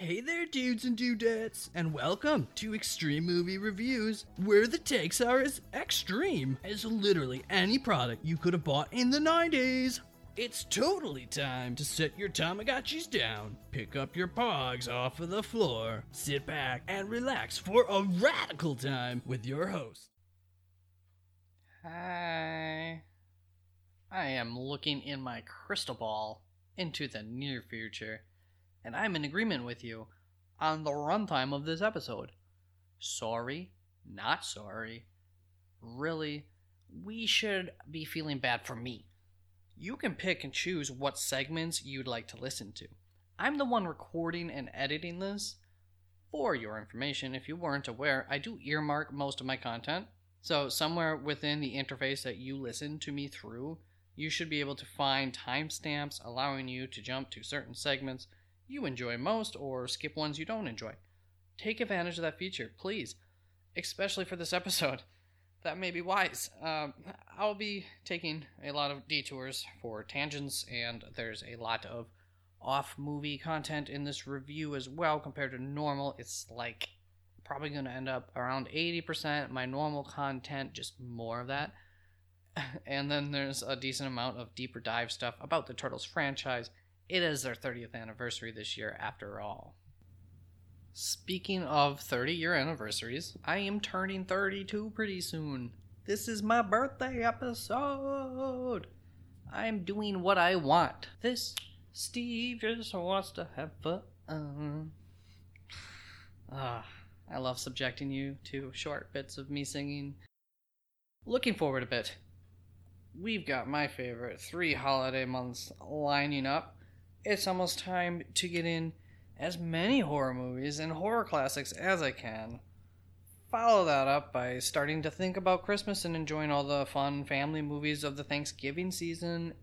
Hey there, dudes and dudettes, and welcome to Extreme Movie Reviews, where the takes are as extreme as literally any product you could have bought in the 90s. It's totally time to set your Tamagotchis down, pick up your pogs off of the floor, sit back, and relax for a radical time with your host. Hi. I am looking in my crystal ball into the near future, and I'm in agreement with you on the runtime of this episode. Sorry, not sorry. Really, we should be feeling bad for me. You can pick and choose what segments you'd like to listen to. I'm the one recording and editing this. For your information, if you weren't aware, I do earmark most of my content. So, somewhere within the interface that you listen to me through, you should be able to find timestamps allowing you to jump to certain segments you enjoy most or skip ones you don't enjoy. Take advantage of that feature, please, especially for this episode. That may be wise. Um, I'll be taking a lot of detours for tangents, and there's a lot of off movie content in this review as well compared to normal. It's like probably going to end up around 80% my normal content, just more of that. And then there's a decent amount of deeper dive stuff about the Turtles franchise. It is their 30th anniversary this year, after all. Speaking of 30 year anniversaries, I am turning 32 pretty soon. This is my birthday episode. I'm doing what I want. This Steve just wants to have fun. Ah, I love subjecting you to short bits of me singing. Looking forward a bit. We've got my favorite three holiday months lining up. It's almost time to get in as many horror movies and horror classics as I can. Follow that up by starting to think about Christmas and enjoying all the fun family movies of the Thanksgiving season,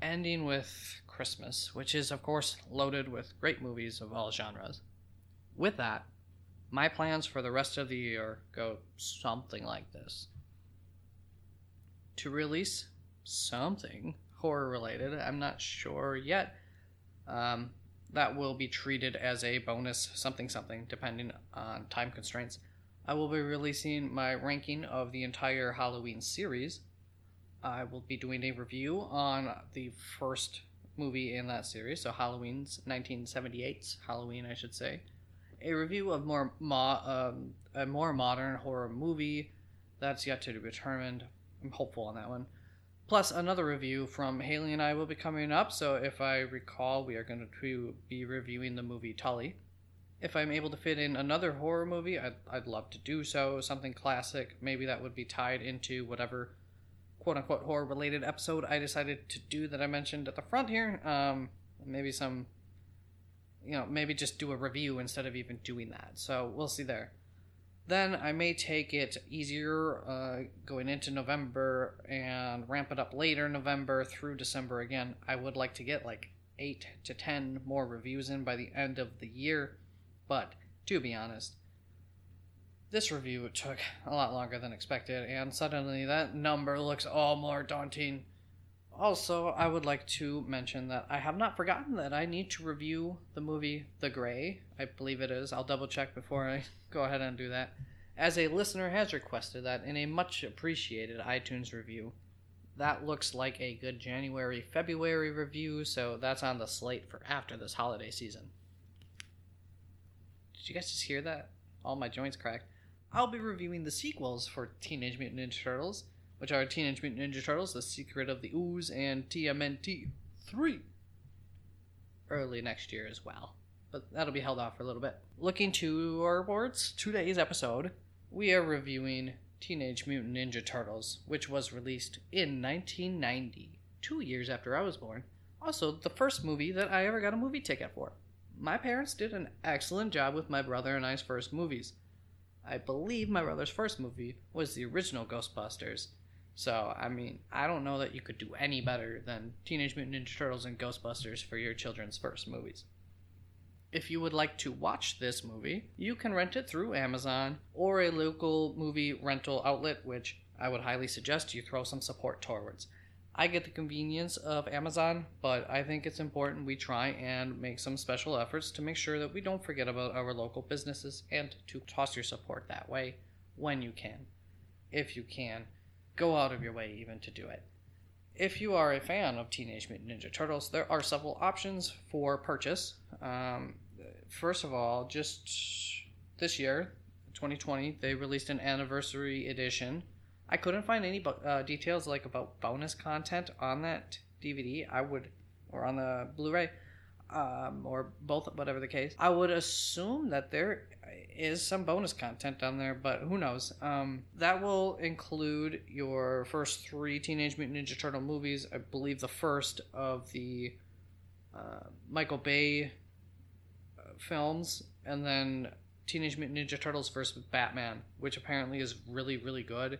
ending with Christmas, which is, of course, loaded with great movies of all genres. With that, my plans for the rest of the year go something like this to release something horror related, I'm not sure yet. Um, that will be treated as a bonus something something depending on time constraints. I will be releasing my ranking of the entire Halloween series. I will be doing a review on the first movie in that series, so Halloween's 1978's Halloween, I should say. A review of more mo- um, a more modern horror movie that's yet to be determined. I'm hopeful on that one. Plus, another review from Haley and I will be coming up. So, if I recall, we are going to be reviewing the movie Tully. If I'm able to fit in another horror movie, I'd, I'd love to do so. Something classic. Maybe that would be tied into whatever quote unquote horror related episode I decided to do that I mentioned at the front here. Um, maybe some, you know, maybe just do a review instead of even doing that. So, we'll see there. Then I may take it easier uh, going into November and ramp it up later November through December again. I would like to get like 8 to 10 more reviews in by the end of the year, but to be honest, this review took a lot longer than expected, and suddenly that number looks all more daunting. Also, I would like to mention that I have not forgotten that I need to review the movie The Grey. I believe it is. I'll double check before I go ahead and do that. As a listener has requested that in a much appreciated iTunes review. That looks like a good January February review, so that's on the slate for after this holiday season. Did you guys just hear that? All my joints cracked. I'll be reviewing the sequels for Teenage Mutant Ninja Turtles which are Teenage Mutant Ninja Turtles: The Secret of the Ooze and TMNT 3 early next year as well. But that'll be held off for a little bit. Looking to our towards today's episode, we are reviewing Teenage Mutant Ninja Turtles, which was released in 1990, two years after I was born. Also, the first movie that I ever got a movie ticket for. My parents did an excellent job with my brother and I's first movies. I believe my brother's first movie was the original Ghostbusters, so, I mean, I don't know that you could do any better than Teenage Mutant Ninja Turtles and Ghostbusters for your children's first movies. If you would like to watch this movie, you can rent it through Amazon or a local movie rental outlet, which I would highly suggest you throw some support towards. I get the convenience of Amazon, but I think it's important we try and make some special efforts to make sure that we don't forget about our local businesses and to toss your support that way when you can. If you can, go out of your way even to do it. If you are a fan of Teenage Mutant Ninja Turtles, there are several options for purchase. Um, first of all, just this year, 2020, they released an anniversary edition I couldn't find any uh, details like about bonus content on that DVD. I would, or on the Blu-ray, um, or both, whatever the case. I would assume that there is some bonus content on there, but who knows? Um, that will include your first three Teenage Mutant Ninja Turtle movies. I believe the first of the uh, Michael Bay films, and then Teenage Mutant Ninja Turtles versus Batman, which apparently is really, really good.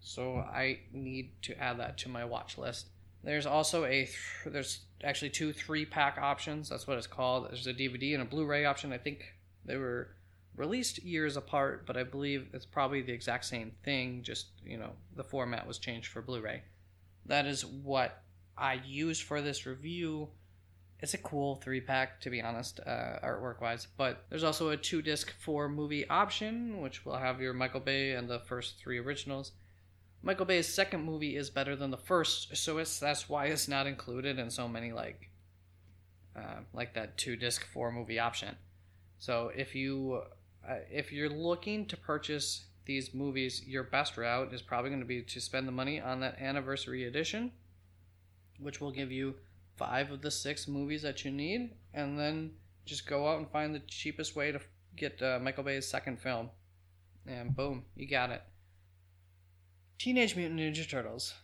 So I need to add that to my watch list. There's also a th- there's actually two three pack options. That's what it's called. There's a DVD and a Blu-ray option. I think they were released years apart, but I believe it's probably the exact same thing. Just you know the format was changed for Blu-ray. That is what I used for this review. It's a cool three pack, to be honest, uh, artwork wise. But there's also a two disc four movie option, which will have your Michael Bay and the first three originals. Michael Bay's second movie is better than the first, so it's that's why it's not included in so many like uh, like that two disc four movie option. So if you uh, if you're looking to purchase these movies, your best route is probably going to be to spend the money on that anniversary edition, which will give you five of the six movies that you need, and then just go out and find the cheapest way to get uh, Michael Bay's second film, and boom, you got it. Teenage Mutant Ninja Turtles,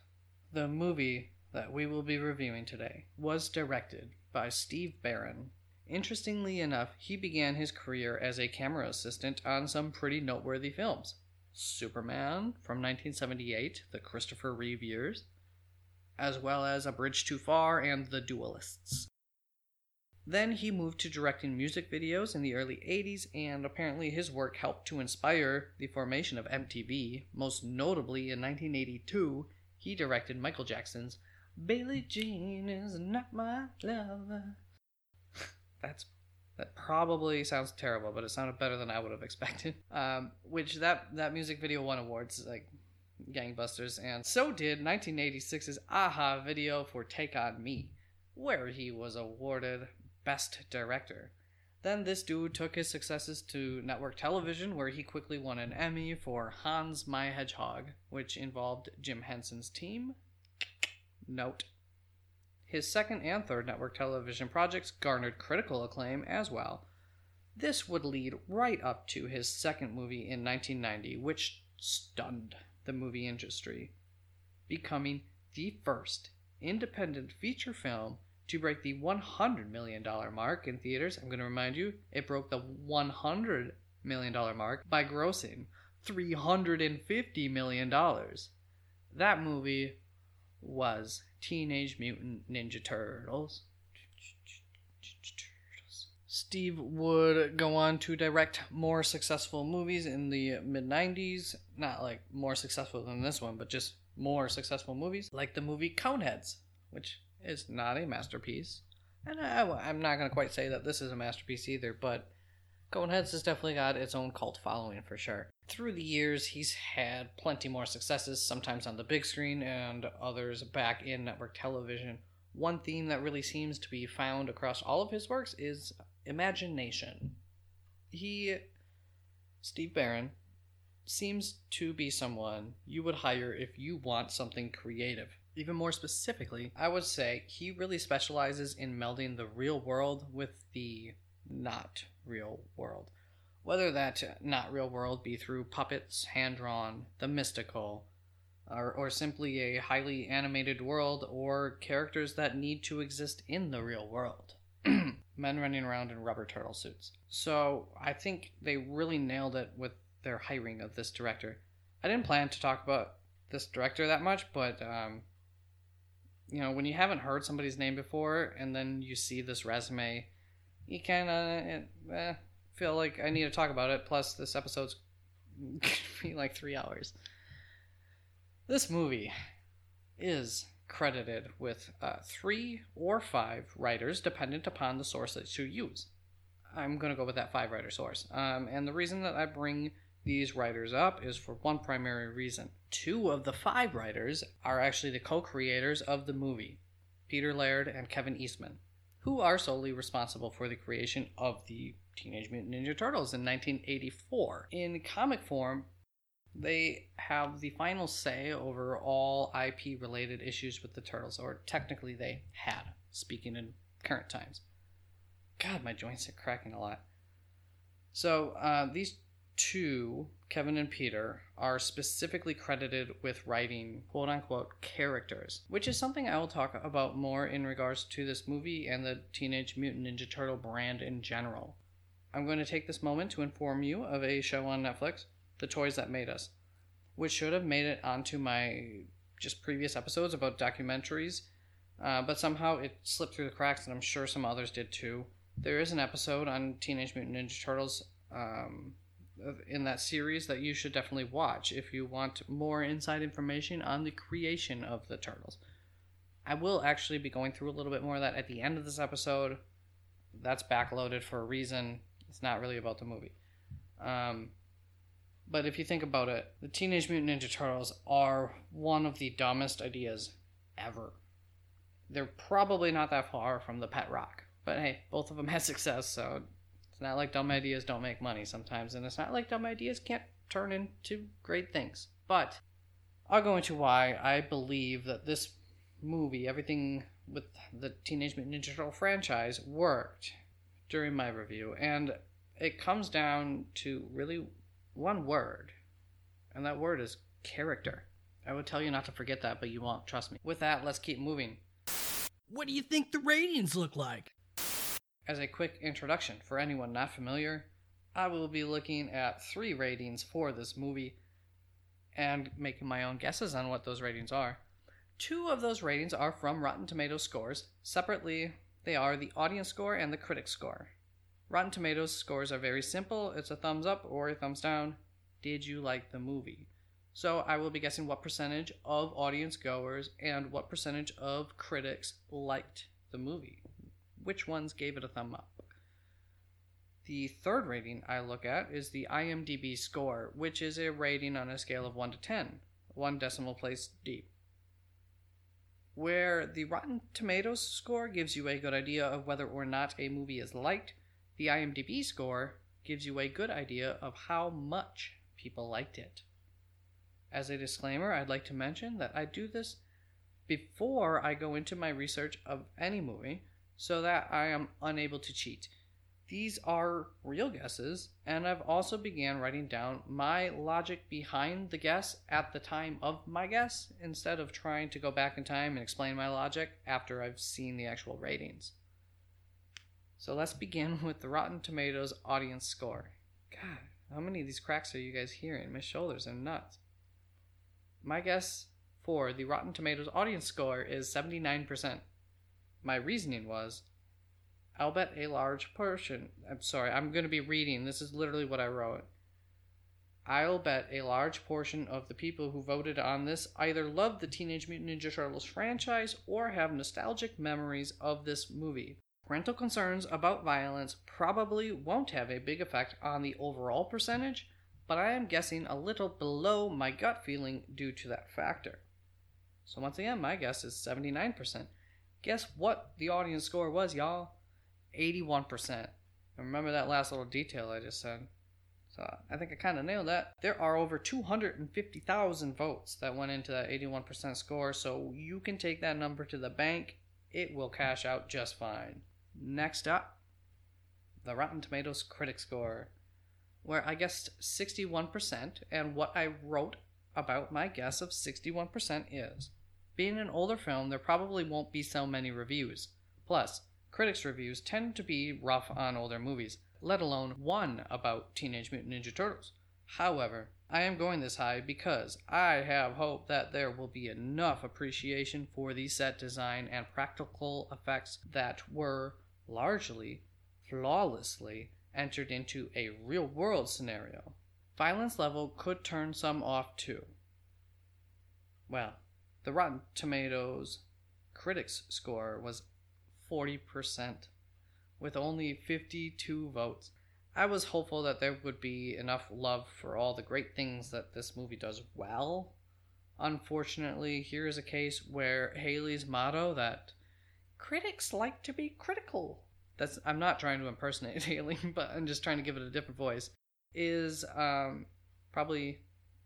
the movie that we will be reviewing today, was directed by Steve Barron. Interestingly enough, he began his career as a camera assistant on some pretty noteworthy films Superman from 1978, the Christopher Reeve years, as well as A Bridge Too Far and The Duelists. Then he moved to directing music videos in the early 80s, and apparently his work helped to inspire the formation of MTV. Most notably, in 1982, he directed Michael Jackson's Billie Jean is not my lover. That's that probably sounds terrible, but it sounded better than I would have expected. Um, which that that music video won awards like gangbusters, and so did 1986's a-ha video for "Take on Me," where he was awarded Best Director. Then this dude took his successes to network television, where he quickly won an Emmy for Hans My Hedgehog, which involved Jim Henson's team. Note. His second and third network television projects garnered critical acclaim as well. This would lead right up to his second movie in 1990, which stunned the movie industry, becoming the first independent feature film to break the $100 million mark in theaters. I'm going to remind you, it broke the $100 million mark by grossing $350 million. That movie was Teenage Mutant Ninja Turtles. Steve would go on to direct more successful movies in the mid 90s. Not like more successful than this one, but just more successful movies, like the movie Coneheads, which is not a masterpiece. And I, am not going to quite say that this is a masterpiece either, but Coneheads has definitely got its own cult following for sure. Through the years, he's had plenty more successes, sometimes on the big screen and others back in network television. One theme that really seems to be found across all of his works is imagination. He, Steve Barron, seems to be someone you would hire if you want something creative. Even more specifically, I would say he really specializes in melding the real world with the not real world. Whether that not real world be through puppets, hand drawn, the mystical, or, or simply a highly animated world, or characters that need to exist in the real world. Men running around in rubber turtle suits. So I think they really nailed it with their hiring of this director. I didn't plan to talk about this director that much, but um, you know, when you haven't heard somebody's name before and then you see this resume, you kind of eh, feel like I need to talk about it. Plus, this episode's gonna be like three hours. This movie is credited with uh, three or five writers, dependent upon the source that you use. I'm going to go with that five writer source. Um, and the reason that I bring these writers up is for one primary reason. Two of the five writers are actually the co creators of the movie Peter Laird and Kevin Eastman, who are solely responsible for the creation of the Teenage Mutant Ninja Turtles in 1984. In comic form, they have the final say over all IP related issues with the Turtles, or technically they had, speaking in current times. God, my joints are cracking a lot. So, uh, these two, Kevin and Peter, are specifically credited with writing quote unquote characters, which is something I will talk about more in regards to this movie and the Teenage Mutant Ninja Turtle brand in general. I'm going to take this moment to inform you of a show on Netflix, The Toys That Made Us, which should have made it onto my just previous episodes about documentaries, uh, but somehow it slipped through the cracks, and I'm sure some others did too. There is an episode on Teenage Mutant Ninja Turtles um, in that series that you should definitely watch if you want more inside information on the creation of the turtles. I will actually be going through a little bit more of that at the end of this episode. That's backloaded for a reason. It's not really about the movie. Um, but if you think about it, the Teenage Mutant Ninja Turtles are one of the dumbest ideas ever. They're probably not that far from the Pet Rock. But hey, both of them had success, so it's not like dumb ideas don't make money sometimes, and it's not like dumb ideas can't turn into great things. But I'll go into why I believe that this movie, everything with the Teenage Mutant Ninja Turtle franchise, worked during my review, and it comes down to really one word, and that word is character. I would tell you not to forget that, but you won't, trust me. With that, let's keep moving. What do you think the ratings look like? As a quick introduction for anyone not familiar, I will be looking at three ratings for this movie and making my own guesses on what those ratings are. Two of those ratings are from Rotten Tomatoes scores. Separately, they are the audience score and the critic score. Rotten Tomatoes scores are very simple it's a thumbs up or a thumbs down. Did you like the movie? So I will be guessing what percentage of audience goers and what percentage of critics liked the movie which ones gave it a thumb up. The third rating I look at is the IMDb score, which is a rating on a scale of 1 to 10, one decimal place deep. Where the Rotten Tomatoes score gives you a good idea of whether or not a movie is liked, the IMDb score gives you a good idea of how much people liked it. As a disclaimer, I'd like to mention that I do this before I go into my research of any movie so that I am unable to cheat. These are real guesses, and I've also began writing down my logic behind the guess at the time of my guess instead of trying to go back in time and explain my logic after I've seen the actual ratings. So let's begin with the Rotten Tomatoes audience score. God, how many of these cracks are you guys hearing? My shoulders are nuts. My guess for the Rotten Tomatoes audience score is 79%. My reasoning was I'll bet a large portion. I'm sorry, I'm going to be reading. This is literally what I wrote. I'll bet a large portion of the people who voted on this either love the Teenage Mutant Ninja Turtles franchise or have nostalgic memories of this movie. Parental concerns about violence probably won't have a big effect on the overall percentage, but I am guessing a little below my gut feeling due to that factor. So, once again, my guess is 79%. Guess what the audience score was, y'all? 81%. And remember that last little detail I just said. So I think I kind of nailed that. There are over 250,000 votes that went into that 81% score, so you can take that number to the bank. It will cash out just fine. Next up, the Rotten Tomatoes critic score, where I guessed 61%, and what I wrote about my guess of 61% is being an older film, there probably won't be so many reviews. Plus, critics' reviews tend to be rough on older movies, let alone one about Teenage Mutant Ninja Turtles. However, I am going this high because I have hope that there will be enough appreciation for the set design and practical effects that were largely, flawlessly entered into a real world scenario. Violence level could turn some off too. Well, The Rotten Tomatoes critics score was 40%, with only 52 votes. I was hopeful that there would be enough love for all the great things that this movie does well. Unfortunately, here is a case where Haley's motto that critics like to be critical. That's I'm not trying to impersonate Haley, but I'm just trying to give it a different voice. Is um, probably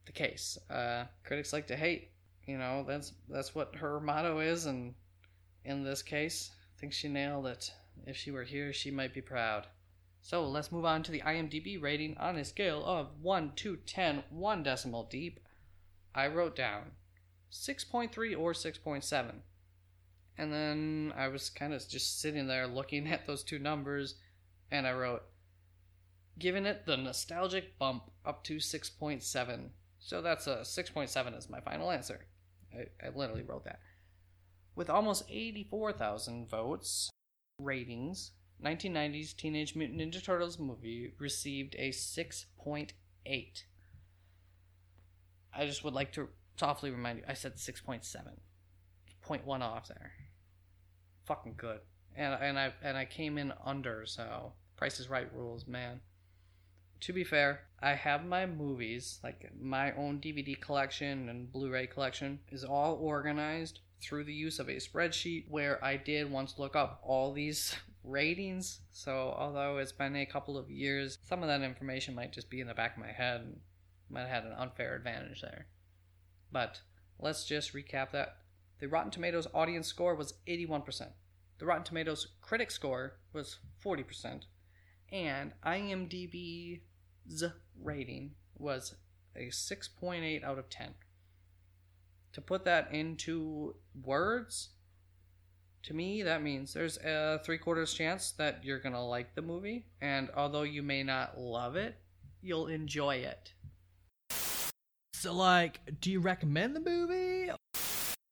the case. Uh, critics like to hate. You know, that's that's what her motto is, and in this case, I think she nailed it. If she were here, she might be proud. So let's move on to the IMDb rating on a scale of 1 to 10, 1 decimal deep. I wrote down 6.3 or 6.7. And then I was kind of just sitting there looking at those two numbers, and I wrote, giving it the nostalgic bump up to 6.7. So that's a 6.7 is my final answer. I, I literally wrote that. With almost 84,000 votes, ratings, 1990's Teenage Mutant Ninja Turtles movie received a 6.8. I just would like to softly remind you, I said 6.7. 0.1 off there. Fucking good. And and I and I came in under, so Price is Right rules, man. To be fair, I have my movies, like my own DVD collection and Blu-ray collection is all organized through the use of a spreadsheet where I did once look up all these ratings. So, although it's been a couple of years, some of that information might just be in the back of my head and might have had an unfair advantage there. But let's just recap that. The Rotten Tomatoes audience score was 81%. The Rotten Tomatoes critic score was 40%. And IMDb's rating was a 6.8 out of 10 to put that into words, to me, that means there's a three quarters chance that you're going to like the movie. And although you may not love it, you'll enjoy it. So, like, do you recommend the movie?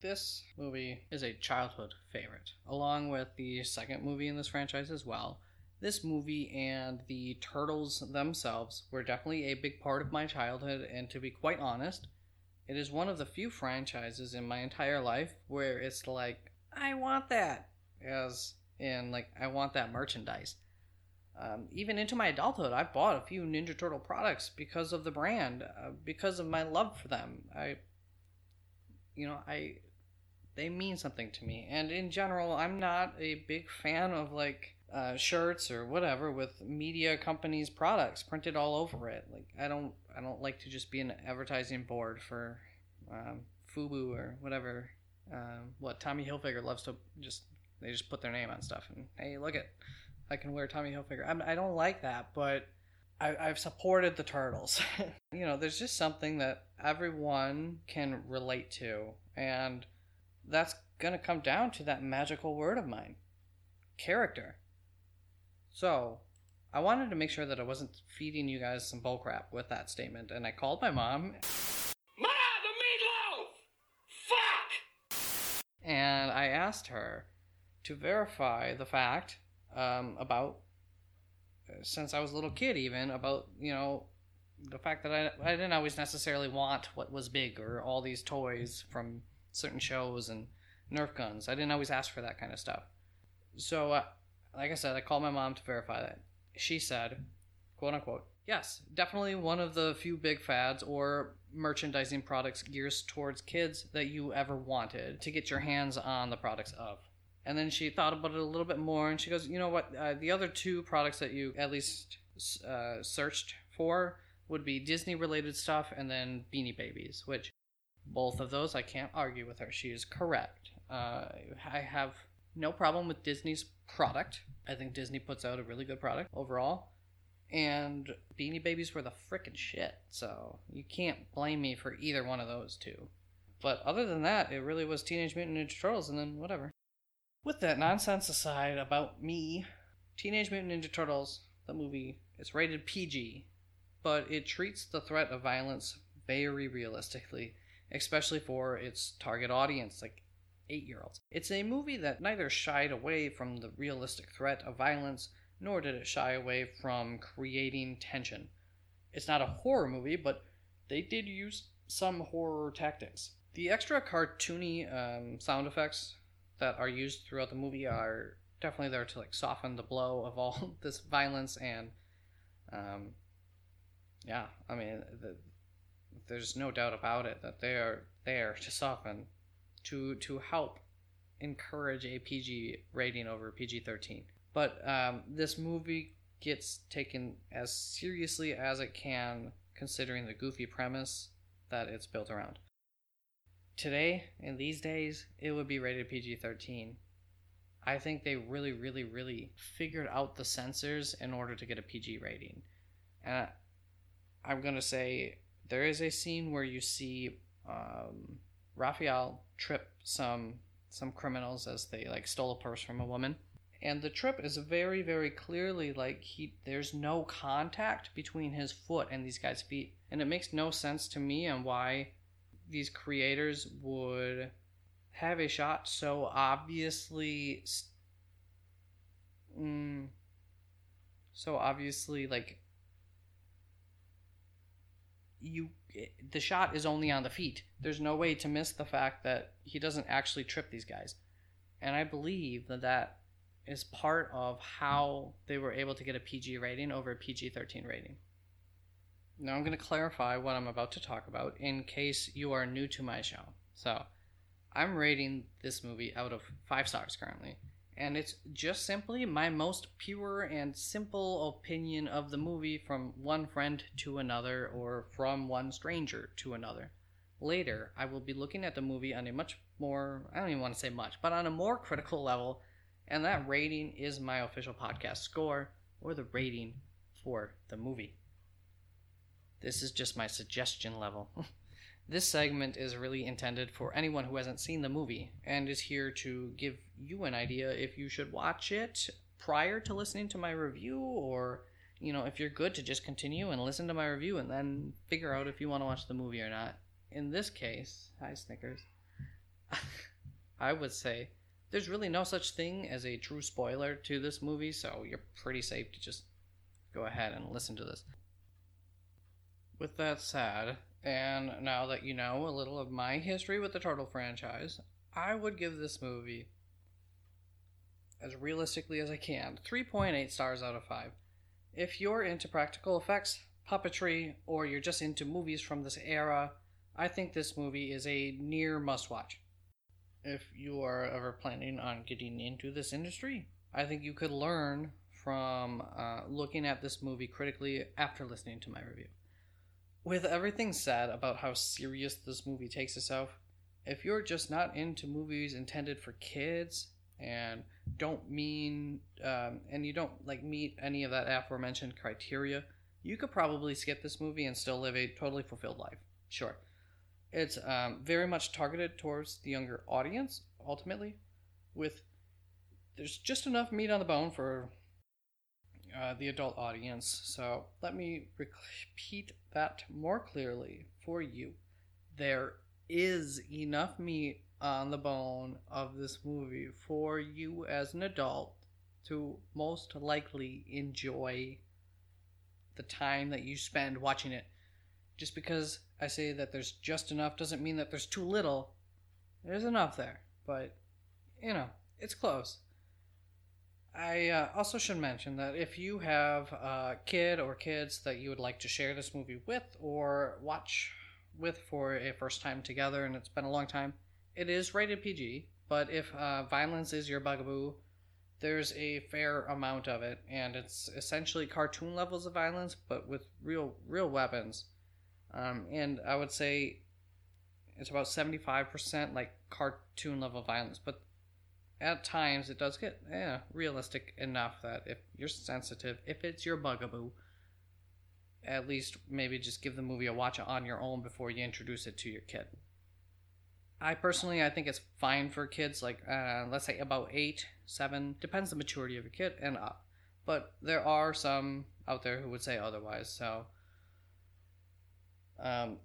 This movie is a childhood favorite, along with the second movie in this franchise as well. This movie and the Turtles themselves were definitely a big part of my childhood, and to be quite honest, it is one of the few franchises in my entire life where it's like, I want that. As in, like, I want that merchandise. Um, even into my adulthood, I've bought a few Ninja Turtle products because of the brand, uh, because of my love for them. I, you know, I, they mean something to me. And in general, I'm not a big fan of like uh, shirts or whatever with media companies' products printed all over it. Like I don't I don't like to just be an advertising board for um, Fubu or whatever. Um, what Tommy Hilfiger loves to just they just put their name on stuff and hey look at I can wear Tommy Hilfiger. I'm, I don't like that, but I, I've supported the turtles. you know, there's just something that everyone can relate to, and that's gonna come down to that magical word of mine, character. So, I wanted to make sure that I wasn't feeding you guys some bullcrap with that statement, and I called my mom. Ma, the meatloaf! Fuck! And I asked her to verify the fact um, about, since I was a little kid, even about you know, the fact that I I didn't always necessarily want what was big or all these toys from certain shows and Nerf guns. I didn't always ask for that kind of stuff. So, uh, like I said, I called my mom to verify that. She said, quote unquote, yes, definitely one of the few big fads or merchandising products geared towards kids that you ever wanted to get your hands on the products of. And then she thought about it a little bit more and she goes, you know what? Uh, the other two products that you at least uh, searched for would be Disney related stuff and then Beanie Babies, which both of those I can't argue with her. She is correct. Uh, I have no problem with Disney's product. I think Disney puts out a really good product overall. And Beanie Babies were the frickin' shit, so you can't blame me for either one of those two. But other than that, it really was Teenage Mutant Ninja Turtles, and then whatever. With that nonsense aside about me, Teenage Mutant Ninja Turtles, the movie, is rated PG, but it treats the threat of violence very realistically, especially for its target audience, like eight year olds. It's a movie that neither shied away from the realistic threat of violence, nor did it shy away from creating tension. It's not a horror movie, but they did use some horror tactics. The extra cartoony um, sound effects that are used throughout the movie are definitely there to like soften the blow of all this violence and um, yeah, I mean, the, there's no doubt about it that they are there to soften, to to help encourage a PG rating over PG thirteen. But um, this movie gets taken as seriously as it can, considering the goofy premise that it's built around. Today, in these days, it would be rated PG 13. I think they really, really, really figured out the censors in order to get a PG rating. And I'm going to say there is a scene where you see um, Raphael trip some some criminals as they like stole a purse from a woman. And the trip is very very clearly like he there's no contact between his foot and these guys feet. And it makes no sense to me and why these creators would have a shot so obviously mm, so obviously like you the shot is only on the feet there's no way to miss the fact that he doesn't actually trip these guys and i believe that that is part of how they were able to get a PG rating over a PG 13 rating. Now I'm going to clarify what I'm about to talk about in case you are new to my show. So, I'm rating this movie out of 5 stars currently, and it's just simply my most pure and simple opinion of the movie from one friend to another or from one stranger to another. Later, I will be looking at the movie on a much more, I don't even want to say much, but on a more critical level and that rating is my official podcast score or the rating for the movie. This is just my suggestion level. this segment is really intended for anyone who hasn't seen the movie and is here to give you an idea if you should watch it prior to listening to my review or you know if you're good to just continue and listen to my review and then figure out if you want to watch the movie or not. In this case, hi Snickers. I would say there's really no such thing as a true spoiler to this movie, so you're pretty safe to just go ahead and listen to this. With that said, and now that you know a little of my history with the Turtle franchise, I would give this movie, as realistically as I can, 3.8 stars out of 5. If you're into practical effects, puppetry, or you're just into movies from this era, I think this movie is a near must watch if you are ever planning on getting into this industry. I think you could learn from uh, looking at this movie critically after listening to my review. With everything said about how serious this movie takes itself, if you're just not into movies intended for kids and don't mean um, and you don't like meet any of that aforementioned criteria, you could probably skip this movie and still live a totally fulfilled life. Sure, it's um, very much targeted towards the younger audience, ultimately, with there's just enough meat on the bone for uh, the adult audience. So let me repeat that more clearly for you. There is enough meat on the bone of this movie for you as an adult to most likely enjoy the time that you spend watching it. Just because I say that there's just enough doesn't mean that there's too little. There's enough there, but you know, it's close. I uh, also should mention that if you have a kid or kids that you would like to share this movie with or watch with for a first time together and it's been a long time, it is rated PG, but if uh, violence is your bugaboo, there's a fair amount of it and it's essentially cartoon levels of violence but with real real weapons. Um, and I would say it's about 75% like cartoon level violence, but at times it does get yeah, realistic enough that if you're sensitive, if it's your bugaboo, at least maybe just give the movie a watch on your own before you introduce it to your kid. I personally, I think it's fine for kids, like uh, let's say about eight, seven, depends the maturity of your kid and up. But there are some out there who would say otherwise. So um,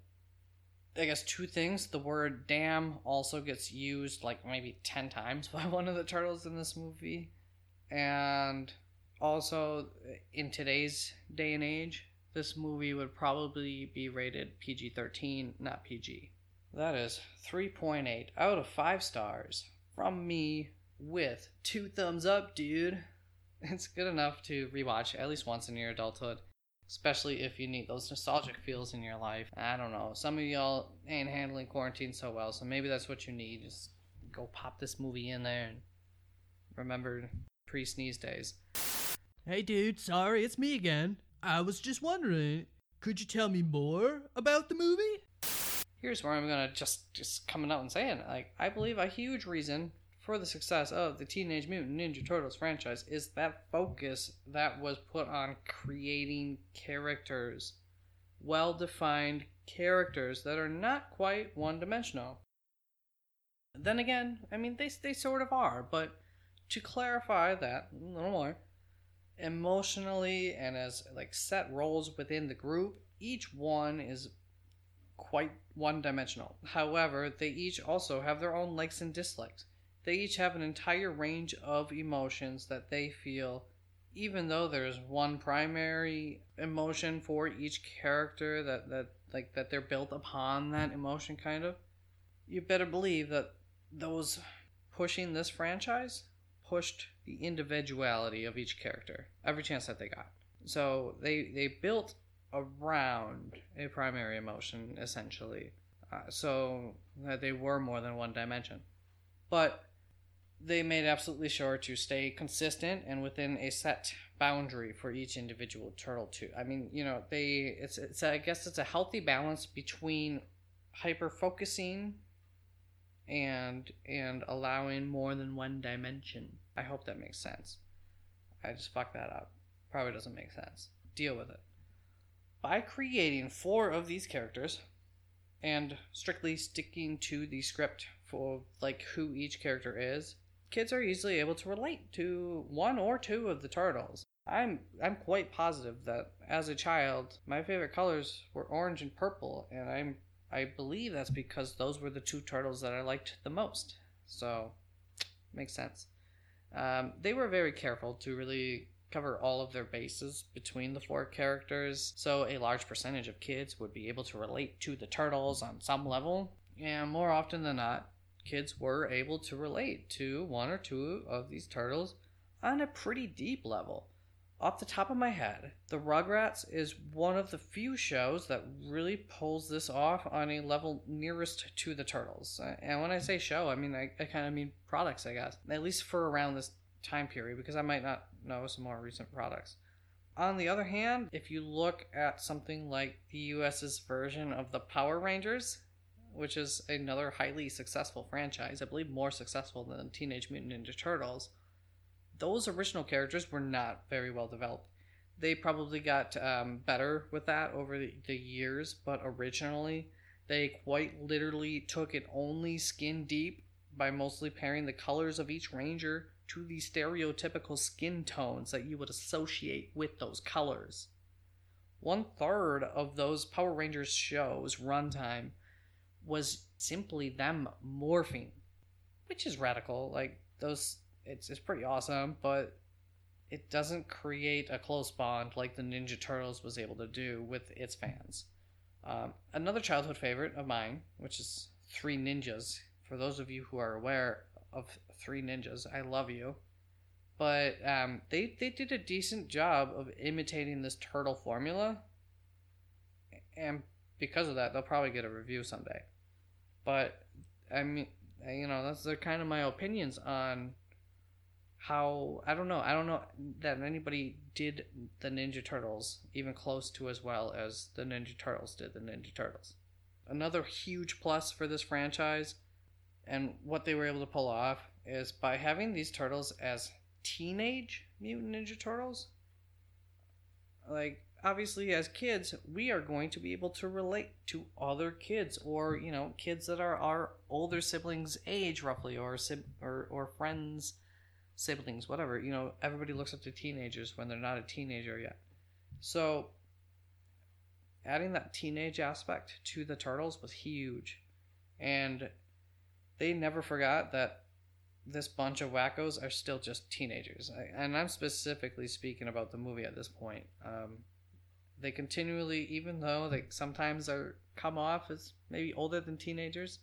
I guess two things. The word damn also gets used like maybe 10 times by one of the turtles in this movie. And also, in today's day and age, this movie would probably be rated PG 13, not PG. That is 3.8 out of 5 stars from me with two thumbs up, dude. It's good enough to rewatch at least once in your adulthood, especially if you need those nostalgic feels in your life. I don't know. Some of y'all ain't handling quarantine so well, so maybe that's what you need. Just go pop this movie in there and remember pre sneeze days. Hey, dude, sorry, it's me again. I was just wondering, could you tell me more about the movie? Here's where I'm gonna just just coming out and saying like I believe a huge reason for the success of the Teenage Mutant Ninja Turtles franchise is that focus that was put on creating characters, well defined characters that are not quite one dimensional. Then again, I mean, they, they sort of are, but to clarify that a little more, emotionally and as like set roles within the group, each one is quite one dimensional. However, they each also have their own likes and dislikes. They each have an entire range of emotions that they feel, even though there's one primary emotion for each character that, that like that they're built upon that emotion kind of. You better believe that those pushing this franchise pushed the individuality of each character every chance that they got. So they they built around a primary emotion essentially, uh, so that they were more than one dimension. But they made absolutely sure to stay consistent and within a set boundary for each individual turtle too. I mean, you know, they it's it's I guess it's a healthy balance between hyper focusing and and allowing more than one dimension. I hope that makes sense. I just fucked that up. Probably doesn't make sense. Deal with it. By creating four of these characters and strictly sticking to the script for like who each character is, kids are easily able to relate to one or two of the turtles. I'm I'm quite positive that as a child, my favorite colors were orange and purple, and I'm I believe that's because those were the two turtles that I liked the most. So, makes sense. Um, they were very careful to really cover all of their bases between the four characters, so a large percentage of kids would be able to relate to the turtles on some level. And more often than not, kids were able to relate to one or two of these turtles on a pretty deep level. Off the top of my head, The Rugrats is one of the few shows that really pulls this off on a level nearest to the Turtles. And when I say show, I mean, I, I kind of mean products, I guess. At least for around this time period, because I might not know some more recent products. On the other hand, if you look at something like the US's version of the Power Rangers, which is another highly successful franchise, I believe more successful than Teenage Mutant Ninja Turtles, those original characters were not very well developed. They probably got um, better with that over the, the years, but originally they quite literally took it only skin deep by mostly pairing the colors of each ranger to the stereotypical skin tones that you would associate with those colors. One third of those Power Rangers shows runtime was simply them morphing, which is radical. Like those, it's it's pretty awesome, but it doesn't create a close bond like the Ninja Turtles was able to do with its fans. Um, another childhood favorite of mine, which is Three Ninjas. For those of you who are aware of Three Ninjas, I love you. But um, they they did a decent job of imitating this turtle formula, and because of that, they'll probably get a review someday. But I mean, you know, that's the kind of my opinions on how I don't know. I don't know that anybody did the Ninja Turtles even close to as well as the Ninja Turtles did the Ninja Turtles. Another huge plus for this franchise and what they were able to pull off is by having these turtles as teenage mutant ninja turtles like obviously as kids we are going to be able to relate to other kids or you know kids that are our older siblings age roughly or or or friends siblings whatever. You know everybody looks up to teenagers when they're not a teenager yet. So adding that teenage aspect to the turtles was huge. And they never forgot that this bunch of wackos are still just teenagers. And i'm specifically speaking about the movie at this point. Um, They continually, even though they sometimes are come off as maybe older than teenagers,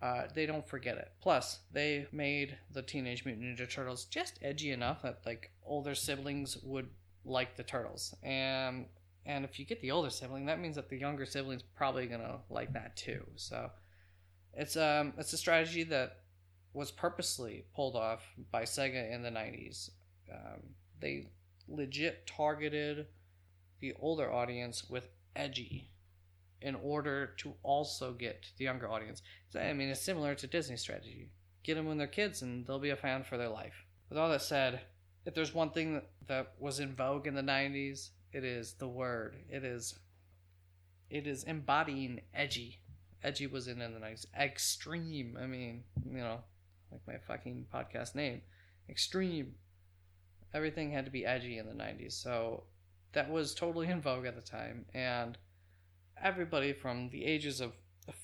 uh, they don't forget it. Plus, they made the Teenage Mutant Ninja Turtles just edgy enough that like older siblings would like the turtles, and and if you get the older sibling, that means that the younger sibling's probably gonna like that too. So it's um it's a strategy that was purposely pulled off by Sega in the '90s. Um, they legit targeted the older audience with edgy in order to also get the younger audience. I mean, it's similar to Disney's strategy. Get them when they're kids, and they'll be a fan for their life. With all that said, if there's one thing that, that was in vogue in the '90s, it is the word. It is. It is embodying edgy. Edgy was in in the '90s. Extreme. I mean, you know, like my fucking podcast name, extreme. Everything had to be edgy in the '90s, so that was totally in vogue at the time, and everybody from the ages of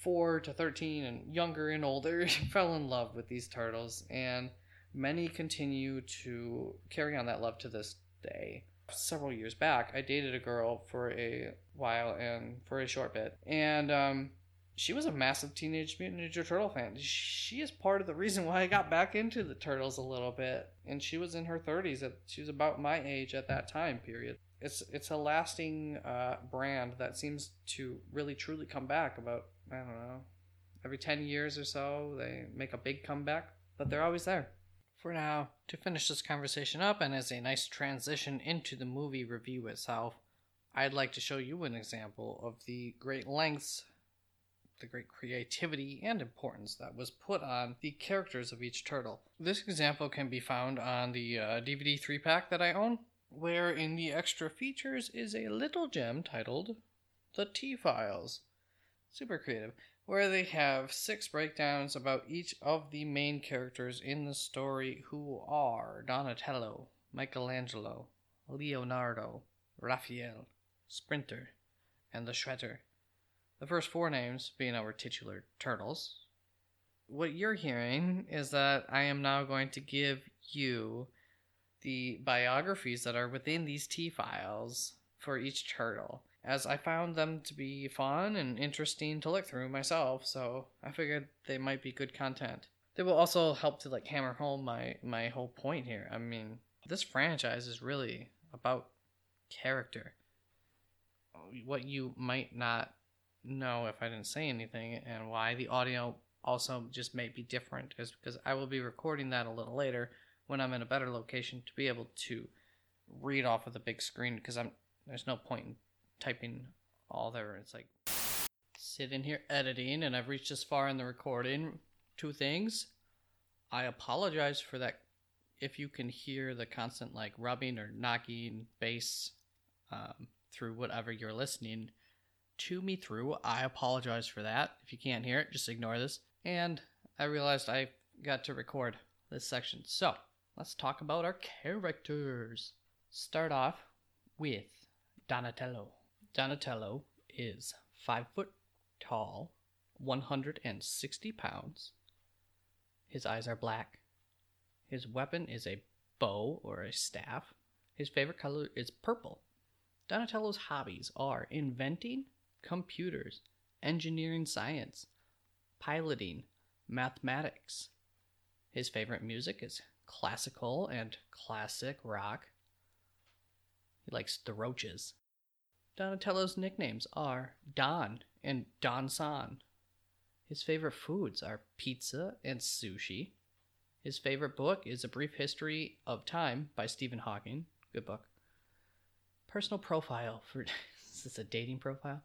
4 to 13 and younger and older fell in love with these turtles and many continue to carry on that love to this day. Several years back i dated a girl for a while and for a short bit and um, she was a massive teenage mutant ninja turtle fan. She is part of the reason why i got back into the turtles a little bit and she was in her 30s she was about my age at that time period it's it's a lasting uh, brand that seems to really truly come back about I don't know every 10 years or so they make a big comeback but they're always there for now to finish this conversation up and as a nice transition into the movie review itself I'd like to show you an example of the great lengths the great creativity and importance that was put on the characters of each turtle. This example can be found on the uh, DVD 3 pack that I own, where in the extra features is a little gem titled The T Files. Super creative, where they have six breakdowns about each of the main characters in the story who are Donatello, Michelangelo, Leonardo, Raphael, Splinter, and the Shredder. The first four names being our titular turtles. What you're hearing is that I am now going to give you the biographies that are within these T files for each turtle, as I found them to be fun and interesting to look through myself, so I figured they might be good content. They will also help to like hammer home my my whole point here. I mean, this franchise is really about character. What you might not know if I didn't say anything, and why the audio also just may be different, is because I will be recording that a little later when I'm in a better location to be able to read off of the big screen because I'm there's no point in typing all there. It's like sitting here editing and I've reached this far in the recording. Two things. I apologize for that if you can hear the constant like rubbing or knocking bass um, through whatever you're listening to me through. I apologize for that. If you can't hear it, just ignore this. And I realized I got to record this section. So, let's talk about our characters. Start off with Donatello. Donatello is 5 foot tall, 160 pounds. His eyes are black. His weapon is a bow or a staff. His favorite color is purple. Donatello's hobbies are inventing computers, engineering science, piloting, mathematics. His favorite music is classical and classic rock. He likes the roaches. Donatello's nicknames are Don and Don San. His favorite foods are pizza and sushi. His favorite book is A Brief History of Time by Stephen Hawking. Good book. Personal profile for is this a dating profile?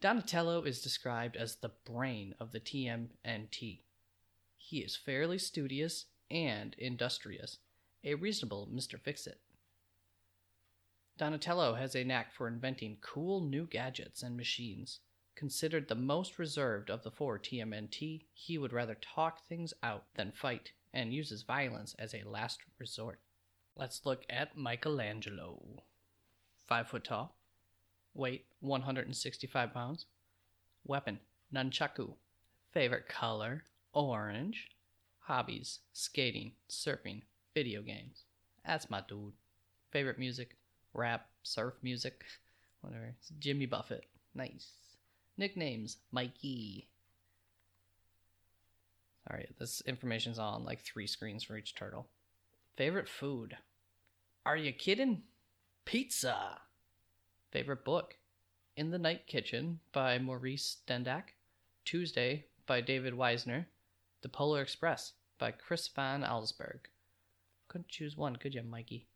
Donatello is described as the brain of the TMNT. He is fairly studious and industrious, a reasonable Mr. Fixit. Donatello has a knack for inventing cool new gadgets and machines. Considered the most reserved of the four TMNT, he would rather talk things out than fight and uses violence as a last resort. Let's look at Michelangelo. Five foot tall, weight 165 pounds, weapon nunchaku, favorite color orange, hobbies skating, surfing, video games. That's my dude. Favorite music rap, surf music, Whatever. It's Jimmy Buffett. Nice. Nicknames Mikey. Sorry, this information's on like three screens for each turtle. Favorite food? Are you kidding? Pizza. Favorite book? In the Night Kitchen by Maurice Sendak. Tuesday by David Wiesner. The Polar Express by Chris Van Allsburg. Couldn't choose one, could you, Mikey?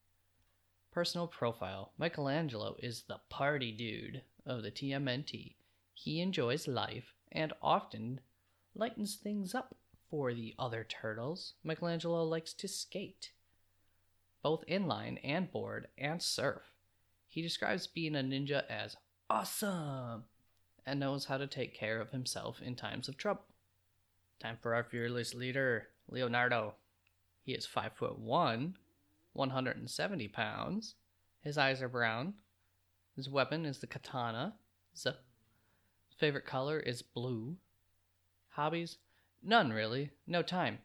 Personal profile Michelangelo is the party dude of the TMNT. He enjoys life and often lightens things up for the other turtles. Michelangelo likes to skate, both inline and board and surf. He describes being a ninja as awesome and knows how to take care of himself in times of trouble. Time for our fearless leader, Leonardo. He is five foot one, 170 pounds. His eyes are brown. His weapon is the katana. Z. Favorite color is blue. Hobbies? None really. No time.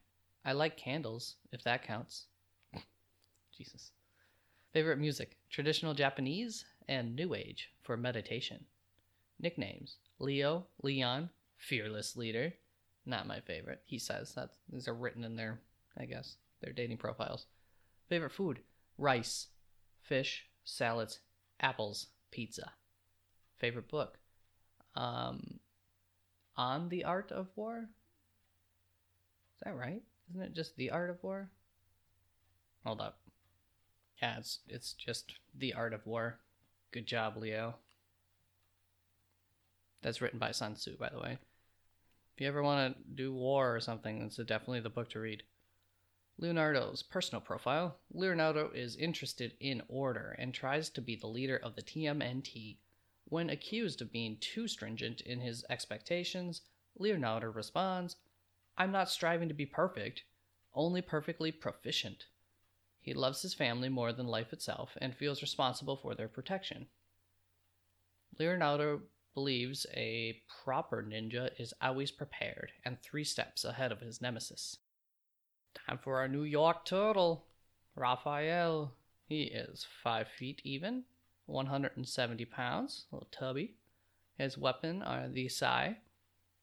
I like candles, if that counts. Jesus. Favorite music? Traditional Japanese and New Age for meditation. Nicknames Leo, Leon, Fearless Leader. Not my favorite, he says. That these are written in their, I guess, their dating profiles. Favorite food? Rice, fish, salads, apples, pizza. Favorite book? Um, On the Art of War? Is that right? Isn't it just The Art of War? Hold up. Yeah, it's it's just The Art of War. Good job, Leo. That's written by Sun Tzu, by the way. If you ever want to do war or something, it's definitely the book to read. Leonardo's personal profile Leonardo is interested in order and tries to be the leader of the TMNT. When accused of being too stringent in his expectations, Leonardo responds, I'm not striving to be perfect, only perfectly proficient. He loves his family more than life itself and feels responsible for their protection. Leonardo believes a proper ninja is always prepared and three steps ahead of his nemesis. Time for our New York turtle, Raphael. He is 5 feet even, 170 pounds, little tubby. His weapon are the sai.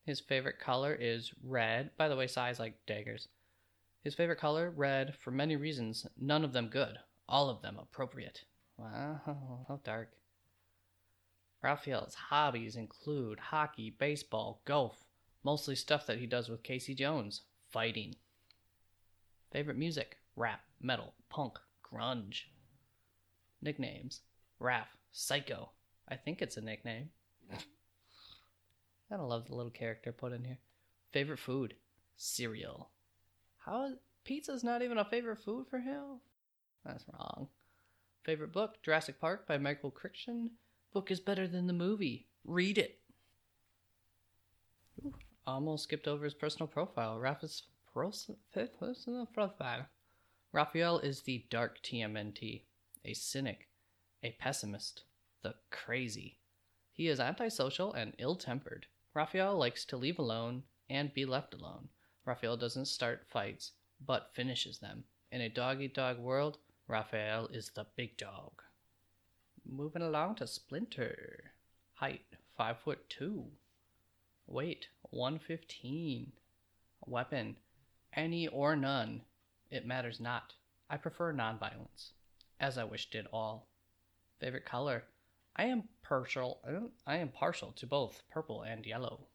His favorite color is red. By the way, sai is like daggers. His favorite color, red, for many reasons, none of them good, all of them appropriate. Wow, how dark. Raphael's hobbies include hockey, baseball, golf, mostly stuff that he does with Casey Jones, fighting. Favorite music rap, metal, punk, grunge. Nicknames Raph, Psycho. I think it's a nickname. Don't love the little character put in here. Favorite food cereal. How is pizza's not even a favorite food for him? That's wrong. Favorite book Jurassic Park by Michael Crichton. Book is better than the movie. Read it. Ooh, almost skipped over his personal profile. Raphael's personal profile. Raphael is the dark TMNT, a cynic, a pessimist, the crazy. He is antisocial and ill tempered. Raphael likes to leave alone and be left alone. Raphael doesn't start fights, but finishes them. In a dog eat dog world, Raphael is the big dog. Moving along to Splinter. Height 5 foot 2. Weight 115. Weapon any or none. It matters not. I prefer nonviolence, as I wish did all. Favorite color? I am partial. I am partial to both purple and yellow.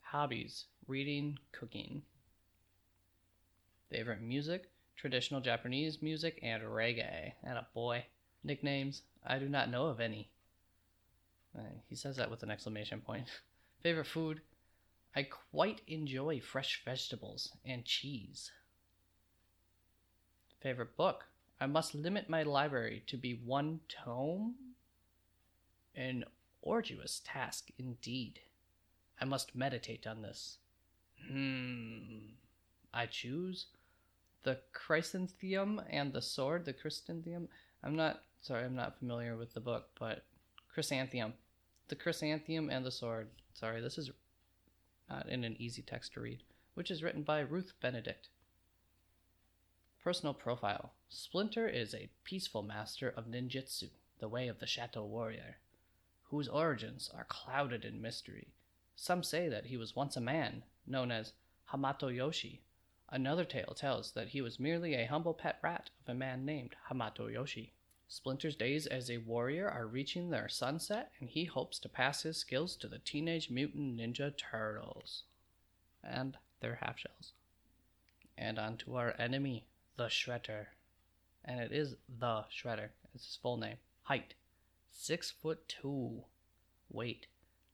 Hobbies: reading, cooking. Favorite music: traditional Japanese music and reggae. And a boy. Nicknames: I do not know of any. Uh, he says that with an exclamation point. Favorite food: I quite enjoy fresh vegetables and cheese. Favorite book? I must limit my library to be one tome? An arduous task indeed. I must meditate on this. Hmm. I choose the chrysanthemum and the sword. The chrysanthemum. I'm not sorry. I'm not familiar with the book, but chrysanthemum, the chrysanthemum and the sword. Sorry, this is not in an easy text to read, which is written by Ruth Benedict. Personal profile Splinter is a peaceful master of ninjutsu, the way of the shadow Warrior, whose origins are clouded in mystery. Some say that he was once a man, known as Hamato Yoshi. Another tale tells that he was merely a humble pet rat of a man named Hamato Yoshi. Splinter's days as a warrior are reaching their sunset, and he hopes to pass his skills to the Teenage Mutant Ninja Turtles and their half shells. And on to our enemy, the Shredder. And it is the Shredder. It's his full name. Height, six foot two. Weight,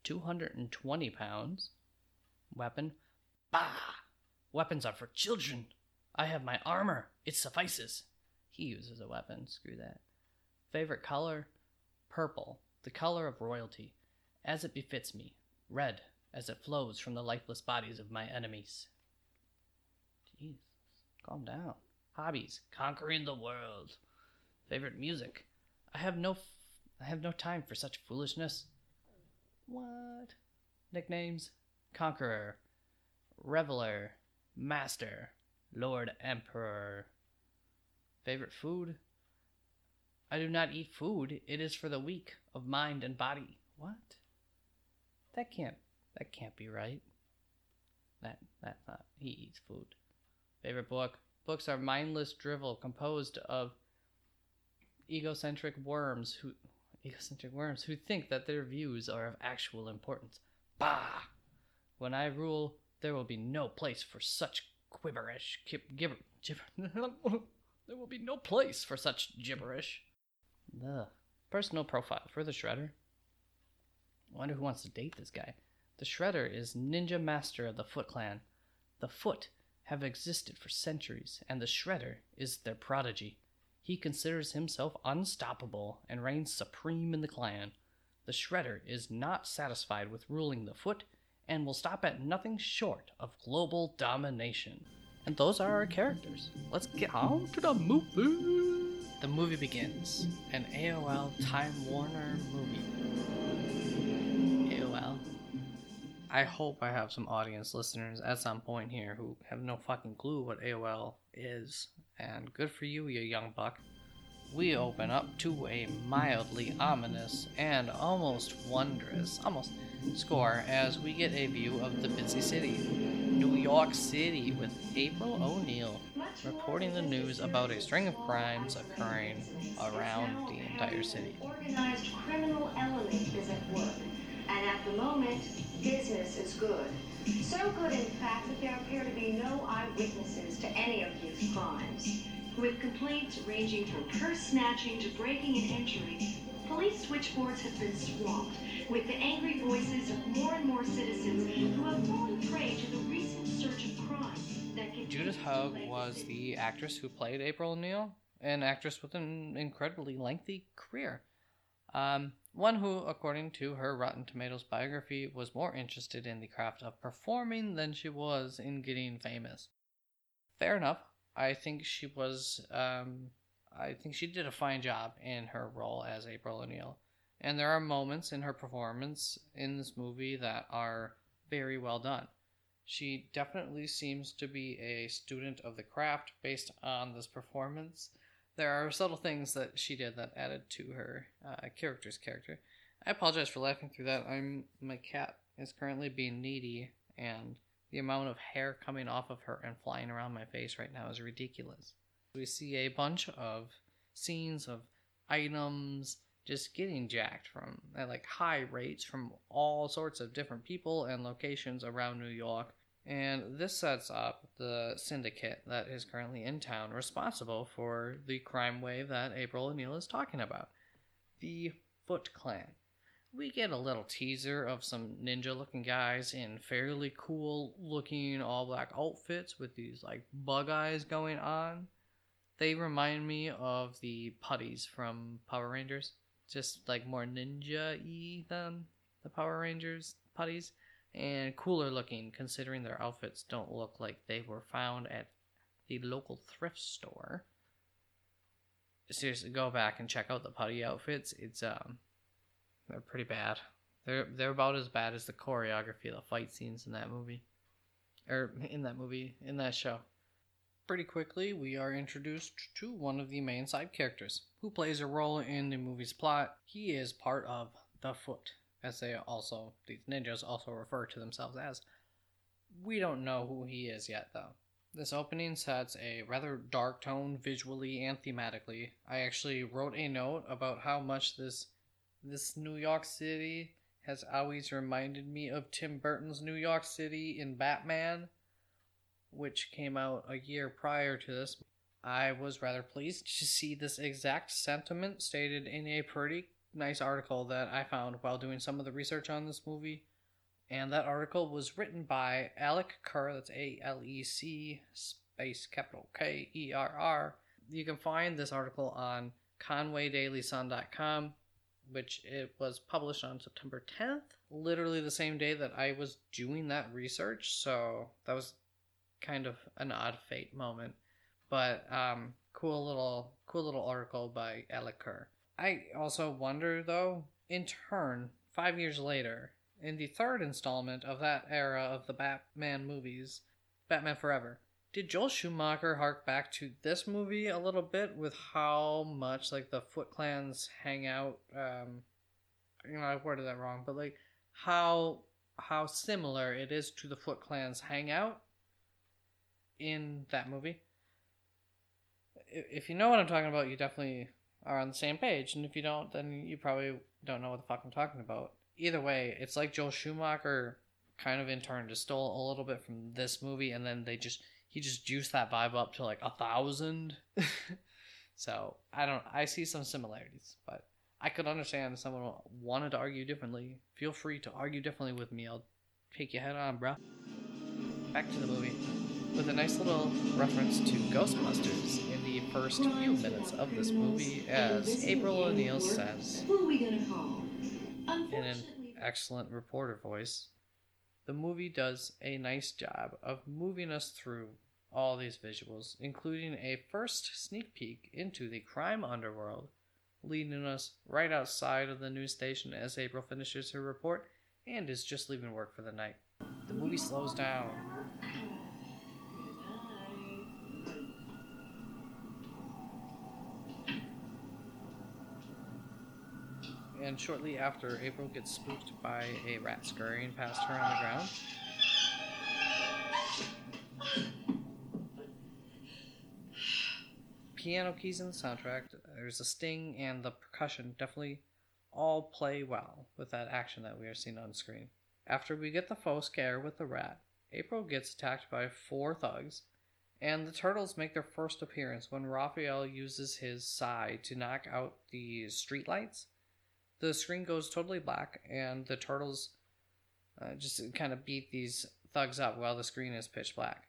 two hundred and twenty pounds. Weapon, bah. Weapons are for children. I have my armor. It suffices. He uses a weapon. Screw that. Favorite color, purple, the color of royalty, as it befits me. Red, as it flows from the lifeless bodies of my enemies. Jeez, calm down. Hobbies: conquering the world. Favorite music: I have no, f- I have no time for such foolishness. What? Nicknames: Conqueror, Reveler, Master, Lord Emperor. Favorite food: I do not eat food. It is for the weak of mind and body. What? That can't. That can't be right. That that's not. He eats food. Favorite book. Books are mindless drivel composed of egocentric worms who egocentric worms who think that their views are of actual importance. Bah! When I rule, there will be no place for such quibberish. Kib, gibber, gibber. there will be no place for such gibberish. The personal profile for the Shredder. I wonder who wants to date this guy. The Shredder is ninja master of the Foot Clan. The Foot have existed for centuries, and the Shredder is their prodigy. He considers himself unstoppable and reigns supreme in the clan. The Shredder is not satisfied with ruling the Foot and will stop at nothing short of global domination. And those are our characters. Let's get on to the movie. The movie begins. An AOL Time Warner movie. AOL. I hope I have some audience listeners at some point here who have no fucking clue what AOL is. And good for you, you young buck. We open up to a mildly ominous and almost wondrous, almost score as we get a view of the busy city, New York City, with April O'Neil reporting the news about a string of crimes occurring around the entire city. Organized criminal element is at work, and at the moment, business is good. So good, in fact, that there appear to be no eyewitnesses to any of these crimes. With complaints ranging from purse snatching to breaking and entering, police switchboards have been swamped with the angry voices of more and more citizens who have fallen prey to the recent surge of crime that Judith Hoag was the actress who played April O'Neil, an actress with an incredibly lengthy career. Um, one who, according to her Rotten Tomatoes biography, was more interested in the craft of performing than she was in getting famous. Fair enough. I think she was. Um, I think she did a fine job in her role as April O'Neil, and there are moments in her performance in this movie that are very well done. She definitely seems to be a student of the craft based on this performance. There are subtle things that she did that added to her uh, character's character. I apologize for laughing through that. I'm my cat is currently being needy, and the amount of hair coming off of her and flying around my face right now is ridiculous. We see a bunch of scenes of items just getting jacked from at like high rates from all sorts of different people and locations around New York. And this sets up the syndicate that is currently in town responsible for the crime wave that April O'Neil is talking about. The Foot Clan. We get a little teaser of some ninja looking guys in fairly cool looking all black outfits with these like bug eyes going on. They remind me of the putties from Power Rangers. Just like more ninja y than the Power Rangers putties. And cooler looking considering their outfits don't look like they were found at the local thrift store. Seriously, go back and check out the putty outfits. It's um they're pretty bad. They're they're about as bad as the choreography of the fight scenes in that movie. Or in that movie, in that show. Pretty quickly, we are introduced to one of the main side characters who plays a role in the movie's plot. He is part of the Foot, as they also, these ninjas also refer to themselves as. We don't know who he is yet, though. This opening sets a rather dark tone visually and thematically. I actually wrote a note about how much this this New York City has always reminded me of Tim Burton's New York City in Batman, which came out a year prior to this. I was rather pleased to see this exact sentiment stated in a pretty nice article that I found while doing some of the research on this movie. And that article was written by Alec Kerr, that's A L E C space capital K E R R. You can find this article on ConwayDailySun.com, which it was published on September 10th, literally the same day that I was doing that research. So that was kind of an odd fate moment, but um, cool little cool little article by Alec Kerr. I also wonder though, in turn, five years later, in the third installment of that era of the Batman movies, Batman Forever, did Joel Schumacher hark back to this movie a little bit with how much like the Foot Clans hang out? Um, you know, I worded that wrong, but like how how similar it is to the Foot Clans hangout in that movie. If you know what I'm talking about, you definitely are on the same page, and if you don't, then you probably don't know what the fuck I'm talking about. Either way, it's like Joel Schumacher kind of in turn just stole a little bit from this movie, and then they just he just juiced that vibe up to like a thousand. so I don't, I see some similarities, but I could understand if someone wanted to argue differently. Feel free to argue differently with me. I'll take your head on, bro. Back to the movie with a nice little reference to Ghostbusters in the first few minutes of this movie, as April O'Neil says Who are we gonna call? in an excellent reporter voice. The movie does a nice job of moving us through all these visuals, including a first sneak peek into the crime underworld, leading us right outside of the news station as April finishes her report and is just leaving work for the night. The movie slows down. And shortly after, April gets spooked by a rat scurrying past her on the ground. Piano keys in the soundtrack, there's a sting, and the percussion definitely all play well with that action that we are seeing on screen. After we get the faux scare with the rat, April gets attacked by four thugs, and the turtles make their first appearance when Raphael uses his sai to knock out the streetlights the screen goes totally black, and the turtles uh, just kind of beat these thugs up while the screen is pitch black.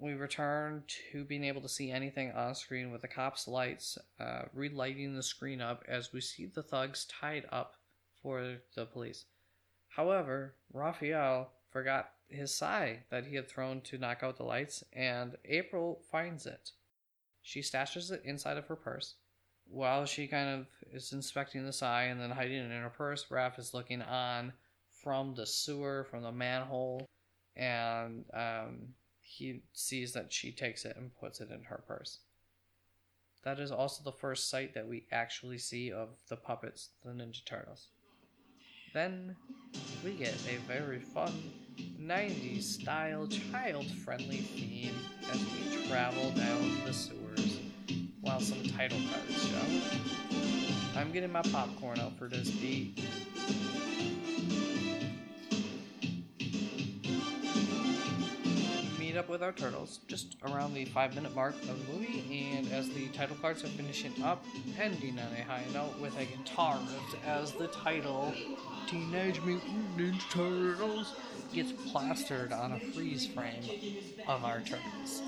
We return to being able to see anything on screen with the cops' lights uh, relighting the screen up as we see the thugs tied up for the police. However, Raphael forgot his sai that he had thrown to knock out the lights, and April finds it. She stashes it inside of her purse while she kind of is inspecting the sai and then hiding it in her purse, Raph is looking on from the sewer, from the manhole, and um, he sees that she takes it and puts it in her purse. That is also the first sight that we actually see of the puppets, the Ninja Turtles. Then we get a very fun 90s style, child friendly theme as we travel down the sewers while some title cards show. I'm getting my popcorn out for this beat. Up with our turtles just around the five minute mark of the movie, and as the title cards are finishing up, ending on a high note with a guitar riff as the title Teenage Mutant Ninja Turtles gets plastered on a freeze frame of our turtles.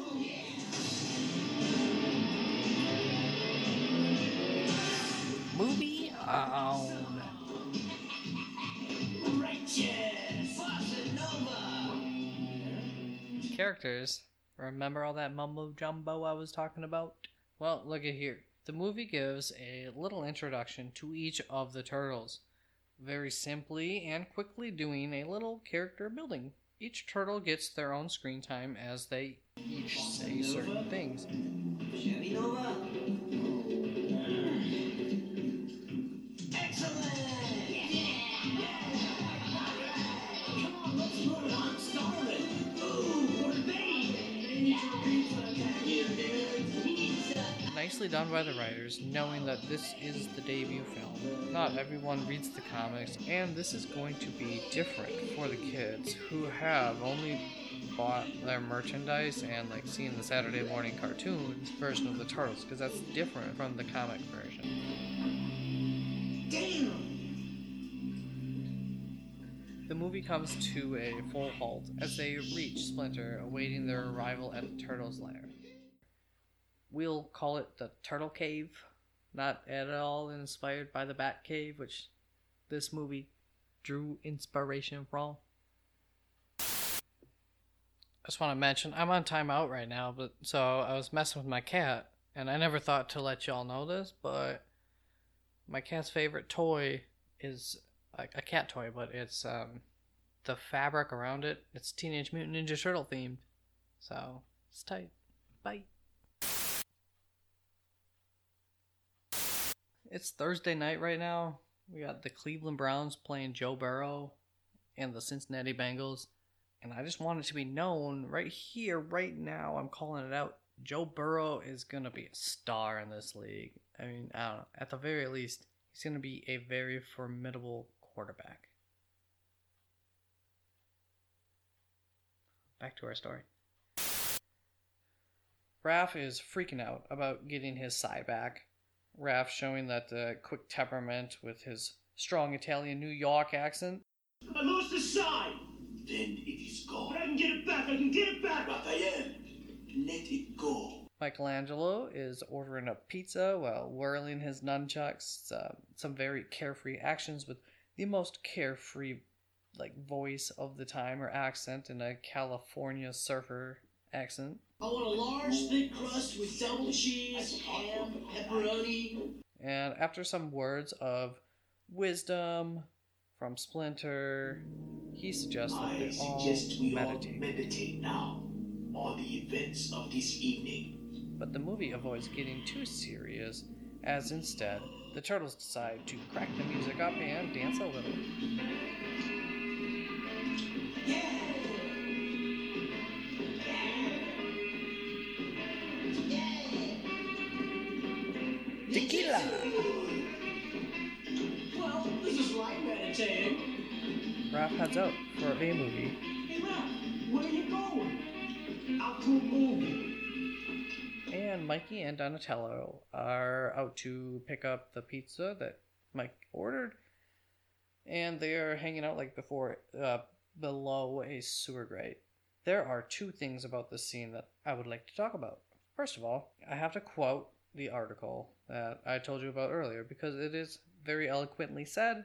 Movie on. Characters. Remember all that mumbo jumbo I was talking about? Well, look at here. The movie gives a little introduction to each of the turtles, very simply and quickly doing a little character building. Each turtle gets their own screen time as they each say certain things. Nicely done by the writers, knowing that this is the debut film. Not everyone reads the comics, and this is going to be different for the kids who have only bought their merchandise and like seen the Saturday morning cartoons version of the Turtles, because that's different from the comic version. The movie comes to a full halt as they reach Splinter, awaiting their arrival at the Turtles' lair. We'll call it the Turtle Cave, not at all inspired by the Bat Cave, which this movie drew inspiration from. I just want to mention I'm on timeout right now, but so I was messing with my cat, and I never thought to let y'all know this, but my cat's favorite toy is a, a cat toy, but it's um, the fabric around it. It's Teenage Mutant Ninja Turtle themed, so it's tight. Bye. It's Thursday night right now. We got the Cleveland Browns playing Joe Burrow and the Cincinnati Bengals. And I just want it to be known right here, right now. I'm calling it out. Joe Burrow is going to be a star in this league. I mean, I don't know. At the very least, he's going to be a very formidable quarterback. Back to our story. Raph is freaking out about getting his side back. Raph showing that uh, quick temperament with his strong Italian New York accent. I lost the side. Then it is But gone. I can get it back. I can get it back. Raphael, let it go. Michelangelo is ordering a pizza while whirling his nunchucks. Uh, some very carefree actions with the most carefree, like voice of the time or accent in a California surfer accent. I want a large thick crust with double cheese, ham, pepperoni. And after some words of wisdom from Splinter, he suggests that they all suggest we all meditate. meditate now on the events of this evening. But the movie avoids getting too serious, as instead, the turtles decide to crack the music up and dance a little. Tequila! Out for a movie, Hey, Raph, where are you going? Out to a movie. and Mikey and Donatello are out to pick up the pizza that Mike ordered, and they are hanging out like before, uh, below a sewer grate. There are two things about this scene that I would like to talk about. First of all, I have to quote the article that I told you about earlier because it is very eloquently said.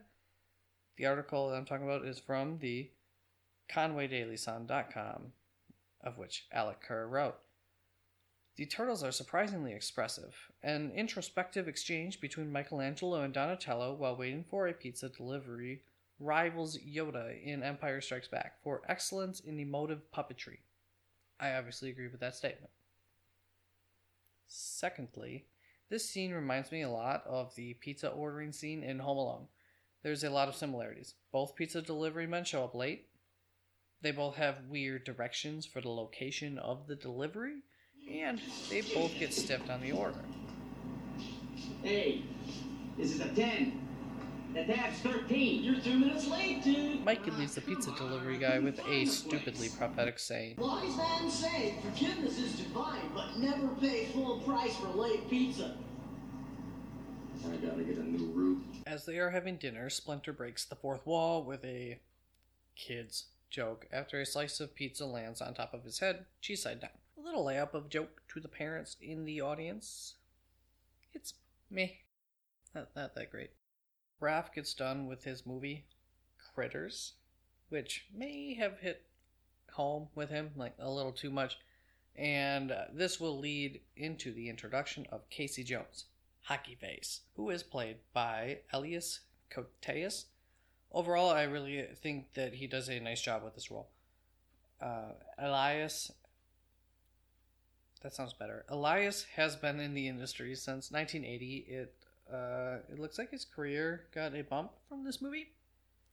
The article that I'm talking about is from the ConwayDailySun.com, of which Alec Kerr wrote. The turtles are surprisingly expressive. An introspective exchange between Michelangelo and Donatello while waiting for a pizza delivery rivals Yoda in Empire Strikes Back for excellence in emotive puppetry. I obviously agree with that statement. Secondly, this scene reminds me a lot of the pizza ordering scene in Home Alone. There's a lot of similarities. Both pizza delivery men show up late. They both have weird directions for the location of the delivery, and they both get stiffed on the order. Hey, this is a 10. The tab's 13. You're two minutes late, dude. Mikey leaves the pizza delivery guy with a stupidly prophetic saying. Wise man say forgiveness is divine, but never pay full price for late pizza. I gotta get a new. As they are having dinner, Splinter breaks the fourth wall with a kid's joke after a slice of pizza lands on top of his head, cheese side down. A little layup of joke to the parents in the audience. It's me. Not, not that great. Raph gets done with his movie, Critters, which may have hit home with him like a little too much. And uh, this will lead into the introduction of Casey Jones, Hockey Face, who is played by Elias Koteas. Overall, I really think that he does a nice job with this role. uh, Elias. That sounds better. Elias has been in the industry since 1980. It uh, it looks like his career got a bump from this movie,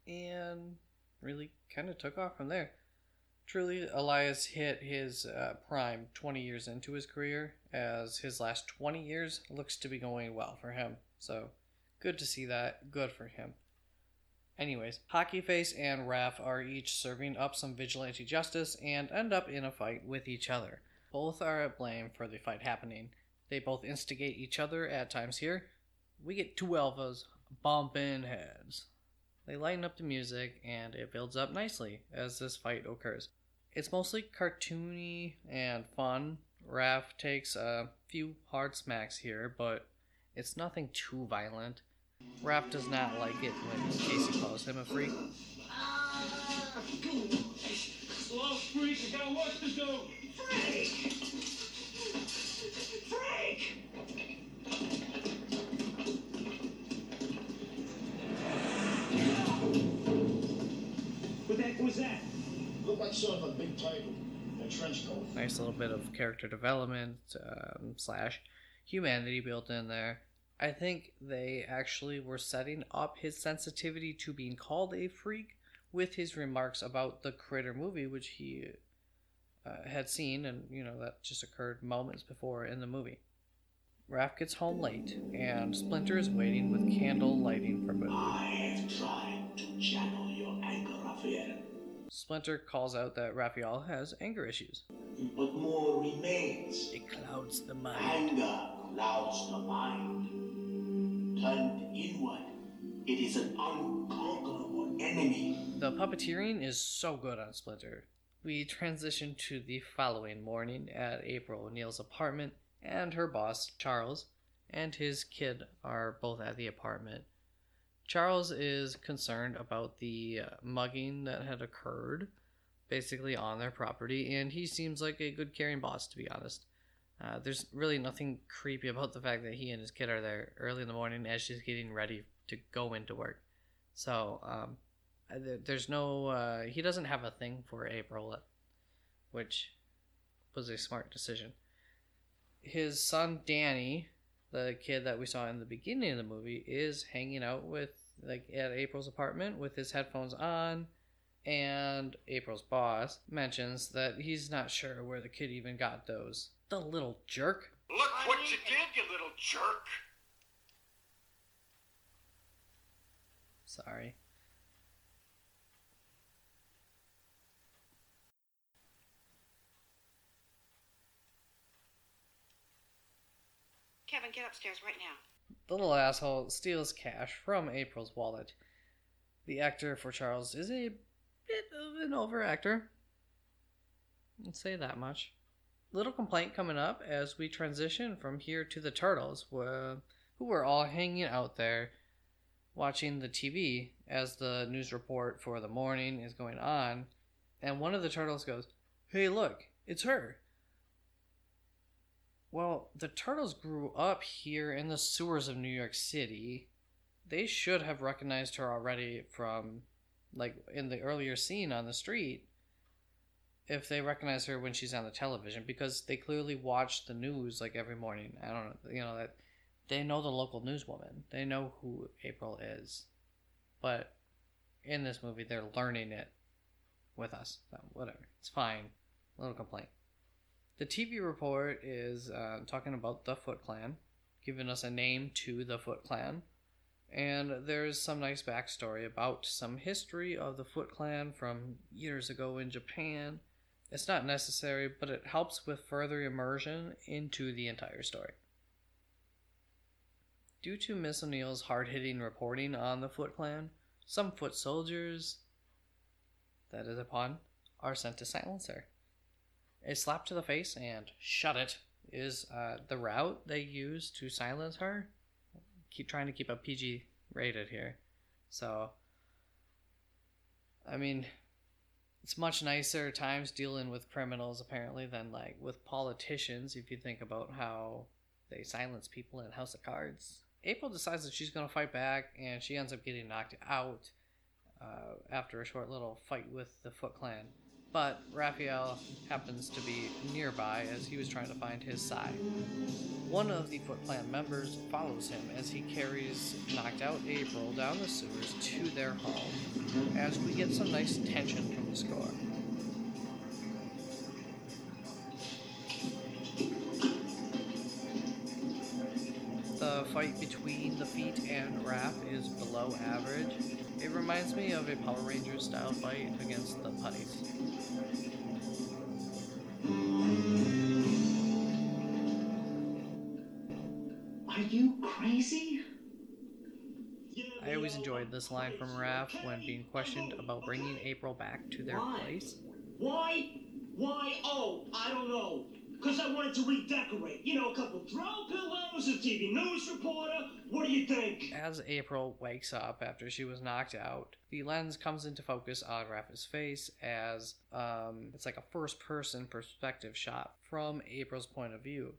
and really kind of took off from there. Truly, Elias hit his uh, prime 20 years into his career, as his last 20 years looks to be going well for him. So, good to see that. Good for him. Anyways, Hockey Face and Raph are each serving up some vigilante justice and end up in a fight with each other. Both are at blame for the fight happening. They both instigate each other at times here. We get two alphas bumping heads. They lighten up the music and it builds up nicely as this fight occurs. It's mostly cartoony and fun. Raph takes a few hard smacks here, but it's nothing too violent. Raph does not like it when Casey calls him a freak. Ah, Slow, freak. I got work to do. Freak! Heck was that? Look like sort of a big tiger in a trench coat. Nice little bit of character development um, slash humanity built in there. I think they actually were setting up his sensitivity to being called a freak with his remarks about the Critter movie, which he uh, had seen, and you know that just occurred moments before in the movie. Raph gets home late, and Splinter is waiting with candle lighting forbidden. I have tried to channel your anger, Splinter calls out that Raphael has anger issues. but more remains. It clouds the mind. Anger clouds the mind. Turned inward, it is an unconquerable enemy. The puppeteering is so good on Splinter. We transition to the following morning at April O'Neil's apartment, and her boss, Charles, and his kid are both at the apartment. Charles is concerned about the uh, mugging that had occurred, basically on their property, and he seems like a good caring boss, to be honest. Uh, there's really nothing creepy about the fact that he and his kid are there early in the morning as she's getting ready to go into work. So, um, uh, there's no, uh, he doesn't have a thing for April, which was a smart decision. His son Danny, the kid that we saw in the beginning of the movie, is hanging out with, like, at April's apartment with his headphones on. And April's boss mentions that he's not sure where the kid even got those. The little jerk. Look what you did, you little jerk! Sorry. Kevin, get upstairs right now. The little asshole steals cash from April's wallet. The actor for Charles is a bit of an overactor. Let's say that much. Little complaint coming up as we transition from here to the turtles, who were all hanging out there watching the TV as the news report for the morning is going on. And one of the turtles goes, Hey, look, it's her. Well, the turtles grew up here in the sewers of New York City. They should have recognized her already from, like, in the earlier scene on the street. If they recognize her when she's on the television, because they clearly watch the news like every morning. I don't know, you know that they know the local newswoman. They know who April is, but in this movie, they're learning it with us. So whatever, it's fine. Little complaint. The TV report is uh, talking about the Foot Clan, giving us a name to the Foot Clan, and there's some nice backstory about some history of the Foot Clan from years ago in Japan. It's not necessary, but it helps with further immersion into the entire story. Due to Miss O'Neil's hard hitting reporting on the Foot Clan, some foot soldiers, that is a pun, are sent to silence her. A slap to the face and shut it is uh, the route they use to silence her. Keep trying to keep a PG rated here. So, I mean, it's much nicer times dealing with criminals apparently than like with politicians if you think about how they silence people in House of Cards. April decides that she's going to fight back and she ends up getting knocked out uh, after a short little fight with the Foot Clan. But Raphael happens to be nearby as he was trying to find his Sai. One of the Foot Clan members follows him as he carries knocked out April down the sewers to their home, as we get some nice tension from the score. The fight between the feet and Raph is below average. It reminds me of a Power Rangers style fight against the putties. Are you crazy? I always enjoyed this line from Raph when being questioned about bringing April back to their Why? place. Why? Why? Oh, I don't know. Because I wanted to redecorate. You know, a couple throw pillows, a TV news reporter. What do you think? As April wakes up after she was knocked out, the lens comes into focus on Raph's face as um, it's like a first person perspective shot from April's point of view.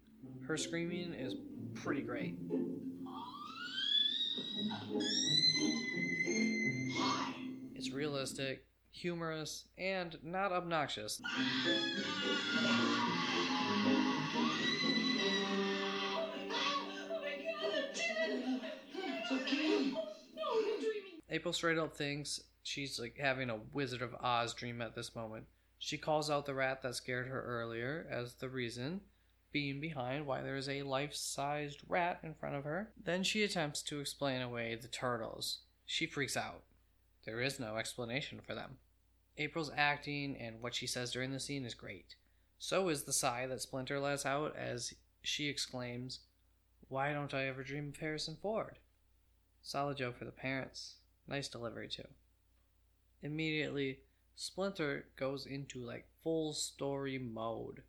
Her screaming is pretty great. It's realistic, humorous, and not obnoxious. April straight up thinks she's like having a Wizard of Oz dream at this moment. She calls out the rat that scared her earlier as the reason, being behind why there is a life sized rat in front of her. Then she attempts to explain away the turtles. She freaks out. There is no explanation for them. April's acting and what she says during the scene is great. So is the sigh that Splinter lets out as she exclaims, Why don't I ever dream of Harrison Ford? Solid joke for the parents. Nice delivery, too. Immediately, Splinter goes into like full story mode.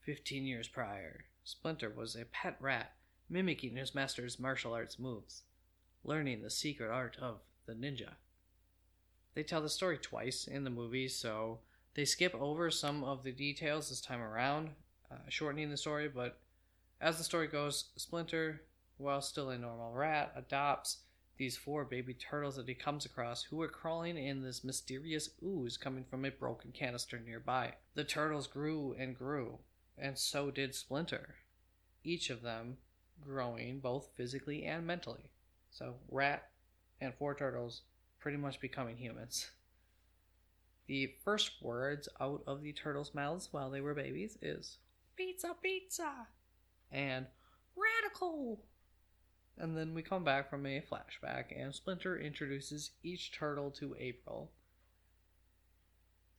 15 years prior, Splinter was a pet rat, mimicking his master's martial arts moves, learning the secret art of the ninja. They tell the story twice in the movie, so they skip over some of the details this time around, uh, shortening the story, but as the story goes, Splinter, while still a normal rat, adopts these four baby turtles that he comes across who are crawling in this mysterious ooze coming from a broken canister nearby. The turtles grew and grew, and so did Splinter, each of them growing both physically and mentally. So, rat and four turtles pretty much becoming humans. The first words out of the turtles' mouths while they were babies is pizza, pizza, and radical. And then we come back from a flashback, and Splinter introduces each turtle to April.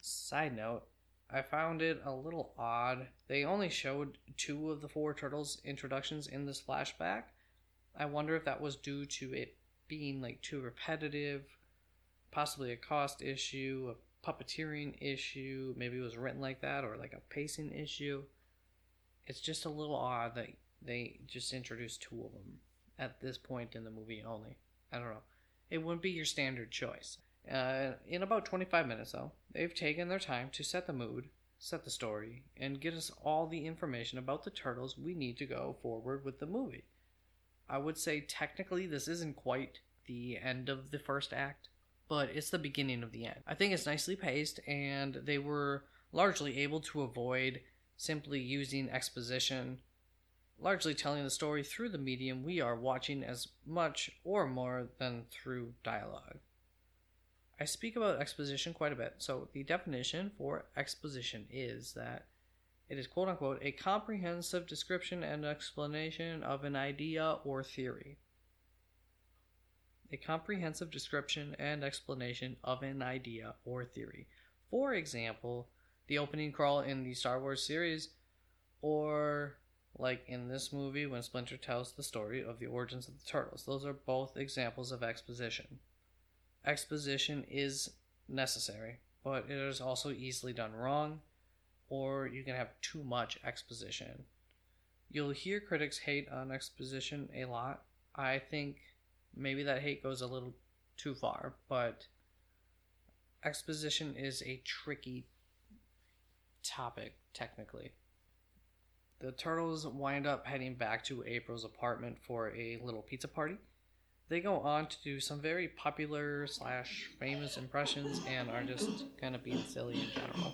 Side note, I found it a little odd. They only showed two of the four turtles' introductions in this flashback. I wonder if that was due to it being like too repetitive, possibly a cost issue, a puppeteering issue, maybe it was written like that, or like a pacing issue. It's just a little odd that they just introduced two of them at this point in the movie only. I don't know. It wouldn't be your standard choice. Uh, in about 25 minutes, though, they've taken their time to set the mood, set the story, and get us all the information about the turtles we need to go forward with the movie. I would say technically this isn't quite the end of the first act, but it's the beginning of the end. I think it's nicely paced, and they were largely able to avoid simply using exposition largely telling the story through the medium we are watching as much or more than through dialogue. I speak about exposition quite a bit, so the definition for exposition is that it is quote unquote a comprehensive description and explanation of an idea or theory. A comprehensive description and explanation of an idea or theory. For example, the opening crawl in the Star Wars series, or like in this movie when Splinter tells the story of the origins of the turtles. Those are both examples of exposition. Exposition is necessary, but it is also easily done wrong, or you can have too much exposition. You'll hear critics hate on exposition a lot. I think maybe that hate goes a little too far, but exposition is a tricky topic, technically. The turtles wind up heading back to April's apartment for a little pizza party. They go on to do some very popular slash famous impressions and are just kind of being silly in general.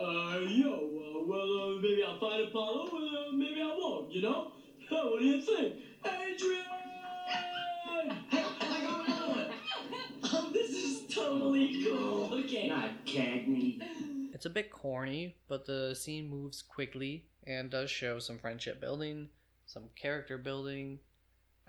Uh, yo, uh, well, uh, maybe I'll find Apollo, uh, maybe I won't, you know? what do you think? Adrian! Hey, I got another one! Oh, this is totally cool. Okay. Not Cagney. It's a bit corny, but the scene moves quickly and does show some friendship building, some character building.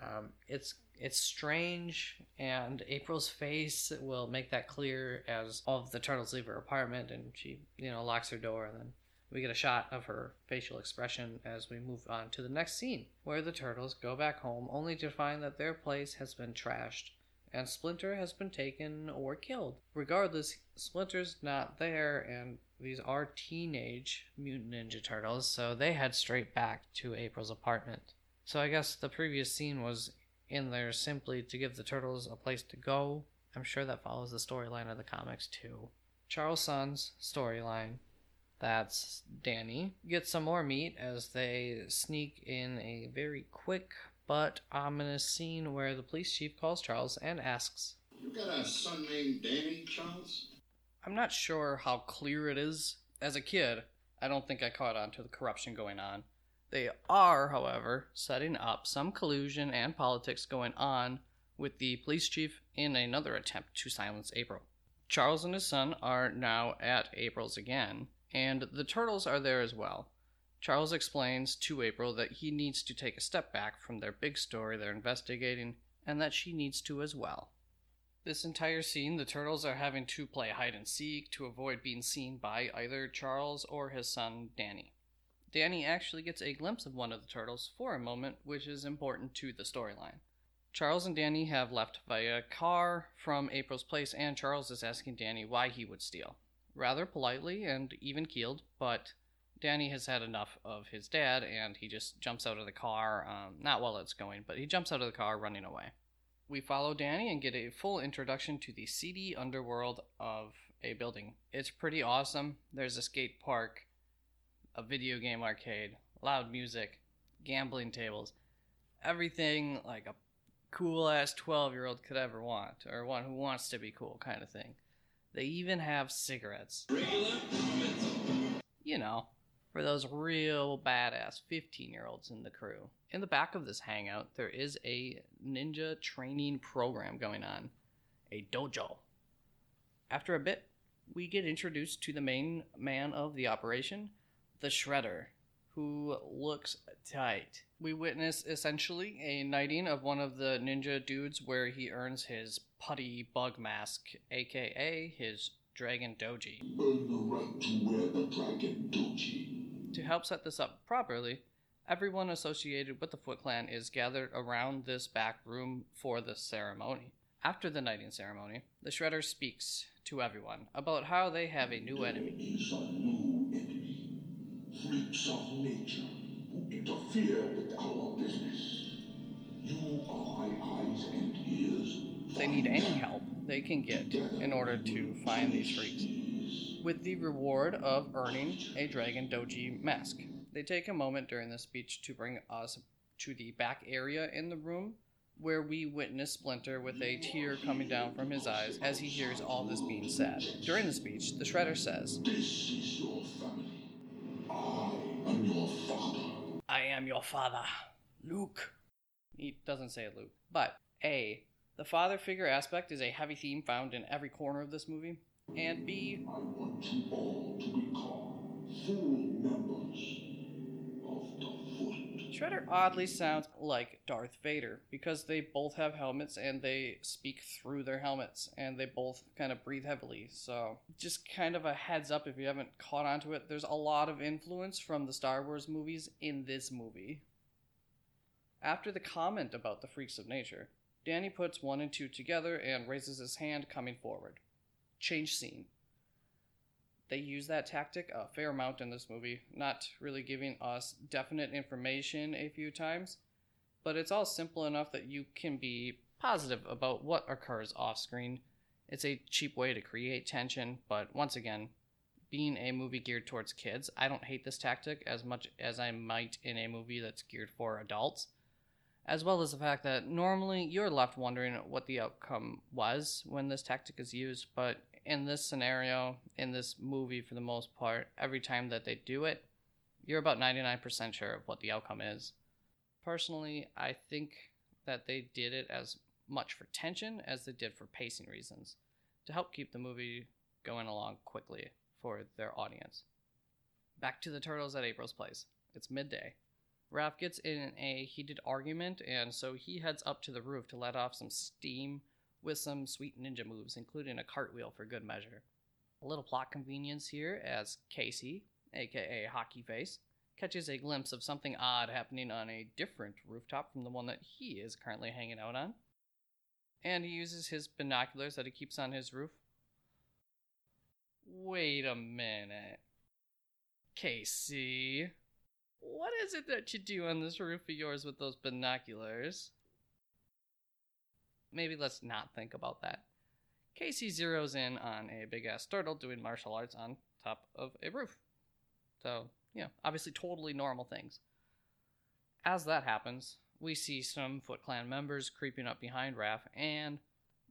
Um, it's it's strange, and April's face will make that clear as all of the turtles leave her apartment and she, you know, locks her door, and then we get a shot of her facial expression as we move on to the next scene, where the turtles go back home only to find that their place has been trashed and Splinter has been taken or killed. Regardless, Splinter's not there, and these are teenage Mutant Ninja Turtles, so they head straight back to April's apartment. So I guess the previous scene was in there simply to give the turtles a place to go. I'm sure that follows the storyline of the comics too. Charles Son's storyline. That's Danny. Get some more meat as they sneak in a very quick but ominous scene where the police chief calls Charles and asks, You got a son named Danny, Charles? I'm not sure how clear it is. As a kid, I don't think I caught on to the corruption going on. They are, however, setting up some collusion and politics going on with the police chief in another attempt to silence April. Charles and his son are now at April's again, and the turtles are there as well. Charles explains to April that he needs to take a step back from their big story they're investigating, and that she needs to as well. This entire scene, the turtles are having to play hide and seek to avoid being seen by either Charles or his son Danny. Danny actually gets a glimpse of one of the turtles for a moment, which is important to the storyline. Charles and Danny have left via car from April's place, and Charles is asking Danny why he would steal. Rather politely and even keeled, but Danny has had enough of his dad, and he just jumps out of the car. Um, not while it's going, but he jumps out of the car running away. We follow Danny and get a full introduction to the seedy underworld of a building. It's pretty awesome. There's a skate park, a video game arcade, loud music, gambling tables, everything like a cool ass 12 year old could ever want, or one who wants to be cool kind of thing. They even have cigarettes. You know, for those real badass 15 year olds in the crew. In the back of this hangout, there is a ninja training program going on, a dojo. After a bit, we get introduced to the main man of the operation, the Shredder, who looks tight. We witness essentially a knighting of one of the ninja dudes where he earns his putty bug mask, aka his Dragon Doji. Earn the right to wear the Dragon Doji. To help set this up properly, everyone associated with the Foot Clan is gathered around this back room for the ceremony. After the knighting ceremony, the Shredder speaks to everyone about how they have a new enemy. Is a new enemy. Freaks of nature who interfere with our business. You are my eyes and ears. If they need any help they can get in order to find these freaks, with the reward of earning a Dragon Doji mask. They take a moment during the speech to bring us to the back area in the room where we witness Splinter with a tear coming down from his eyes as he hears all this being said. During the speech, the Shredder says, This is your family. I am your father. I am your father, Luke. He doesn't say Luke, but A, the father figure aspect is a heavy theme found in every corner of this movie, and B, I want you all to become full members of the Foot. Shredder oddly sounds like Darth Vader because they both have helmets and they speak through their helmets and they both kind of breathe heavily. So, just kind of a heads up if you haven't caught on to it, there's a lot of influence from the Star Wars movies in this movie. After the comment about the freaks of nature, Danny puts one and two together and raises his hand coming forward. Change scene. They use that tactic a fair amount in this movie, not really giving us definite information a few times, but it's all simple enough that you can be positive about what occurs off screen. It's a cheap way to create tension, but once again, being a movie geared towards kids, I don't hate this tactic as much as I might in a movie that's geared for adults. as well as the fact that normally you're left wondering what the outcome was when this tactic is used, but in this scenario, in this movie for the most part, every time that they do it, you're about 99% sure of what the outcome is. Personally, I think that they did it as much for tension as they did for pacing reasons to help keep the movie going along quickly for their audience. Back to the turtles at April's place. It's midday. Raph gets in a heated argument, and so he heads up to the roof to let off some steam with some sweet ninja moves, including a cartwheel for good measure. A little plot convenience here as Casey, aka Hockey Face, catches a glimpse of something odd happening on a different rooftop from the one that he is currently hanging out on. And he uses his binoculars that he keeps on his roof. Wait a minute. Casey, what is it that you do on this roof of yours with those binoculars? Maybe let's not think about that. Casey zeroes in on a big ass turtle doing martial arts on top of a roof. So, yeah, obviously totally normal things. As that happens, we see some Foot Clan members creeping up behind Raph, and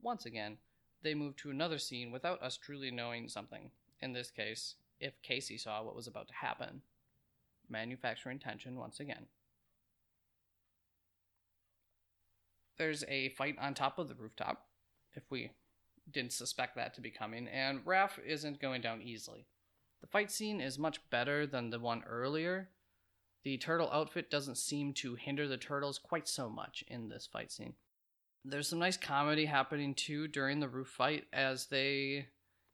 once again, they move to another scene without us truly knowing something. In this case, if Casey saw what was about to happen. Manufacturing tension once again. There's a fight on top of the rooftop, if we didn't suspect that to be coming, and Raph isn't going down easily. The fight scene is much better than the one earlier. The turtle outfit doesn't seem to hinder the turtles quite so much in this fight scene. There's some nice comedy happening too during the roof fight as they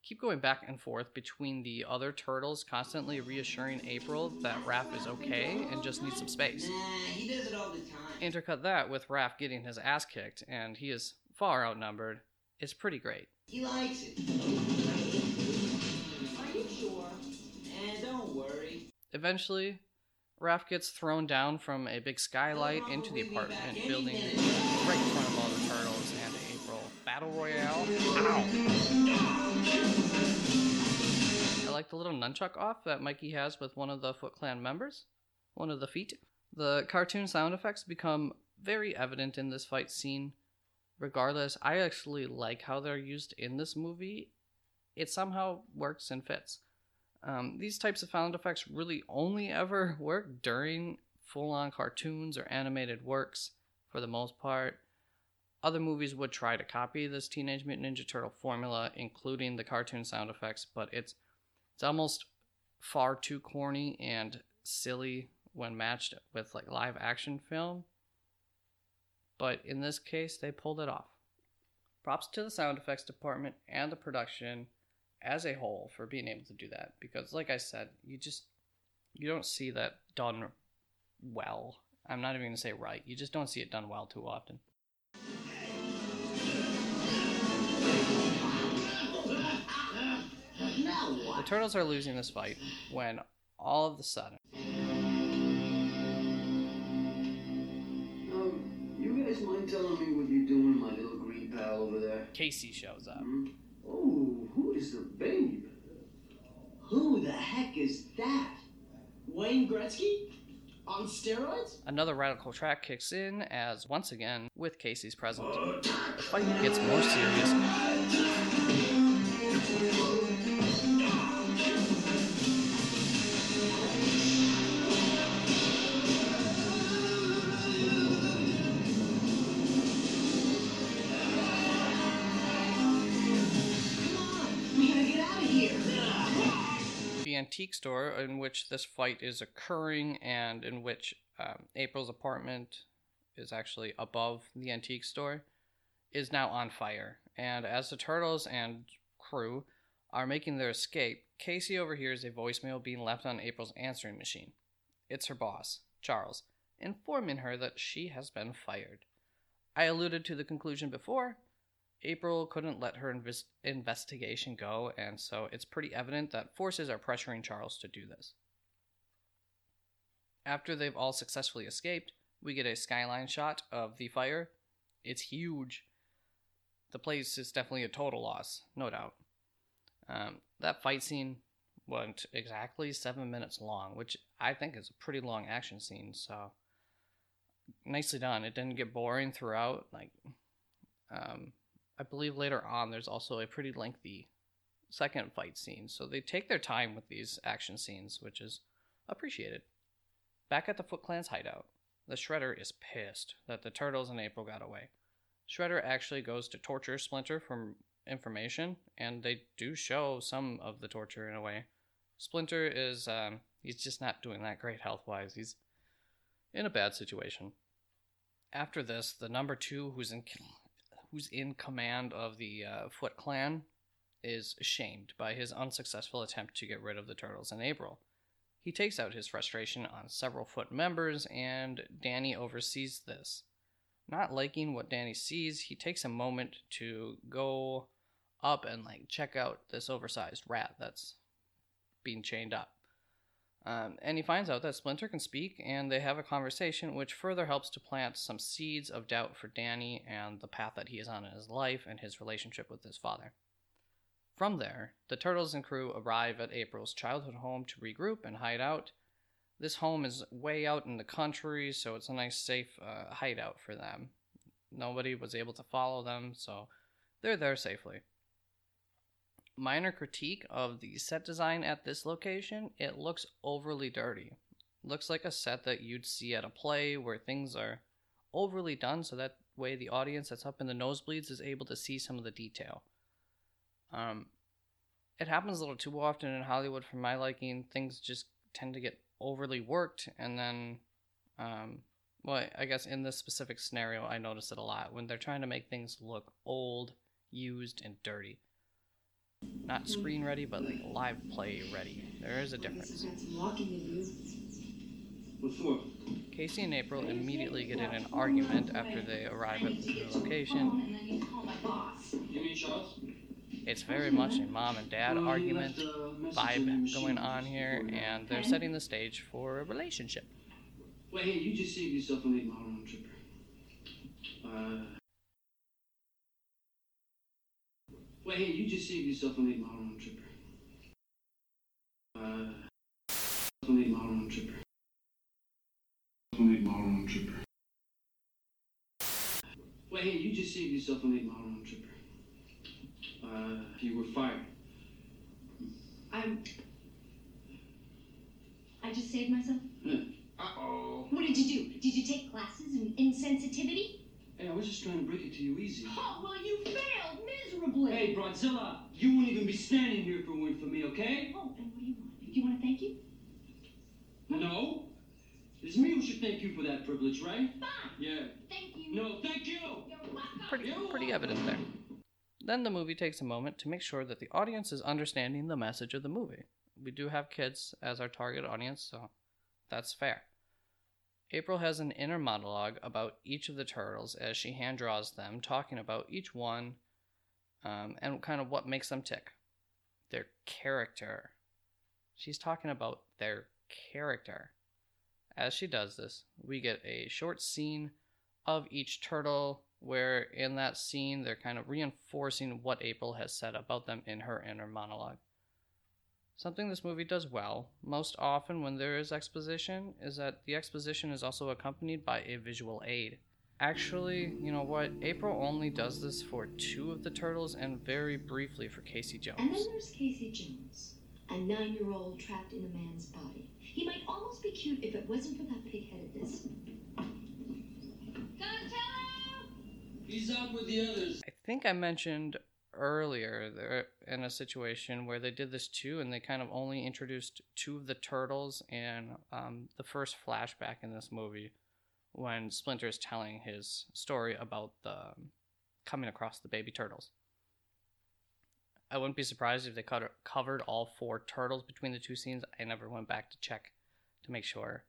keep going back and forth between the other turtles, constantly reassuring April that Raph is okay and just needs some space. Nah, he does it all the time. Intercut that with Raph getting his ass kicked, and he is far outnumbered. It's pretty great. He likes it. Are you sure? Eh, don't worry. Eventually, Raph gets thrown down from a big skylight into the apartment building right in front of all the turtles and April. Battle Royale. Ow! I like the little nunchuck off that Mikey has with one of the Foot Clan members, one of the feet. The cartoon sound effects become very evident in this fight scene. Regardless, I actually like how they're used in this movie. It somehow works and fits. Um, these types of sound effects really only ever work during full on cartoons or animated works for the most part. Other movies would try to copy this Teenage Mutant Ninja Turtle formula, including the cartoon sound effects, but it's it's almost far too corny and silly when matched with like live action film. But in this case, they pulled it off. Props to the sound effects department and the production as a whole for being able to do that because like I said, you just you don't see that done well. I'm not even going to say right. You just don't see it done well too often. The turtles are losing this fight when all of a sudden Um, you guys mind telling me what you're doing, my little green pal over there? Casey shows up. Hmm? Oh, who is the babe? Who the heck is that? Wayne Gretzky? On steroids? Another radical track kicks in as once again, with Casey's present, the fight gets more serious. The antique store in which this fight is occurring and in which um, April's apartment is actually above the antique store is now on fire. And as the turtles and crew are making their escape, Casey overhears a voicemail being left on April's answering machine. It's her boss, Charles, informing her that she has been fired. I alluded to the conclusion before. April couldn't let her inves- investigation go, and so it's pretty evident that forces are pressuring Charles to do this. After they've all successfully escaped, we get a skyline shot of the fire. It's huge. The place is definitely a total loss, no doubt. Um, that fight scene went exactly seven minutes long, which I think is a pretty long action scene, so nicely done. It didn't get boring throughout. Like, um, I believe later on there's also a pretty lengthy second fight scene. So they take their time with these action scenes, which is appreciated. Back at the Foot Clan's hideout, the Shredder is pissed that the Turtles and April got away. Shredder actually goes to torture Splinter for information, and they do show some of the torture in a way. Splinter is, um, he's just not doing that great health wise. He's in a bad situation. After this, the number two, who's in who's in command of the uh, Foot Clan, is shamed by his unsuccessful attempt to get rid of the turtles in April. He takes out his frustration on several Foot members, and Danny oversees this. Not liking what Danny sees, he takes a moment to go up and like check out this oversized rat that's being chained up. Um, and he finds out that Splinter can speak, and they have a conversation, which further helps to plant some seeds of doubt for Danny and the path that he is on in his life and his relationship with his father. From there, the Turtles and crew arrive at April's childhood home to regroup and hide out. This home is way out in the country, so it's a nice, safe uh, hideout for them. Nobody was able to follow them, so they're there safely minor critique of the set design at this location it looks overly dirty. Looks like a set that you'd see at a play where things are overly done so that way the audience that's up in the nosebleeds is able to see some of the detail. Um, it happens a little too often in hollywood for my liking. Things just tend to get overly worked and then um, well i guess in this specific scenario i notice it a lot. When they're trying to make things look old used and dirty not screen ready, but like live play ready. There is a difference. Casey and April immediately get in an argument after they arrive at the location. It's very much a mom and dad argument vibe going on here, and they're setting the stage for a relationship. Wait, hey, you just saved yourself an eight mile round trip. Uh, Wait, hey, you just saved yourself an eight mile round trip. Uh, an eight mile round trip. An eight mile round trip. Wait, hey, you just saved yourself an eight mile round trip. Uh, you were fired. I'm. I just saved myself? Yeah. Uh oh. What did you do? Did you take classes in insensitivity? Hey, I was just trying to break it to you easy. Oh, well, you failed miserably. Hey, Broadzilla, you wouldn't even be standing here if it weren't for me, okay? Oh, and what do you want? Do you want to thank you? No. It's me who should thank you for that privilege, right? Fine. Yeah. Thank you. No, thank you. You're welcome. Pretty, pretty evident there. Then the movie takes a moment to make sure that the audience is understanding the message of the movie. We do have kids as our target audience, so that's fair. April has an inner monologue about each of the turtles as she hand draws them, talking about each one um, and kind of what makes them tick. Their character. She's talking about their character. As she does this, we get a short scene of each turtle where in that scene they're kind of reinforcing what April has said about them in her inner monologue. Something this movie does well, most often when there is exposition, is that the exposition is also accompanied by a visual aid. Actually, you know what? April only does this for two of the turtles and very briefly for Casey Jones. And then there's Casey Jones, a nine year old trapped in a man's body. He might almost be cute if it wasn't for that pig headedness. Donatello! He's up with the others. I think I mentioned earlier they're in a situation where they did this too and they kind of only introduced two of the turtles in um, the first flashback in this movie when splinter is telling his story about the um, coming across the baby turtles. I wouldn't be surprised if they covered all four turtles between the two scenes. I never went back to check to make sure.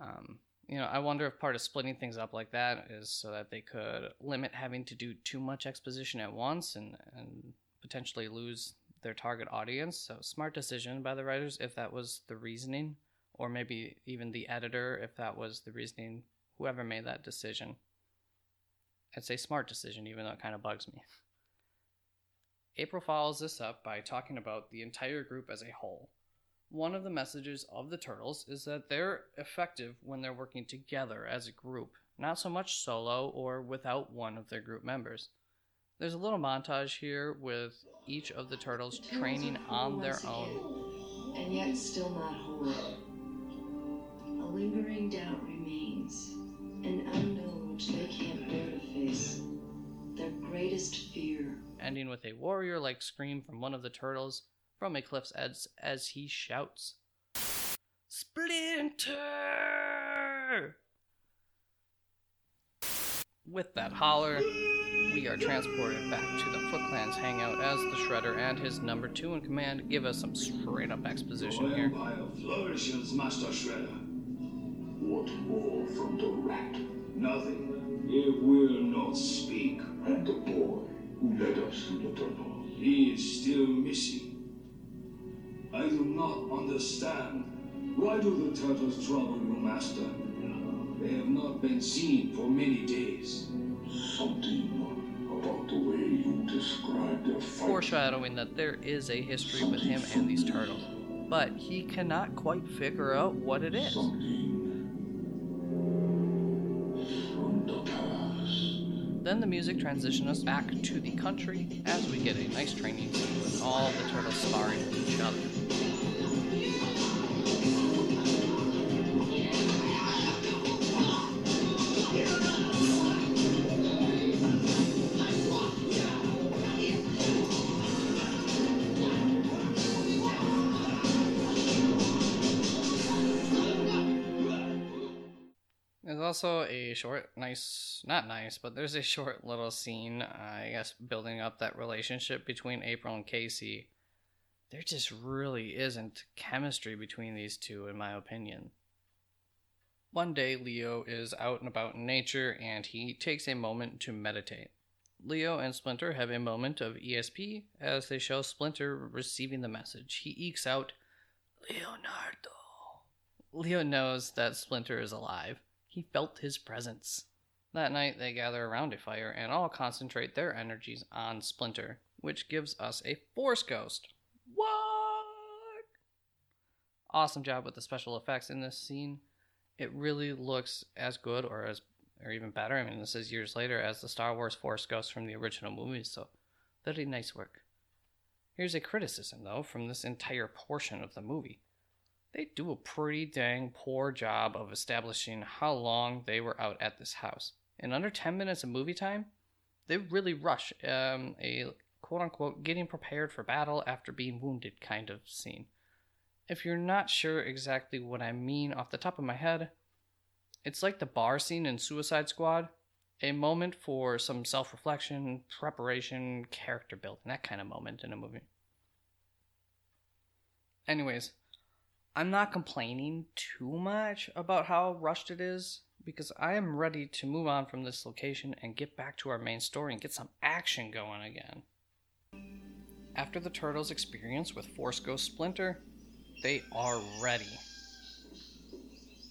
Um, you know, I wonder if part of splitting things up like that is so that they could limit having to do too much exposition at once and, and potentially lose their target audience. So, smart decision by the writers if that was the reasoning, or maybe even the editor if that was the reasoning, whoever made that decision. I'd say smart decision, even though it kind of bugs me. April follows this up by talking about the entire group as a whole. One of the messages of the turtles is that they're effective when they're working together as a group, not so much solo or without one of their group members. There's a little montage here with each of the turtles training on their own. and yet still not whole. A lingering doubt remains, an unknown which they can't bear to face. Their greatest fear. ending with a warrior like scream from one of the turtles from a cliff's edge as he shouts, Splinter! With that holler, we are transported back to the Foot Clan's hangout as the Shredder and his number two in command give us some straight up exposition here. Empire flourishes, Master Shredder. What more from the rat? Nothing. It will not speak. And the boy who led us to the tunnel. He is still missing. I do not understand. Why do the turtles trouble you, Master? They have not been seen for many days. Something about the way you describe their fight. Foreshadowing that there is a history with him and these turtles, but he cannot quite figure out what it is. Then the music transitions us back to the country as we get a nice training scene with all the turtles sparring with each other. Also a short, nice, not nice, but there's a short little scene, uh, I guess, building up that relationship between April and Casey. There just really isn't chemistry between these two, in my opinion. One day, Leo is out and about in nature and he takes a moment to meditate. Leo and Splinter have a moment of ESP as they show Splinter receiving the message. He ekes out, Leonardo. Leo knows that Splinter is alive. He felt his presence. That night, they gather around a fire and all concentrate their energies on Splinter, which gives us a Force Ghost. What? Awesome job with the special effects in this scene. It really looks as good or as or even better. I mean, this is years later as the Star Wars Force Ghost from the original movies, so very nice work. Here's a criticism though from this entire portion of the movie they do a pretty dang poor job of establishing how long they were out at this house. In under 10 minutes of movie time, they really rush um, a quote unquote getting prepared for battle after being wounded kind of scene. If you're not sure exactly what I mean off the top of my head, it's like the bar scene in Suicide Squad a moment for some self reflection, preparation, character building, that kind of moment in a movie. Anyways, I'm not complaining too much about how rushed it is because I am ready to move on from this location and get back to our main story and get some action going again. After the Turtles' experience with Force Ghost Splinter, they are ready.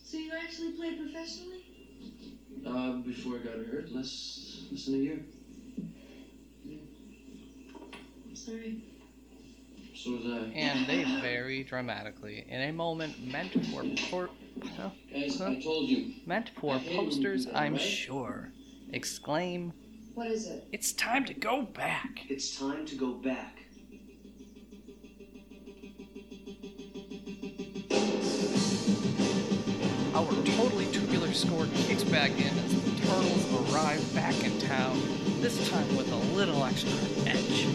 So you actually played professionally? Uh, before I got hurt, less, less than a year. I'm sorry. So was I. And they very dramatically, in a moment meant for por- huh? Guys, Huh? I told you. meant for I hate when you posters, do I'm right? sure. Exclaim, What is it? it's time to go back. It's time to go back. Our totally tubular score kicks back in as the turtles arrive back in town, this time with a little extra edge.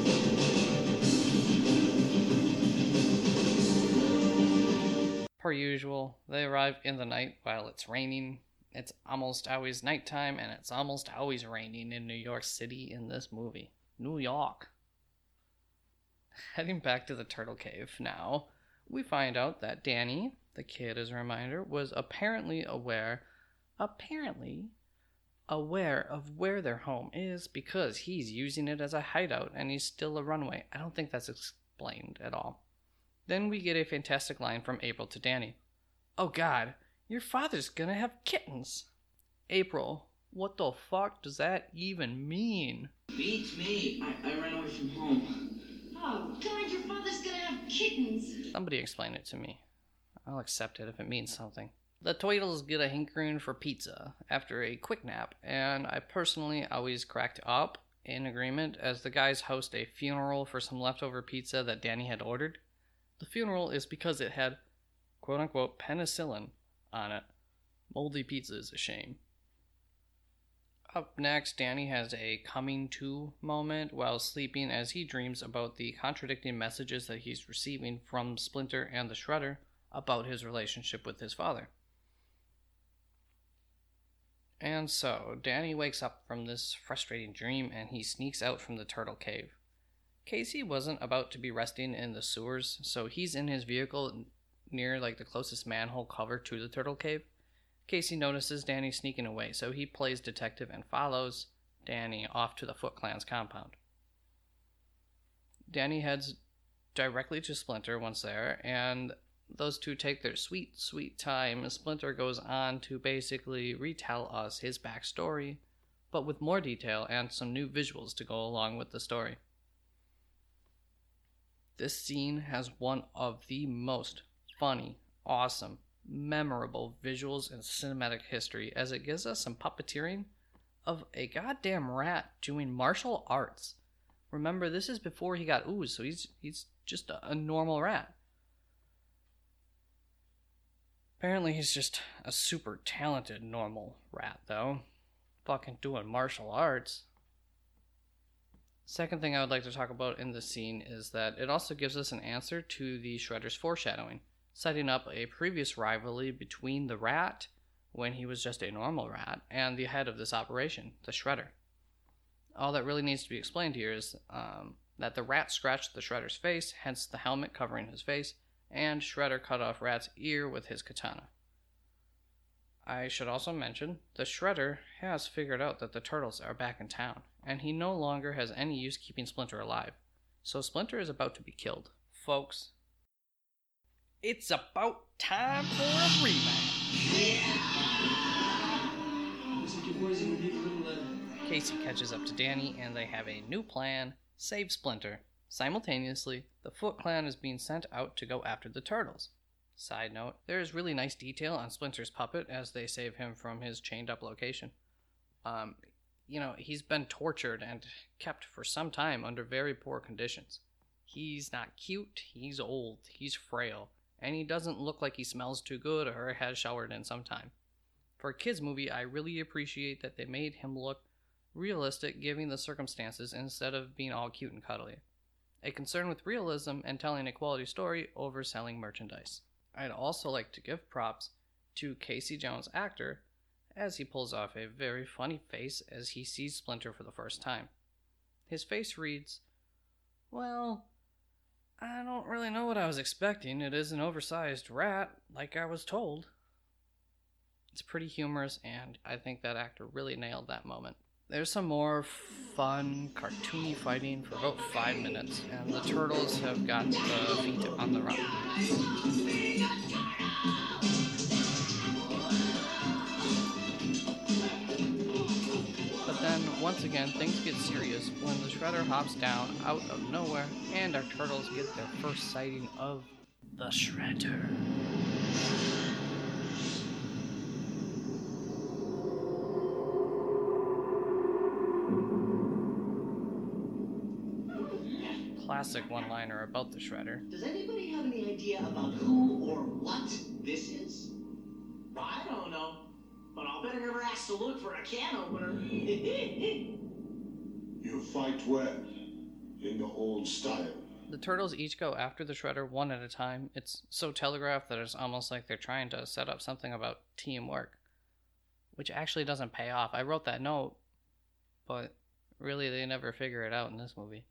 Per usual, they arrive in the night while it's raining. It's almost always nighttime, and it's almost always raining in New York City in this movie. New York. Heading back to the Turtle Cave now, we find out that Danny, the kid as a reminder, was apparently aware, apparently aware of where their home is because he's using it as a hideout and he's still a runway. I don't think that's explained at all. Then we get a fantastic line from April to Danny. Oh god, your father's gonna have kittens. April, what the fuck does that even mean? Beats me. I, I ran away from home. Oh, God, your father's gonna have kittens. Somebody explain it to me. I'll accept it if it means something. The Tweedles get a hankering for pizza after a quick nap, and I personally always cracked up in agreement as the guys host a funeral for some leftover pizza that Danny had ordered. The funeral is because it had quote unquote penicillin on it. Moldy pizza is a shame. Up next, Danny has a coming to moment while sleeping as he dreams about the contradicting messages that he's receiving from Splinter and the Shredder about his relationship with his father. And so, Danny wakes up from this frustrating dream and he sneaks out from the turtle cave. Casey wasn't about to be resting in the sewers, so he's in his vehicle near like the closest manhole cover to the turtle cave. Casey notices Danny sneaking away, so he plays detective and follows Danny off to the Foot Clan's compound. Danny heads directly to Splinter once there, and those two take their sweet, sweet time. Splinter goes on to basically retell us his backstory, but with more detail and some new visuals to go along with the story. This scene has one of the most funny, awesome, memorable visuals in cinematic history as it gives us some puppeteering of a goddamn rat doing martial arts. Remember, this is before he got ooze, so he's he's just a, a normal rat. Apparently, he's just a super talented normal rat, though. Fucking doing martial arts. Second thing I would like to talk about in this scene is that it also gives us an answer to the Shredder's foreshadowing, setting up a previous rivalry between the rat, when he was just a normal rat, and the head of this operation, the Shredder. All that really needs to be explained here is um, that the rat scratched the Shredder's face, hence the helmet covering his face, and Shredder cut off Rat's ear with his katana. I should also mention the Shredder has figured out that the turtles are back in town, and he no longer has any use keeping Splinter alive. So Splinter is about to be killed. Folks, it's about time for a rematch. Casey catches up to Danny, and they have a new plan save Splinter. Simultaneously, the Foot Clan is being sent out to go after the turtles. Side note, there is really nice detail on Splinter's puppet as they save him from his chained up location. Um, you know, he's been tortured and kept for some time under very poor conditions. He's not cute, he's old, he's frail, and he doesn't look like he smells too good or has showered in some time. For a kids movie, I really appreciate that they made him look realistic given the circumstances instead of being all cute and cuddly. A concern with realism and telling a quality story over selling merchandise. I'd also like to give props to Casey Jones' actor as he pulls off a very funny face as he sees Splinter for the first time. His face reads, Well, I don't really know what I was expecting. It is an oversized rat, like I was told. It's pretty humorous, and I think that actor really nailed that moment. There's some more fun, cartoony fighting for about five minutes, and the turtles have got the feet on the run. Once again, things get serious when the Shredder hops down out of nowhere, and our turtles get their first sighting of the Shredder. Classic one liner about the Shredder. Does anybody have any idea about who or what this is? I don't know, but I'll better never ask to look for a can opener. You fight well, in the old style. The turtles each go after the Shredder one at a time. It's so telegraphed that it's almost like they're trying to set up something about teamwork, which actually doesn't pay off. I wrote that note, but really they never figure it out in this movie.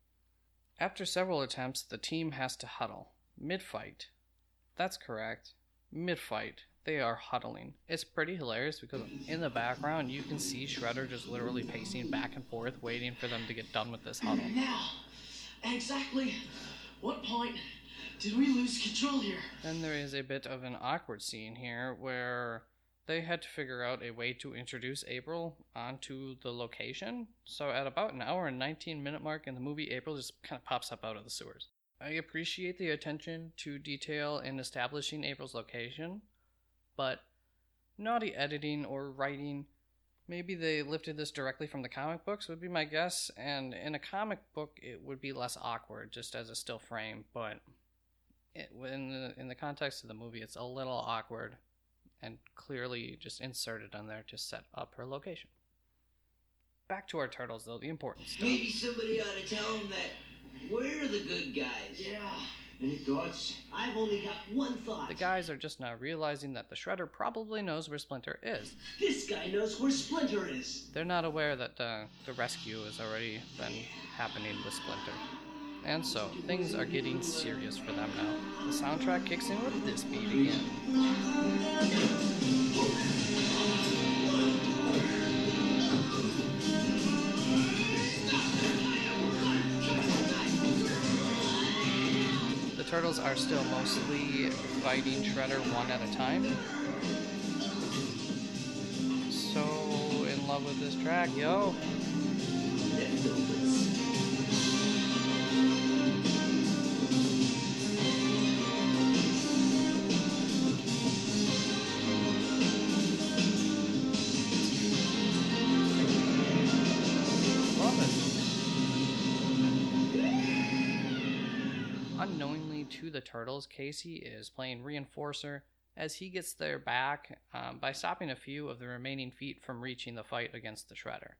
After several attempts, the team has to huddle. Mid fight. That's correct. Mid fight. They are huddling. It's pretty hilarious because in the background you can see Shredder just literally pacing back and forth, waiting for them to get done with this huddle. Now, exactly what point did we lose control here? Then there is a bit of an awkward scene here where they had to figure out a way to introduce April onto the location. So at about an hour and 19 minute mark in the movie, April just kind of pops up out of the sewers. I appreciate the attention to detail in establishing April's location, but naughty editing or writing, maybe they lifted this directly from the comic books, would be my guess. And in a comic book, it would be less awkward just as a still frame, but it, in, the, in the context of the movie, it's a little awkward and clearly just inserted on there to set up her location. Back to our turtles, though, the important stuff. Maybe somebody ought to tell them that we're the good guys. Yeah. Any thoughts? I've only got one thought. The guys are just now realizing that the Shredder probably knows where Splinter is. This guy knows where Splinter is. They're not aware that uh, the rescue has already been happening with Splinter. And so, things are getting serious for them now. The soundtrack kicks in with this beat again. Turtles are still mostly fighting Shredder one at a time. So in love with this track, yo. To the turtles, Casey is playing reinforcer as he gets their back um, by stopping a few of the remaining feet from reaching the fight against the Shredder.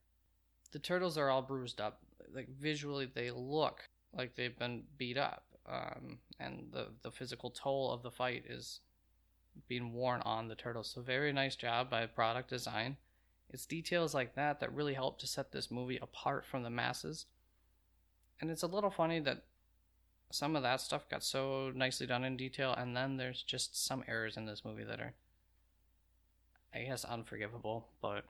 The turtles are all bruised up. Like visually, they look like they've been beat up, um, and the the physical toll of the fight is being worn on the turtles. So very nice job by product design. It's details like that that really help to set this movie apart from the masses. And it's a little funny that some of that stuff got so nicely done in detail, and then there's just some errors in this movie that are, I guess, unforgivable, but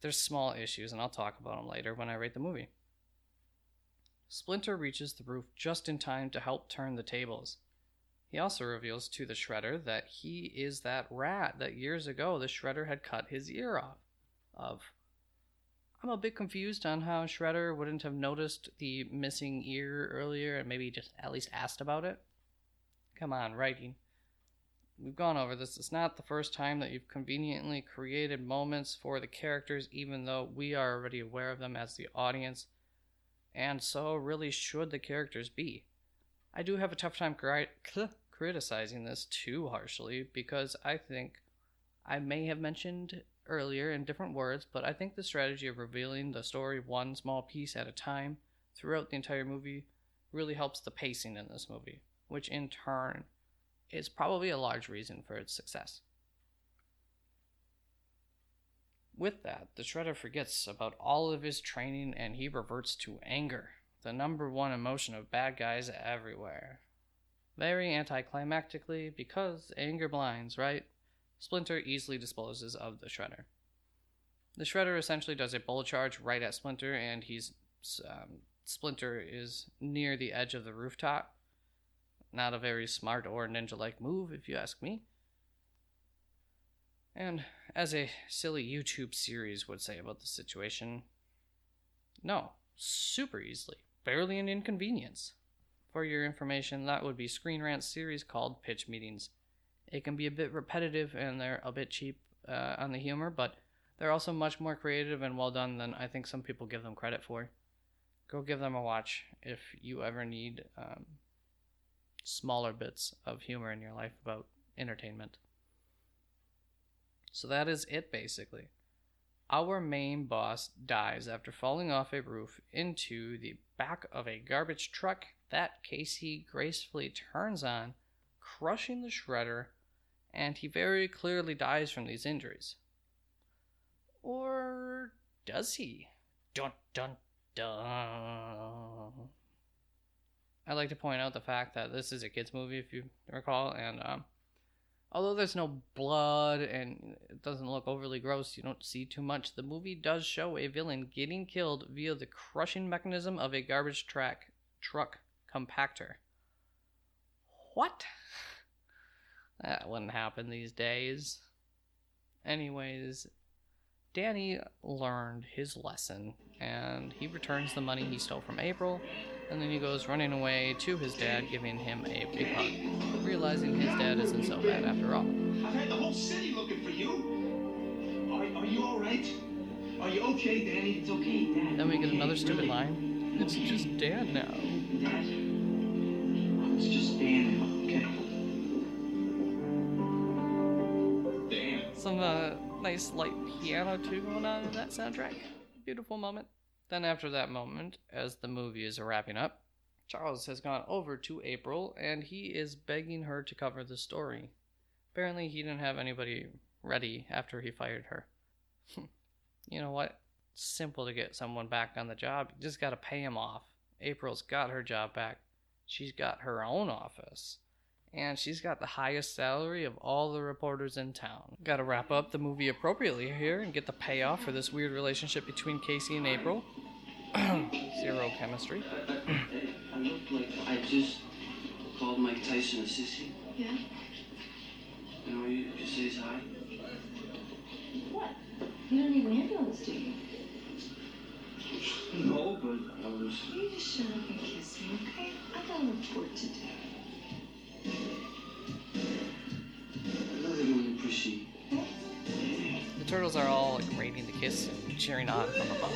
there's small issues, and I'll talk about them later when I rate the movie. Splinter reaches the roof just in time to help turn the tables. He also reveals to the Shredder that he is that rat that years ago the Shredder had cut his ear off. Of. I'm a bit confused on how Shredder wouldn't have noticed the missing ear earlier and maybe just at least asked about it. Come on, writing. We've gone over this. It's not the first time that you've conveniently created moments for the characters, even though we are already aware of them as the audience, and so really should the characters be. I do have a tough time cri- criticizing this too harshly because I think I may have mentioned earlier in different words, but I think the strategy of revealing the story one small piece at a time throughout the entire movie really helps the pacing in this movie, which in turn is probably a large reason for its success. With that, the Shredder forgets about all of his training and he reverts to anger, the number one emotion of bad guys everywhere. Very anticlimactically, because anger blinds, right? Splinter easily disposes of the Shredder. The Shredder essentially does a bullet charge right at Splinter, and he's um, Splinter is near the edge of the rooftop. Not a very smart or ninja-like move, if you ask me. And as a silly YouTube series would say about the situation, no, super easily, barely an inconvenience. For your information, that would be Screen Rant's series called Pitch Meetings. It can be a bit repetitive and they're a bit cheap uh, on the humor, but they're also much more creative and well done than I think some people give them credit for. Go give them a watch if you ever need um, smaller bits of humor in your life about entertainment. So that is it basically. Our main boss dies after falling off a roof into the back of a garbage truck that Casey gracefully turns on, crushing the shredder, and he very clearly dies from these injuries. Or does he? Dun dun dun. I'd like to point out the fact that this is a kids' movie, if you recall, and um, although there's no blood and it doesn't look overly gross, you don't see too much. The movie does show a villain getting killed via the crushing mechanism of a garbage track truck compactor. What? That wouldn't happen these days. Anyways, Danny learned his lesson and he returns the money he stole from April and then he goes running away to his dad, giving him a big hug, realizing his dad isn't so bad after all. I've had the whole city looking for you. Are, are you all right? Are you okay, Danny? It's okay, Dad. Then we get another stupid line. It's just Dad now. Dad. It's just Dan Some uh, nice light piano too going on in that soundtrack. Beautiful moment. Then after that moment, as the movie is wrapping up, Charles has gone over to April and he is begging her to cover the story. Apparently, he didn't have anybody ready after he fired her. you know what? It's simple to get someone back on the job. You just gotta pay him off. April's got her job back. She's got her own office. And she's got the highest salary of all the reporters in town. Gotta wrap up the movie appropriately here and get the payoff for this weird relationship between Casey and April. Zero chemistry. I look like I just called Mike Tyson a sissy. Yeah? You know, you just says hi. What? You don't need an ambulance, do you? No, but I was. You just shut up and kiss me, okay? I got a report to do. Love it when you proceed. The turtles are all like rating the kiss and cheering on from above.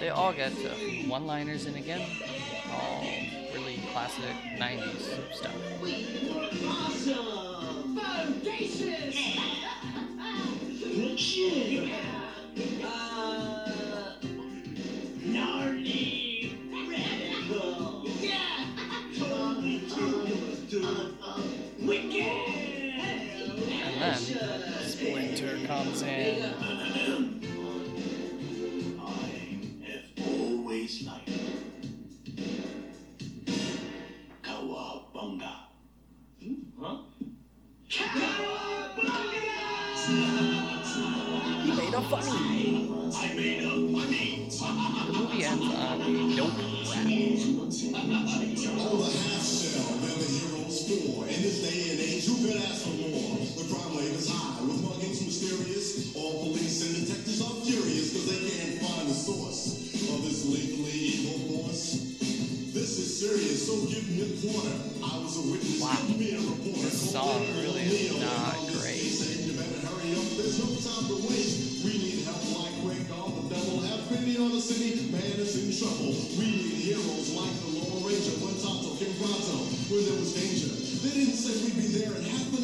They all get uh, one-liners in again, all really classic '90s stuff. Awesome! Bodacious! Comes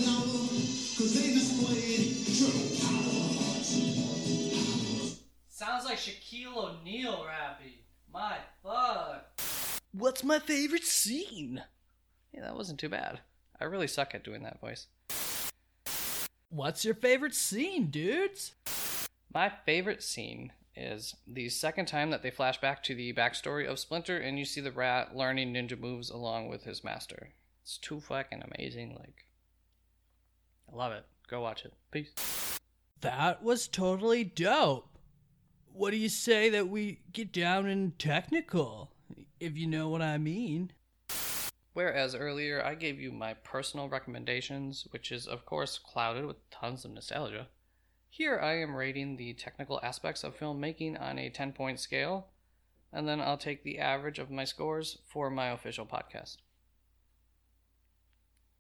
hour, cause they displayed triple power. Sounds like Shaquille O'Neal rapping. My fuck. What's my favorite scene? Yeah, that wasn't too bad. I really suck at doing that voice. What's your favorite scene, dudes? My favorite scene is the second time that they flash back to the backstory of Splinter and you see the rat learning ninja moves along with his master. It's too fucking amazing. Like, I love it. Go watch it. Peace. That was totally dope. What do you say that we get down and technical, if you know what I mean? Whereas earlier I gave you my personal recommendations, which is of course clouded with tons of nostalgia. Here I am rating the technical aspects of filmmaking on a 10 point scale, and then I'll take the average of my scores for my official podcast.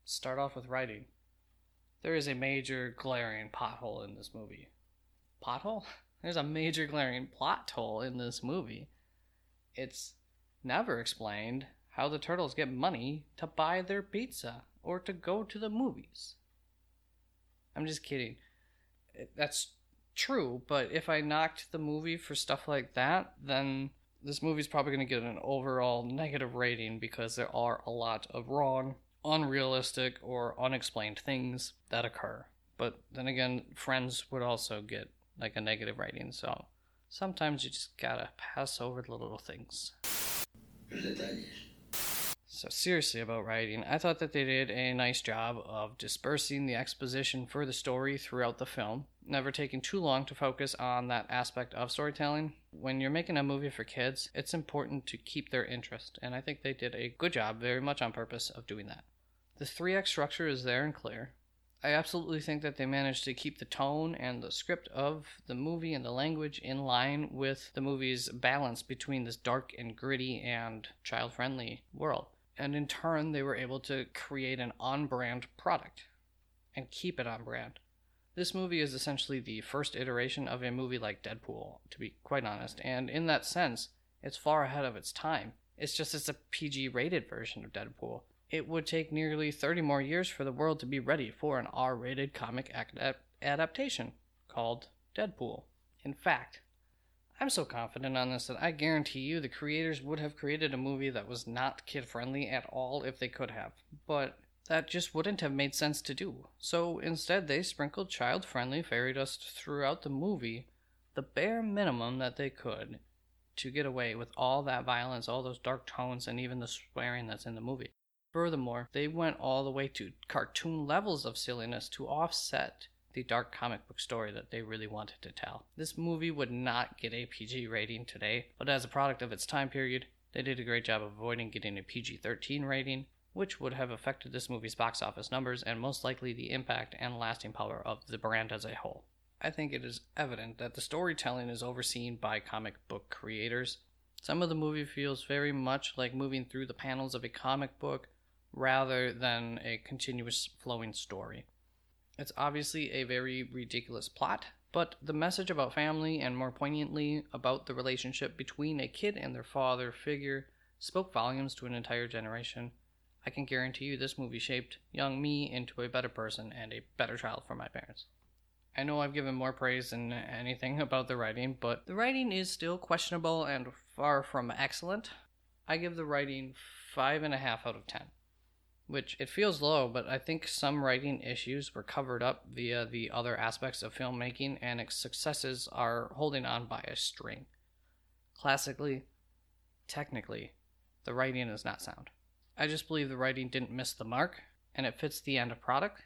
Start off with writing. There is a major glaring pothole in this movie. Pothole? There's a major glaring plot hole in this movie. It's never explained how the turtles get money to buy their pizza or to go to the movies. I'm just kidding. Eh, that's true, but if I knocked the movie for stuff like that, then this movie's probably going to get an overall negative rating because there are a lot of wrong, unrealistic, or unexplained things that occur. But then again, Friends would also get like a negative rating, so sometimes you just gotta pass over the little things. So, seriously about writing, I thought that they did a nice job of dispersing the exposition for the story throughout the film, never taking too long to focus on that aspect of storytelling. When you're making a movie for kids, it's important to keep their interest, and I think they did a good job, very much on purpose, of doing that. The 3-act structure is there and clear. I absolutely think that they managed to keep the tone and the script of the movie and the language in line with the movie's balance between this dark and gritty and child friendly world. And in turn, they were able to create an on brand product and keep it on brand. This movie is essentially the first iteration of a movie like Deadpool, to be quite honest, and in that sense, it's far ahead of its time. It's just it's a PG rated version of Deadpool it would take nearly 30 more years for the world to be ready for an R rated comic adaptation called Deadpool. In fact, I'm so confident on this that I guarantee you the creators would have created a movie that was not kid friendly at all if they could have. But that just wouldn't have made sense to do. So instead, they sprinkled child friendly fairy dust throughout the movie, the bare minimum that they could, to get away with all that violence, all those dark tones, and even the swearing that's in the movie. Furthermore, they went all the way to cartoon levels of silliness to offset the dark comic book story that they really wanted to tell. This movie would not get a PG rating today, but as a product of its time period, they did a great job of avoiding getting a PG 13 rating, which would have affected this movie's box office numbers and most likely the impact and lasting power of the brand as a whole. I think it is evident that the storytelling is overseen by comic book creators. Some of the movie feels very much like moving through the panels of a comic book rather than a continuous flowing story. It's obviously a very ridiculous plot, but the message about family and more poignantly about the relationship between a kid and their father figure spoke volumes to an entire generation. I can guarantee you this movie shaped young me into a better person and a better child for my parents. I know I've given more praise than anything about the writing, but the writing is still questionable and far from excellent. I give the writing 5.5 out of 10 which it feels low, but I think some writing issues were covered up via the other aspects of filmmaking, and its successes are holding on by a string. Classically, technically, the writing is not sound. I just believe the writing didn't miss the mark, and it fits the end product,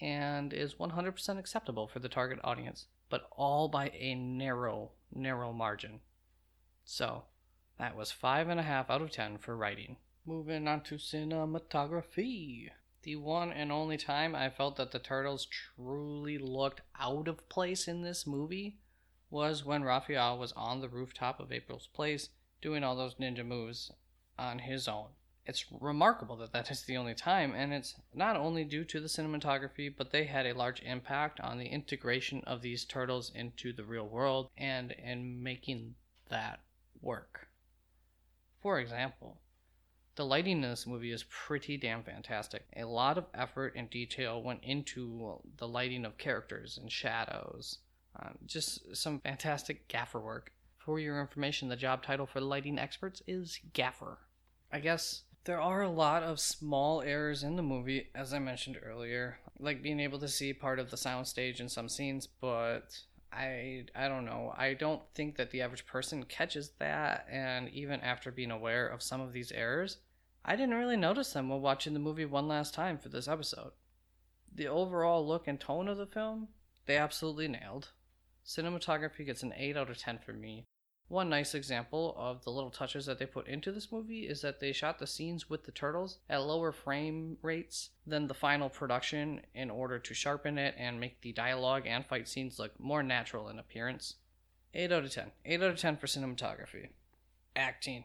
and is 100% acceptable for the target audience, but all by a narrow, narrow margin. So, that was 5.5 out of 10 for writing. Moving on to cinematography. The one and only time I felt that the turtles truly looked out of place in this movie was when Raphael was on the rooftop of April's place doing all those ninja moves on his own. It's remarkable that that is the only time, and it's not only due to the cinematography, but they had a large impact on the integration of these turtles into the real world and in making that work. For example, the lighting in this movie is pretty damn fantastic. A lot of effort and detail went into the lighting of characters and shadows. Um, just some fantastic gaffer work. For your information, the job title for lighting experts is gaffer. I guess there are a lot of small errors in the movie, as I mentioned earlier, like being able to see part of the soundstage in some scenes, but I I don't know. I don't think that the average person catches that and even after being aware of some of these errors, I didn't really notice them while watching the movie one last time for this episode. The overall look and tone of the film, they absolutely nailed. Cinematography gets an 8 out of 10 for me. One nice example of the little touches that they put into this movie is that they shot the scenes with the turtles at lower frame rates than the final production in order to sharpen it and make the dialogue and fight scenes look more natural in appearance. 8 out of 10. 8 out of 10 for cinematography. Acting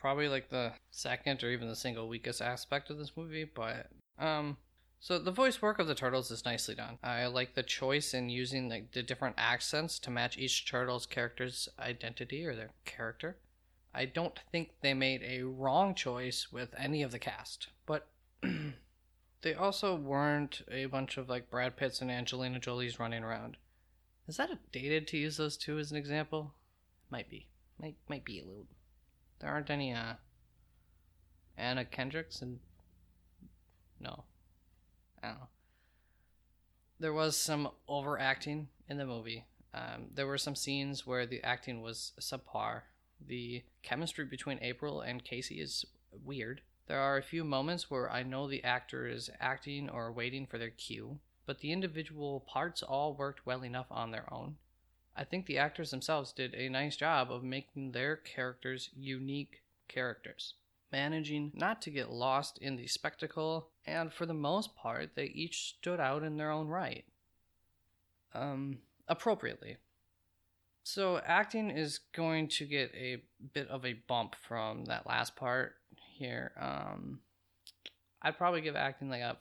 probably like the second or even the single weakest aspect of this movie, but um so the voice work of the turtles is nicely done. I like the choice in using like the different accents to match each turtle's character's identity or their character. I don't think they made a wrong choice with any of the cast, but they also weren't a bunch of like Brad Pitts and Angelina Jolie's running around. Is that dated to use those two as an example? Might be. Might might be a little there aren't any uh Anna Kendricks and no. I don't know. There was some overacting in the movie. Um, there were some scenes where the acting was subpar. The chemistry between April and Casey is weird. There are a few moments where I know the actor is acting or waiting for their cue, but the individual parts all worked well enough on their own. I think the actors themselves did a nice job of making their characters unique characters. managing not to get lost in the spectacle, and for the most part, they each stood out in their own right. Um, appropriately. So, acting is going to get a bit of a bump from that last part here. Um, I'd probably give acting like a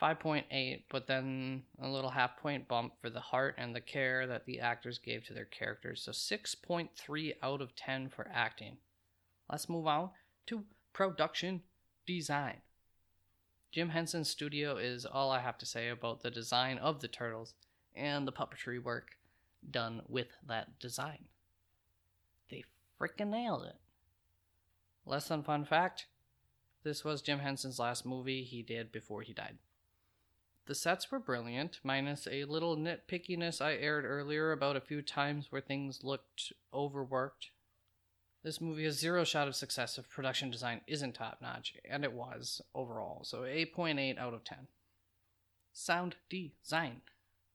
5.8, but then a little half point bump for the heart and the care that the actors gave to their characters. So 6.3 out of 10 for acting. Let's move on to production design. Jim Henson's studio is all I have to say about the design of the turtles and the puppetry work done with that design. They freaking nailed it. Less than fun fact this was Jim Henson's last movie he did before he died. The sets were brilliant, minus a little nitpickiness I aired earlier about a few times where things looked overworked. This movie has zero shot of success if production design isn't top notch, and it was overall, so 8.8 out of 10. Sound design.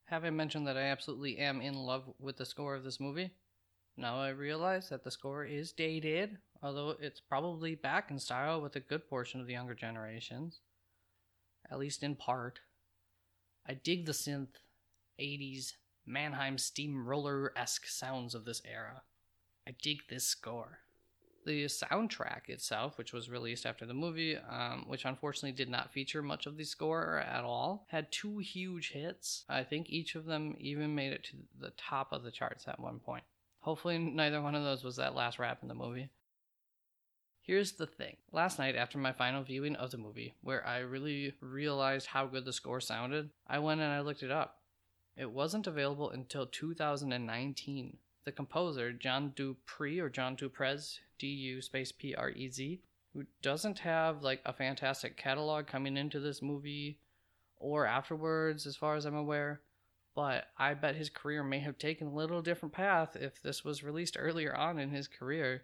Have I mentioned that I absolutely am in love with the score of this movie? Now I realize that the score is dated, although it's probably back in style with a good portion of the younger generations, at least in part. I dig the synth 80s Mannheim steamroller esque sounds of this era. I dig this score. The soundtrack itself, which was released after the movie, um, which unfortunately did not feature much of the score at all, had two huge hits. I think each of them even made it to the top of the charts at one point. Hopefully, neither one of those was that last rap in the movie. Here's the thing. Last night, after my final viewing of the movie, where I really realized how good the score sounded, I went and I looked it up. It wasn't available until 2019. The composer, John Dupree or John Du Prez, D U space P R E Z, who doesn't have like a fantastic catalog coming into this movie or afterwards, as far as I'm aware, but I bet his career may have taken a little different path if this was released earlier on in his career.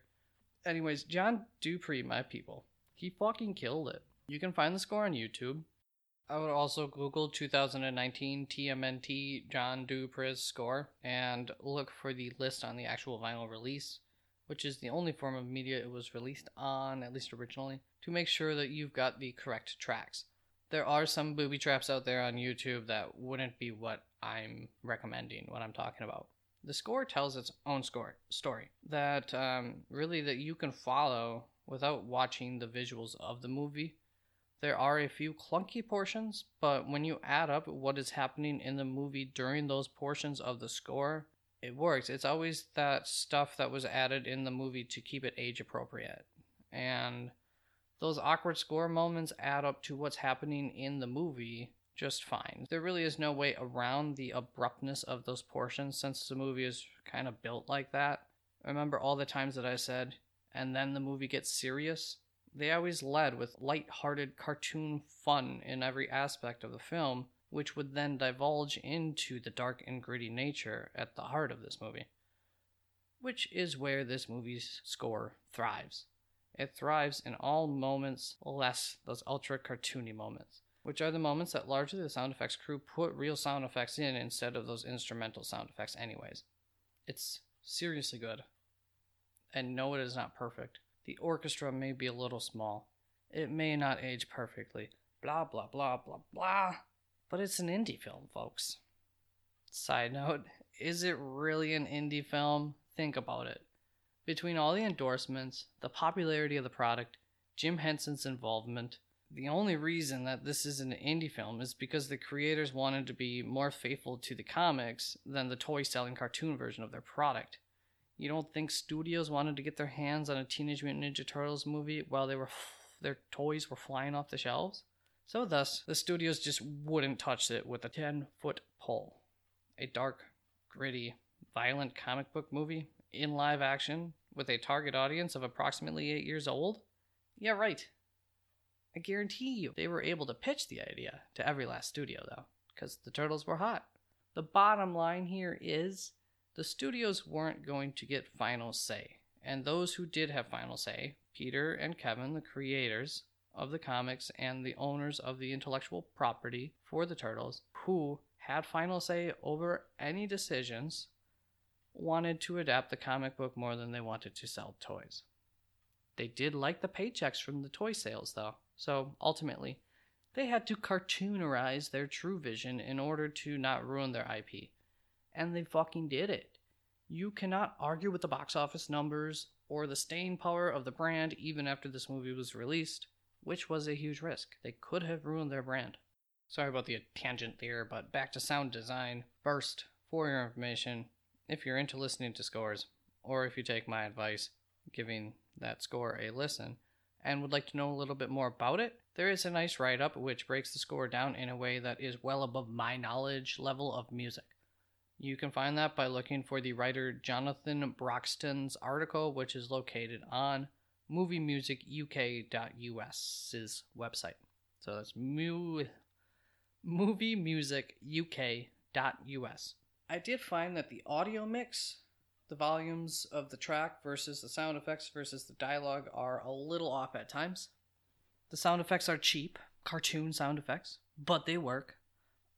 Anyways, John Dupree, my people, he fucking killed it. You can find the score on YouTube. I would also Google 2019 TMNT John Dupree's score and look for the list on the actual vinyl release, which is the only form of media it was released on, at least originally, to make sure that you've got the correct tracks. There are some booby traps out there on YouTube that wouldn't be what I'm recommending, what I'm talking about the score tells its own score story that um, really that you can follow without watching the visuals of the movie. There are a few clunky portions, but when you add up what is happening in the movie during those portions of the score, it works. It's always that stuff that was added in the movie to keep it age appropriate. And those awkward score moments add up to what's happening in the movie just fine. There really is no way around the abruptness of those portions since the movie is kind of built like that. Remember all the times that I said, and then the movie gets serious? They always led with light-hearted cartoon fun in every aspect of the film, which would then divulge into the dark and gritty nature at the heart of this movie. Which is where this movie's score thrives. It thrives in all moments, less those ultra cartoony moments which are the moments that largely the sound effects crew put real sound effects in instead of those instrumental sound effects, anyways. It's seriously good. And no, it is not perfect. The orchestra may be a little small. It may not age perfectly. Blah, blah, blah, blah, blah. But it's an indie film, folks. Side note is it really an indie film? Think about it. Between all the endorsements, the popularity of the product, Jim Henson's involvement, the only reason that this is an indie film is because the creators wanted to be more faithful to the comics than the toy selling cartoon version of their product. You don't think studios wanted to get their hands on a Teenage Mutant Ninja Turtles movie while they were their toys were flying off the shelves? So thus, the studios just wouldn't touch it with a 10-foot pole. A dark, gritty, violent comic book movie in live action with a target audience of approximately 8 years old? Yeah, right. I guarantee you they were able to pitch the idea to every last studio, though, because the turtles were hot. The bottom line here is the studios weren't going to get final say, and those who did have final say, Peter and Kevin, the creators of the comics and the owners of the intellectual property for the turtles, who had final say over any decisions, wanted to adapt the comic book more than they wanted to sell toys. They did like the paychecks from the toy sales, though, so ultimately, they had to cartoonerize their true vision in order to not ruin their IP. And they fucking did it. You cannot argue with the box office numbers or the staying power of the brand even after this movie was released, which was a huge risk. They could have ruined their brand. Sorry about the tangent there, but back to sound design. First, for your information, if you're into listening to scores, or if you take my advice, giving that score a listen, and would like to know a little bit more about it, there is a nice write up which breaks the score down in a way that is well above my knowledge level of music. You can find that by looking for the writer Jonathan Broxton's article, which is located on moviemusicuk.us's website. So that's mu- moviemusicuk.us. I did find that the audio mix, the volumes of the track versus the sound effects versus the dialogue are a little off at times. The sound effects are cheap, cartoon sound effects, but they work.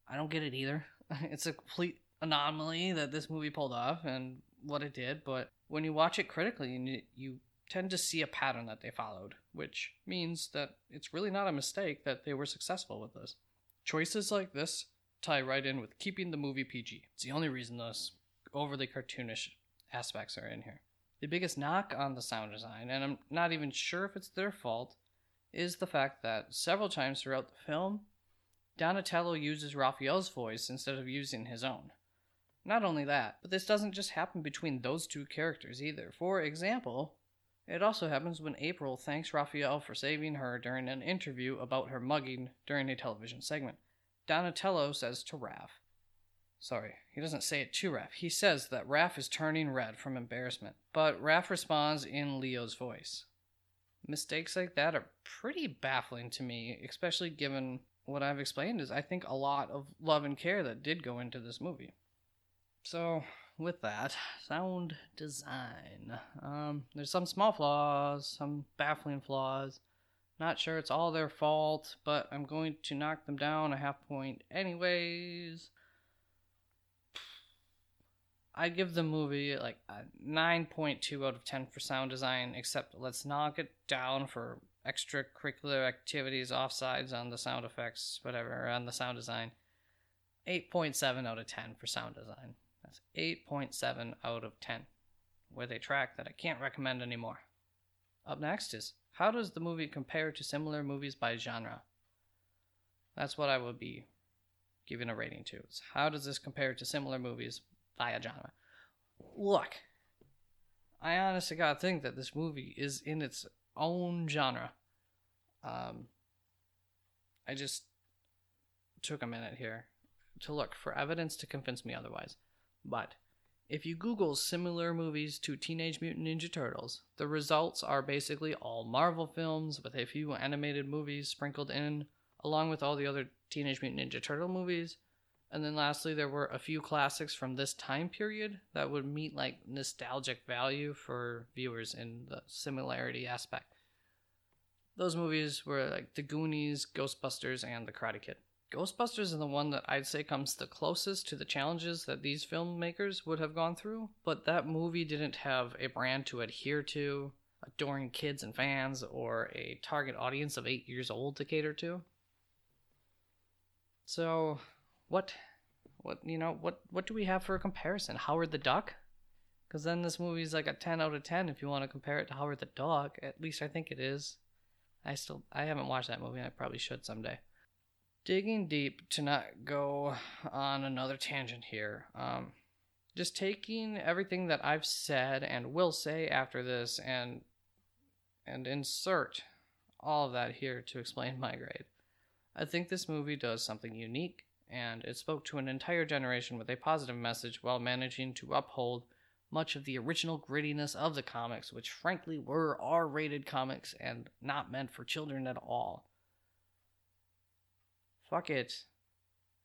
I don't get it either. It's a complete anomaly that this movie pulled off and what it did, but when you watch it critically, you, tend to see a pattern that they followed, which means that it's really not a mistake that they were successful with this. Choices like this tie right in with keeping the movie PG. It's the only reason those overly cartoonish aspects are in here. The biggest knock on the sound design, and I'm not even sure if it's their fault, is the fact that several times throughout the film, Donatello uses Raphael's voice instead of using his own. Not only that, but this doesn't just happen between those two characters either. For example, it also happens when April thanks Raphael for saving her during an interview about her mugging during a television segment. Donatello says to Raph, Sorry, he doesn't say it to Raph. He says that Raph is turning red from embarrassment, but Raph responds in Leo's voice. Mistakes like that are pretty baffling to me, especially given what I've explained is I think a lot of love and care that did go into this movie. So, with that, sound design. Um, there's some small flaws, some baffling flaws. Not sure it's all their fault, but I'm going to knock them down a half point anyways. I give the movie like a 9.2 out of 10 for sound design, except let's knock it down for extracurricular activities, offsides on the sound effects, whatever, on the sound design. 8.7 out of 10 for sound design. That's 8.7 out of 10. With a track that I can't recommend anymore. Up next is how does the movie compare to similar movies by genre? That's what I would be giving a rating to. Is how does this compare to similar movies by a genre? Look, I honestly gotta think that this movie is in its own genre. Um, I just took a minute here to look for evidence to convince me otherwise. But if you Google similar movies to Teenage Mutant Ninja Turtles, the results are basically all Marvel films with a few animated movies sprinkled in, along with all the other Teenage Mutant Ninja Turtle movies. And then lastly, there were a few classics from this time period that would meet like nostalgic value for viewers in the similarity aspect. Those movies were like The Goonies, Ghostbusters, and The Karate Kid. Ghostbusters is the one that I'd say comes the closest to the challenges that these filmmakers would have gone through, but that movie didn't have a brand to adhere to, adoring kids and fans, or a target audience of eight years old to cater to. So, what, what you know, what what do we have for a comparison? Howard the Duck, because then this movie's like a ten out of ten if you want to compare it to Howard the Dog. At least I think it is. I still I haven't watched that movie. and I probably should someday digging deep to not go on another tangent here. Um, just taking everything that I've said and will say after this and and insert all of that here to explain my grade. I think this movie does something unique and it spoke to an entire generation with a positive message while managing to uphold much of the original grittiness of the comics, which frankly were R rated comics and not meant for children at all fuck it.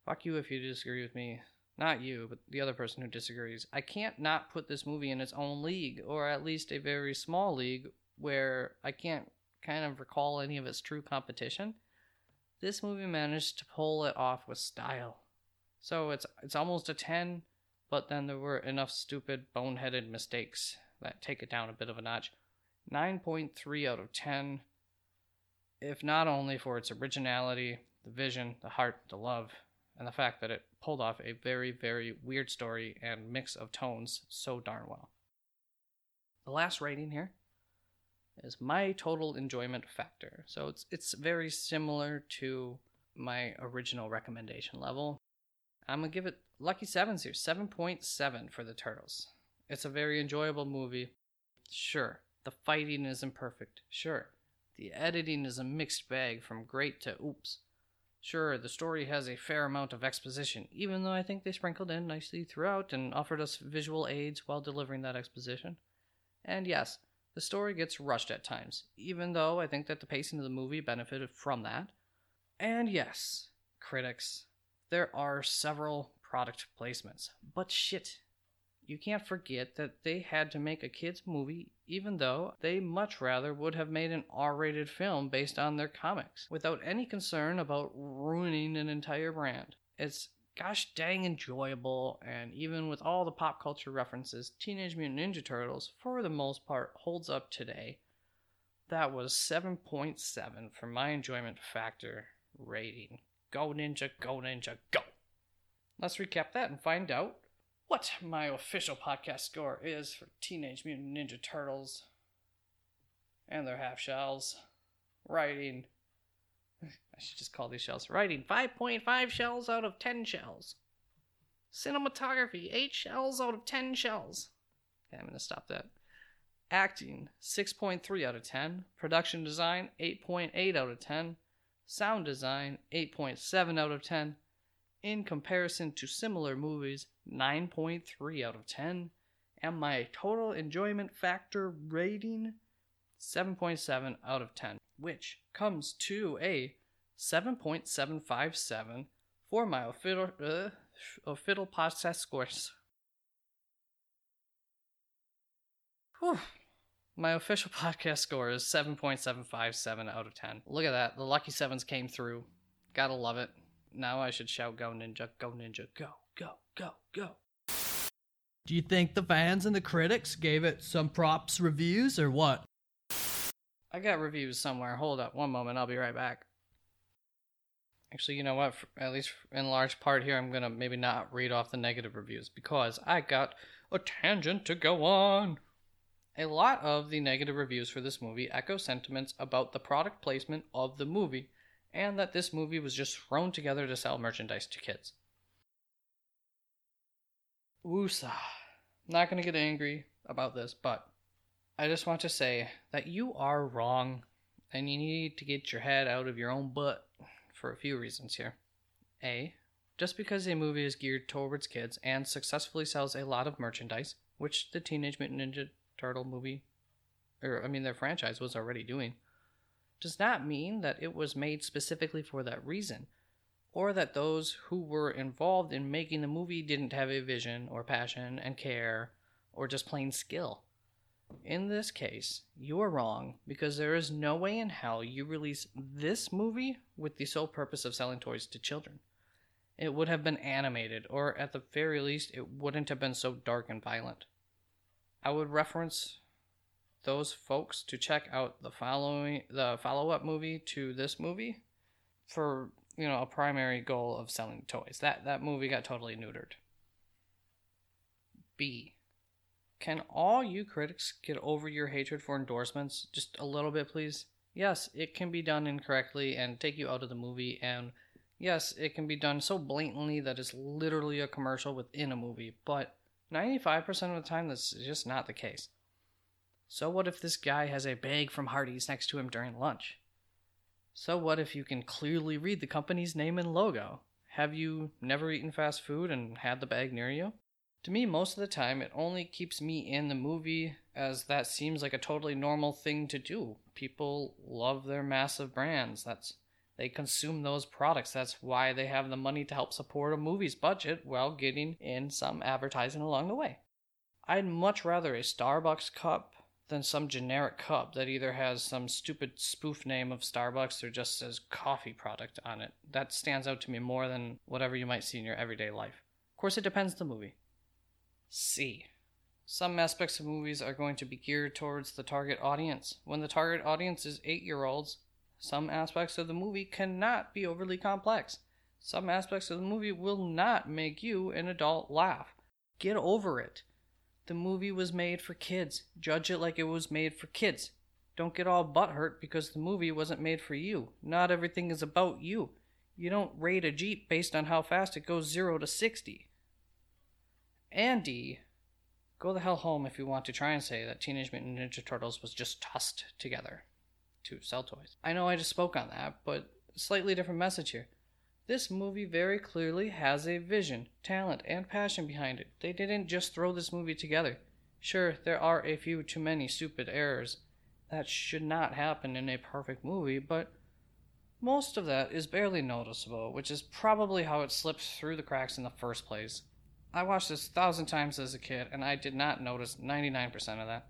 Fuck you if you disagree with me. Not you, but the other person who disagrees. I can't not put this movie in its own league, or at least a very small league where I can't kind of recall any of its true competition. This movie managed to pull it off with style. So it's it's almost a 10, but then there were enough stupid boneheaded mistakes that take it down a bit of a notch. 9.3 out of 10. If not only for its originality, the vision, the heart, the love, and the fact that it pulled off a very, very weird story and mix of tones so darn well. The last rating here is my total enjoyment factor. So it's it's very similar to my original recommendation level. I'm gonna give it lucky sevens here, seven point seven for the turtles. It's a very enjoyable movie. Sure, the fighting isn't perfect. Sure, the editing is a mixed bag from great to oops. Sure, the story has a fair amount of exposition, even though I think they sprinkled in nicely throughout and offered us visual aids while delivering that exposition. And yes, the story gets rushed at times, even though I think that the pacing of the movie benefited from that. And yes, critics, there are several product placements, but shit, you can't forget that they had to make a kids' movie, even though they much rather would have made an R rated film based on their comics, without any concern about ruining an entire brand. It's gosh dang enjoyable, and even with all the pop culture references, Teenage Mutant Ninja Turtles, for the most part, holds up today. That was 7.7 for my enjoyment factor rating. Go Ninja, go Ninja, go! Let's recap that and find out what my official podcast score is for Teenage Mutant Ninja Turtles and their half shells. Writing. I should just call these shells. Writing 5.5 shells out of 10 shells. Cinematography 8 shells out of 10 shells. Okay, I'm going to stop that. Acting 6.3 out of 10. Production design 8.8 out of 10. Sound design 8.7 out of 10 in comparison to similar movies, 9.3 out of 10, and my total enjoyment factor rating, 7.7 out of 10, which comes to a 7.757 for my official, uh, podcast scores. Whew. My official podcast score is 7.757 out of 10. Look at that. The lucky sevens came through. Gotta love it. Now I should shout, Go Ninja, Go Ninja, go, go, go, go. Do you think the fans and the critics gave it some props reviews or what? I got reviews somewhere. Hold up one moment. I'll be right back. Actually, you know what? At least in large part here, I'm going to maybe not read off the negative reviews because I got a tangent to go on. A lot of the negative reviews for this movie echo sentiments about the product placement of the movie and that this movie was just thrown together to sell merchandise to kids. Woosa. Not gonna get angry about this, but I just want to say that you are wrong and you need to get your head out of your own butt for a few reasons here. A. Just because a movie is geared towards kids and successfully sells a lot of merchandise, which the Teenage Mutant Ninja Turtle movie, or I mean their franchise was already doing, does not mean that it was made specifically for that reason, or that those who were involved in making the movie didn't have a vision or passion and care, or just plain skill. In this case, you are wrong because there is no way in hell you release this movie with the sole purpose of selling toys to children. It would have been animated, or at the very least, it wouldn't have been so dark and violent. I would reference those folks to check out the following the follow-up movie to this movie for you know a primary goal of selling toys. That that movie got totally neutered. B. Can all you critics get over your hatred for endorsements just a little bit, please? Yes, it can be done incorrectly and take you out of the movie, and yes, it can be done so blatantly that it's literally a commercial within a movie, but 95% of the time, that's just not the case. So what if this guy has a bag from Hardee's next to him during lunch? So what if you can clearly read the company's name and logo? Have you never eaten fast food and had the bag near you? To me, most of the time, it only keeps me in the movie as that seems like a totally normal thing to do. People love their massive brands. That's they consume those products. That's why they have the money to help support a movie's budget while getting in some advertising along the way. I'd much rather a Starbucks cup than some generic cup that either has some stupid spoof name of Starbucks or just says coffee product on it. That stands out to me more than whatever you might see in your everyday life. Of course, it depends the movie. C. Some aspects of movies are going to be geared towards the target audience. When the target audience is eight year olds, some aspects of the movie cannot be overly complex. Some aspects of the movie will not make you, an adult, laugh. Get over it. The movie was made for kids. Judge it like it was made for kids. Don't get all butthurt because the movie wasn't made for you. Not everything is about you. You don't rate a Jeep based on how fast it goes 0 to 60. Andy, go the hell home if you want to try and say that Teenage Mutant Ninja Turtles was just tossed together to sell toys. I know I just spoke on that, but slightly different message here. This movie very clearly has a vision, talent, and passion behind it. They didn't just throw this movie together. Sure, there are a few too many stupid errors. That should not happen in a perfect movie, but most of that is barely noticeable, which is probably how it slipped through the cracks in the first place. I watched this a thousand times as a kid, and I did not notice 99% of that.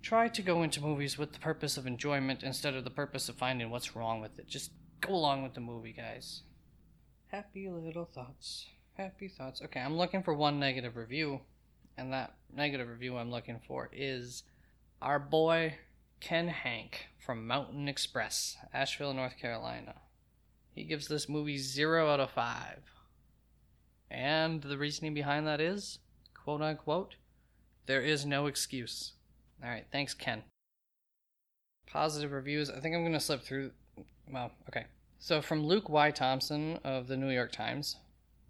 Try to go into movies with the purpose of enjoyment instead of the purpose of finding what's wrong with it. Just go along with the movie, guys. Happy little thoughts. Happy thoughts. Okay, I'm looking for one negative review, and that negative review I'm looking for is our boy Ken Hanke from Mountain Xpress, Asheville, North Carolina. He gives this movie 0 out of 5. And the reasoning behind that is, quote unquote, there is no excuse. All right, thanks, Ken. Positive reviews. I think I'm going to slip through. Well, okay. So from Luke Y. Thompson of the New York Times,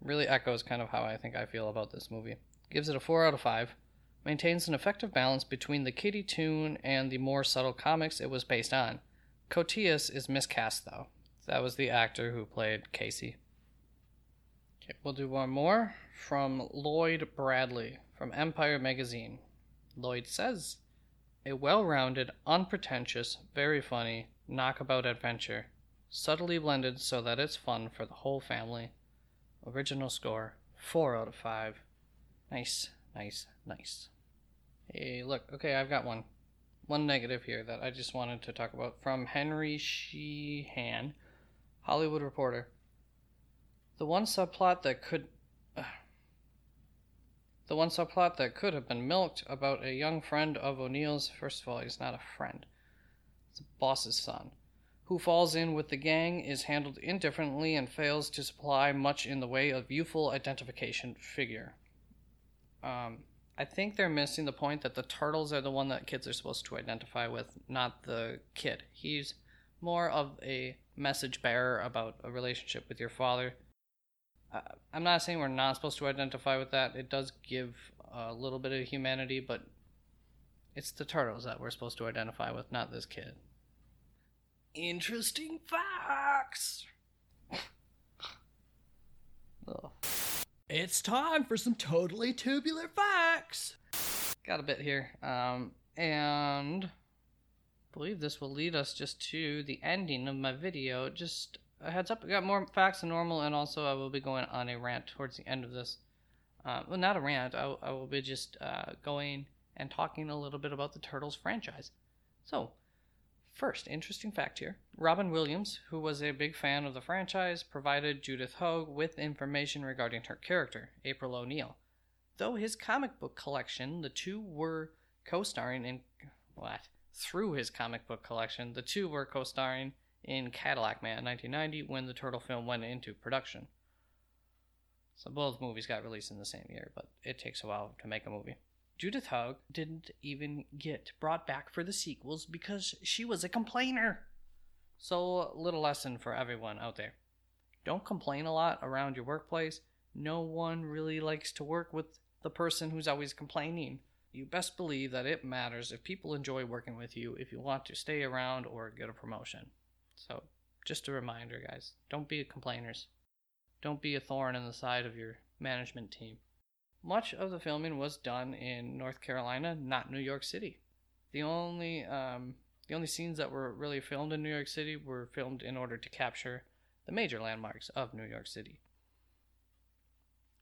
really echoes kind of how I think I feel about this movie. Gives it a 4 out of 5. Maintains an effective balance between the kiddie tune and the more subtle comics it was based on. Koteas is miscast, though. That was the actor who played Casey. Okay, we'll do one more from Lloyd Bradley from Empire Magazine. Lloyd says, A well rounded, unpretentious, very funny, knockabout adventure, subtly blended so that it's fun for the whole family. Original score 4 out of 5. Nice, nice, nice. Hey, look, okay, I've got one. One negative here that I just wanted to talk about from Henry Sheehan, Hollywood Reporter. The one subplot that could. The one subplot that could have been milked about a young friend of O'Neil's. First of all, he's not a friend, it's a boss's son. Who falls in with the gang is handled indifferently and fails to supply much in the way of youthful identification figure. Um, I think they're missing the point that the turtles are the one that kids are supposed to identify with, not the kid. He's more of a message bearer about a relationship with your father. I'm not saying we're not supposed to identify with that. It does give a little bit of humanity, but it's the turtles that we're supposed to identify with, not this kid. Interesting facts. It's time for some totally tubular facts. Got a bit here. Um, and I believe this will lead us just to the ending of my video. Just a heads up, I got more facts than normal, and also I will be going on a rant towards the end of this. Uh, well, not a rant, I, I will be just uh, going and talking a little bit about the Turtles franchise. So, First, interesting fact here Robin Williams, who was a big fan of the franchise, provided Judith Hoag with information regarding her character, April O'Neil. Though his comic book collection, the two were co starring in. What? Through his comic book collection, the two were co starring in Cadillac Man 1990 when the Turtle film went into production. So both movies got released in the same year, but it takes a while to make a movie. Judith Hoag didn't even get brought back for the sequels because she was a complainer. So, a little lesson for everyone out there. Don't complain a lot around your workplace. No one really likes to work with the person who's always complaining. You best believe that it matters if people enjoy working with you if you want to stay around or get a promotion. So, just a reminder, guys don't be complainers. Don't be a thorn in the side of your management team. Much of the filming was done in North Carolina, not New York City. The only um, the only scenes that were really filmed in New York City were filmed in order to capture the major landmarks of New York City.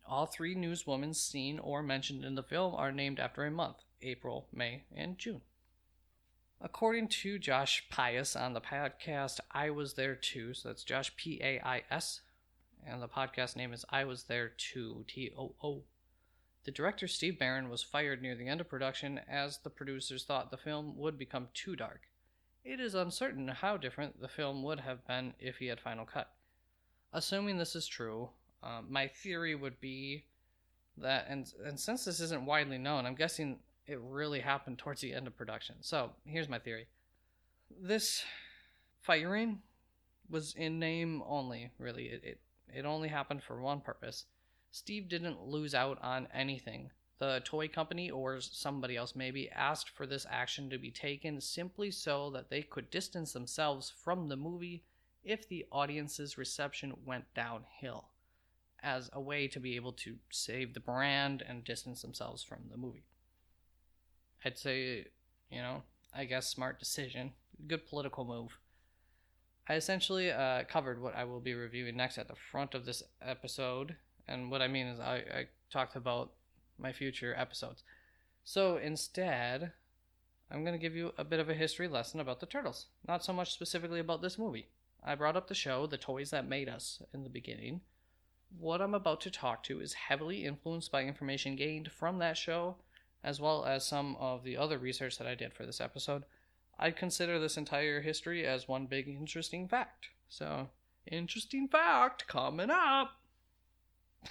All three newswomen seen or mentioned in the film are named after a month April, May, and June. According to Josh Pais on the podcast I Was There Too, so that's Josh P A I S, and the podcast name is I Was There Too, T O O The director Steve Barron was fired near the end of production as the producers thought the film would become too dark. It is uncertain how different the film would have been if he had final cut. Assuming this is true, um, my theory would be that, and and since this isn't widely known, I'm guessing it really happened towards the end of production. So here's my theory: this firing was in name only. Really, it it, it only happened for one purpose. Steve didn't lose out on anything. The toy company or somebody else maybe asked for this action to be taken simply so that they could distance themselves from the movie if the audience's reception went downhill as a way to be able to save the brand and distance themselves from the movie. I'd say, you know, I guess smart decision, good political move. I essentially uh, covered what I will be reviewing next at the front of this episode, and what I mean is I, I talked about my future episodes. So instead, I'm going to give you a bit of a history lesson about the Turtles, not so much specifically about this movie. I brought up the show, The Toys That Made Us, in the beginning. What I'm about to talk to is heavily influenced by information gained from that show, as well as some of the other research that I did for this episode. I'd consider this entire history as one big interesting fact. So, interesting fact coming up!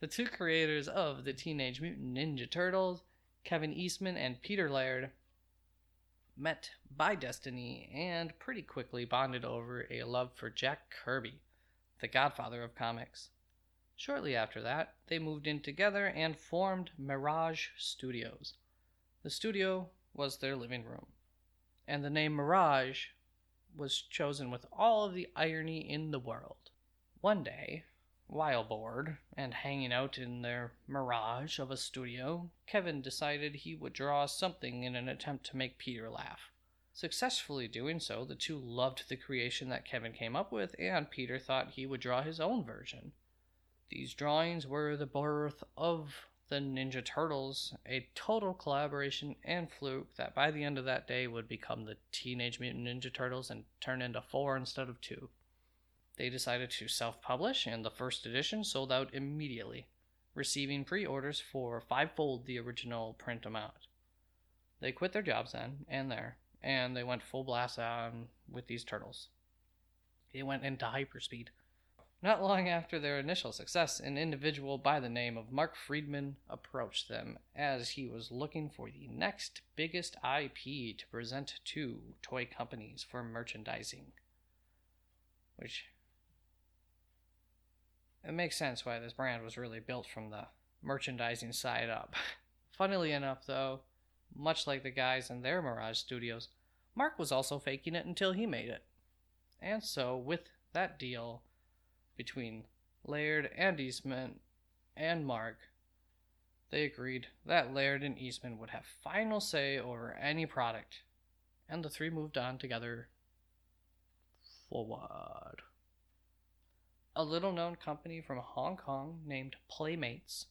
the two creators of the Teenage Mutant Ninja Turtles, Kevin Eastman and Peter Laird, met by destiny and pretty quickly bonded over a love for Jack Kirby, the godfather of comics. Shortly after that, they moved in together and formed Mirage Studios. The studio was their living room, and the name Mirage was chosen with all of the irony in the world. One day, while bored and hanging out in their mirage of a studio, Kevin decided he would draw something in an attempt to make Peter laugh. Successfully doing so, the two loved the creation that Kevin came up with, and Peter thought he would draw his own version. These drawings were the birth of the Ninja Turtles, a total collaboration and fluke that by the end of that day would become the Teenage Mutant Ninja Turtles and turn into four instead of two. They decided to self publish, and the first edition sold out immediately, receiving pre orders for fivefold the original print amount. They quit their jobs then and there, and they went full blast on with these turtles. They went into hyperspeed. Not long after their initial success, an individual by the name of Mark Freedman approached them as he was looking for the next biggest IP to present to toy companies for merchandising. Which it makes sense why this brand was really built from the merchandising side up. Funnily enough, though, much like the guys in their Mirage Studios, Mark was also faking it until he made it. And so, with that deal between Laird and Eastman and Mark, they agreed that Laird and Eastman would have final say over any product, and the three moved on together forward. A little known company from Hong Kong named Playmates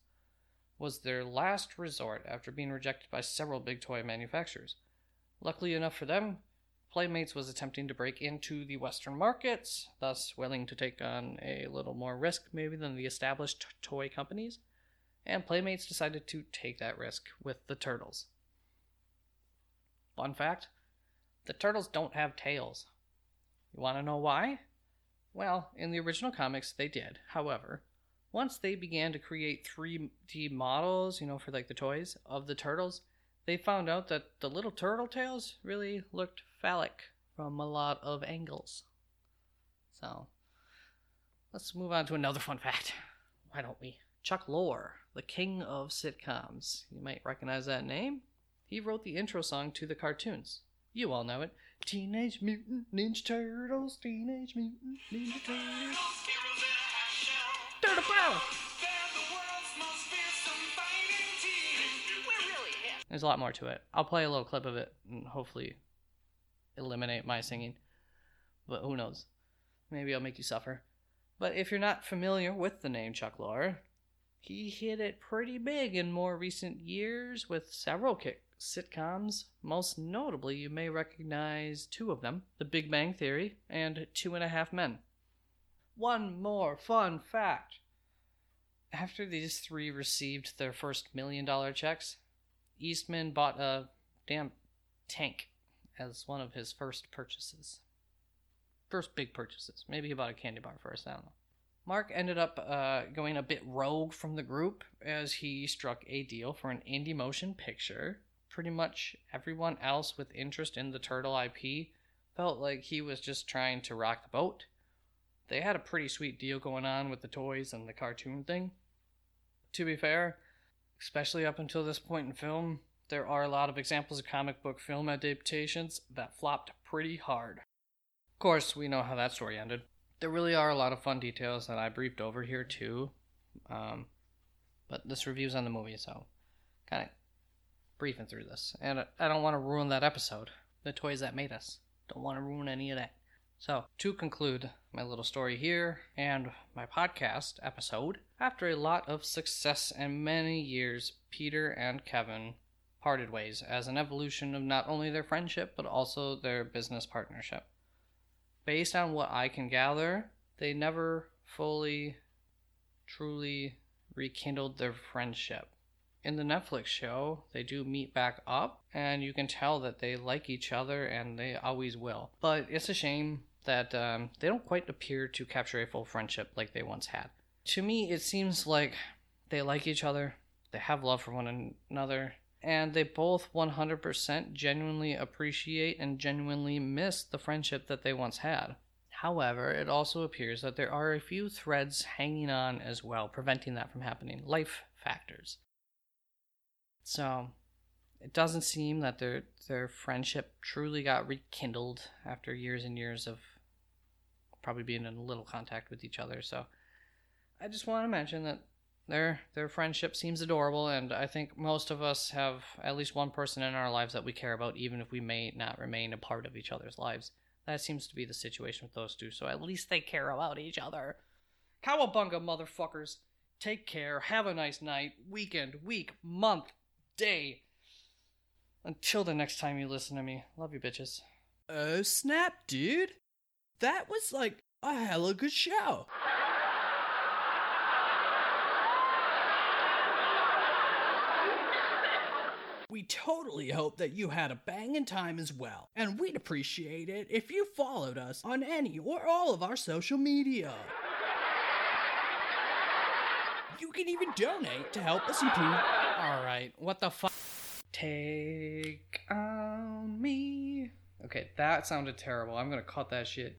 was their last resort after being rejected by several big toy manufacturers. Luckily enough for them, Playmates was attempting to break into the Western markets, thus willing to take on a little more risk maybe than the established toy companies, and Playmates decided to take that risk with the Turtles. Fun fact the Turtles don't have tails. You want to know why? Well, in the original comics, they did. However, once they began to create 3D models, you know, for like the toys of the turtles, they found out that the little turtle tails really looked phallic from a lot of angles. So, let's move on to another fun fact. Why don't we? Chuck Lorre, the king of sitcoms. You might recognize that name. He wrote the intro song to the cartoons. You all know it. Teenage Mutant Ninja Turtles, Teenage Mutant Ninja Turtles. Turtle power! There's a lot more to it. I'll play a little clip of it and hopefully eliminate my singing. But who knows? Maybe I'll make you suffer. But if you're not familiar with the name Chuck Lorre, he hit it pretty big in more recent years with several kick sitcoms. Most notably, you may recognize two of them The Big Bang Theory and Two and a Half Men. One more fun fact After these three received their first million dollar checks, Eastman bought a damn tank as one of his first purchases. First big purchases. Maybe he bought a candy bar first, I don't know. Mark ended up uh, going a bit rogue from the group as he struck a deal for an indie motion picture. Pretty much everyone else with interest in the Turtle IP felt like he was just trying to rock the boat. They had a pretty sweet deal going on with the toys and the cartoon thing. To be fair, especially up until this point in film, there are a lot of examples of comic book film adaptations that flopped pretty hard. Of course, we know how that story ended. There really are a lot of fun details that I briefed over here too. Um, but this review's on the movie, so kind of briefing through this. And I don't want to ruin that episode. The toys that made us. Don't want to ruin any of that. So, to conclude my little story here and my podcast episode, after a lot of success and many years, Peter and Kevin parted ways as an evolution of not only their friendship but also their business partnership. Based on what I can gather, they never fully, truly rekindled their friendship. In the Netflix show, they do meet back up, and you can tell that they like each other and they always will. But it's a shame that um, they don't quite appear to capture a full friendship like they once had. To me, it seems like they like each other, they have love for one another, and they both 100% genuinely appreciate and genuinely miss the friendship that they once had. However, it also appears that there are a few threads hanging on as well, preventing that from happening life factors. So, it doesn't seem that their their friendship truly got rekindled after years and years of probably being in little contact with each other. So, I just want to mention that their their friendship seems adorable and i think most of us have at least one person in our lives that we care about even if we may not remain a part of each other's lives. That seems to be the situation with those two so at least they care about each other. Cowabunga motherfuckers take care have a nice night weekend week month day. Until the next time you listen to me. Love you bitches. Oh snap, dude! That was like a hella good show. Totally hope that you had a banging time as well, and we'd appreciate it if you followed us on any or all of our social media. You can even donate to help us improve. all right what the fuck take on me okay that sounded terrible i'm gonna cut that shit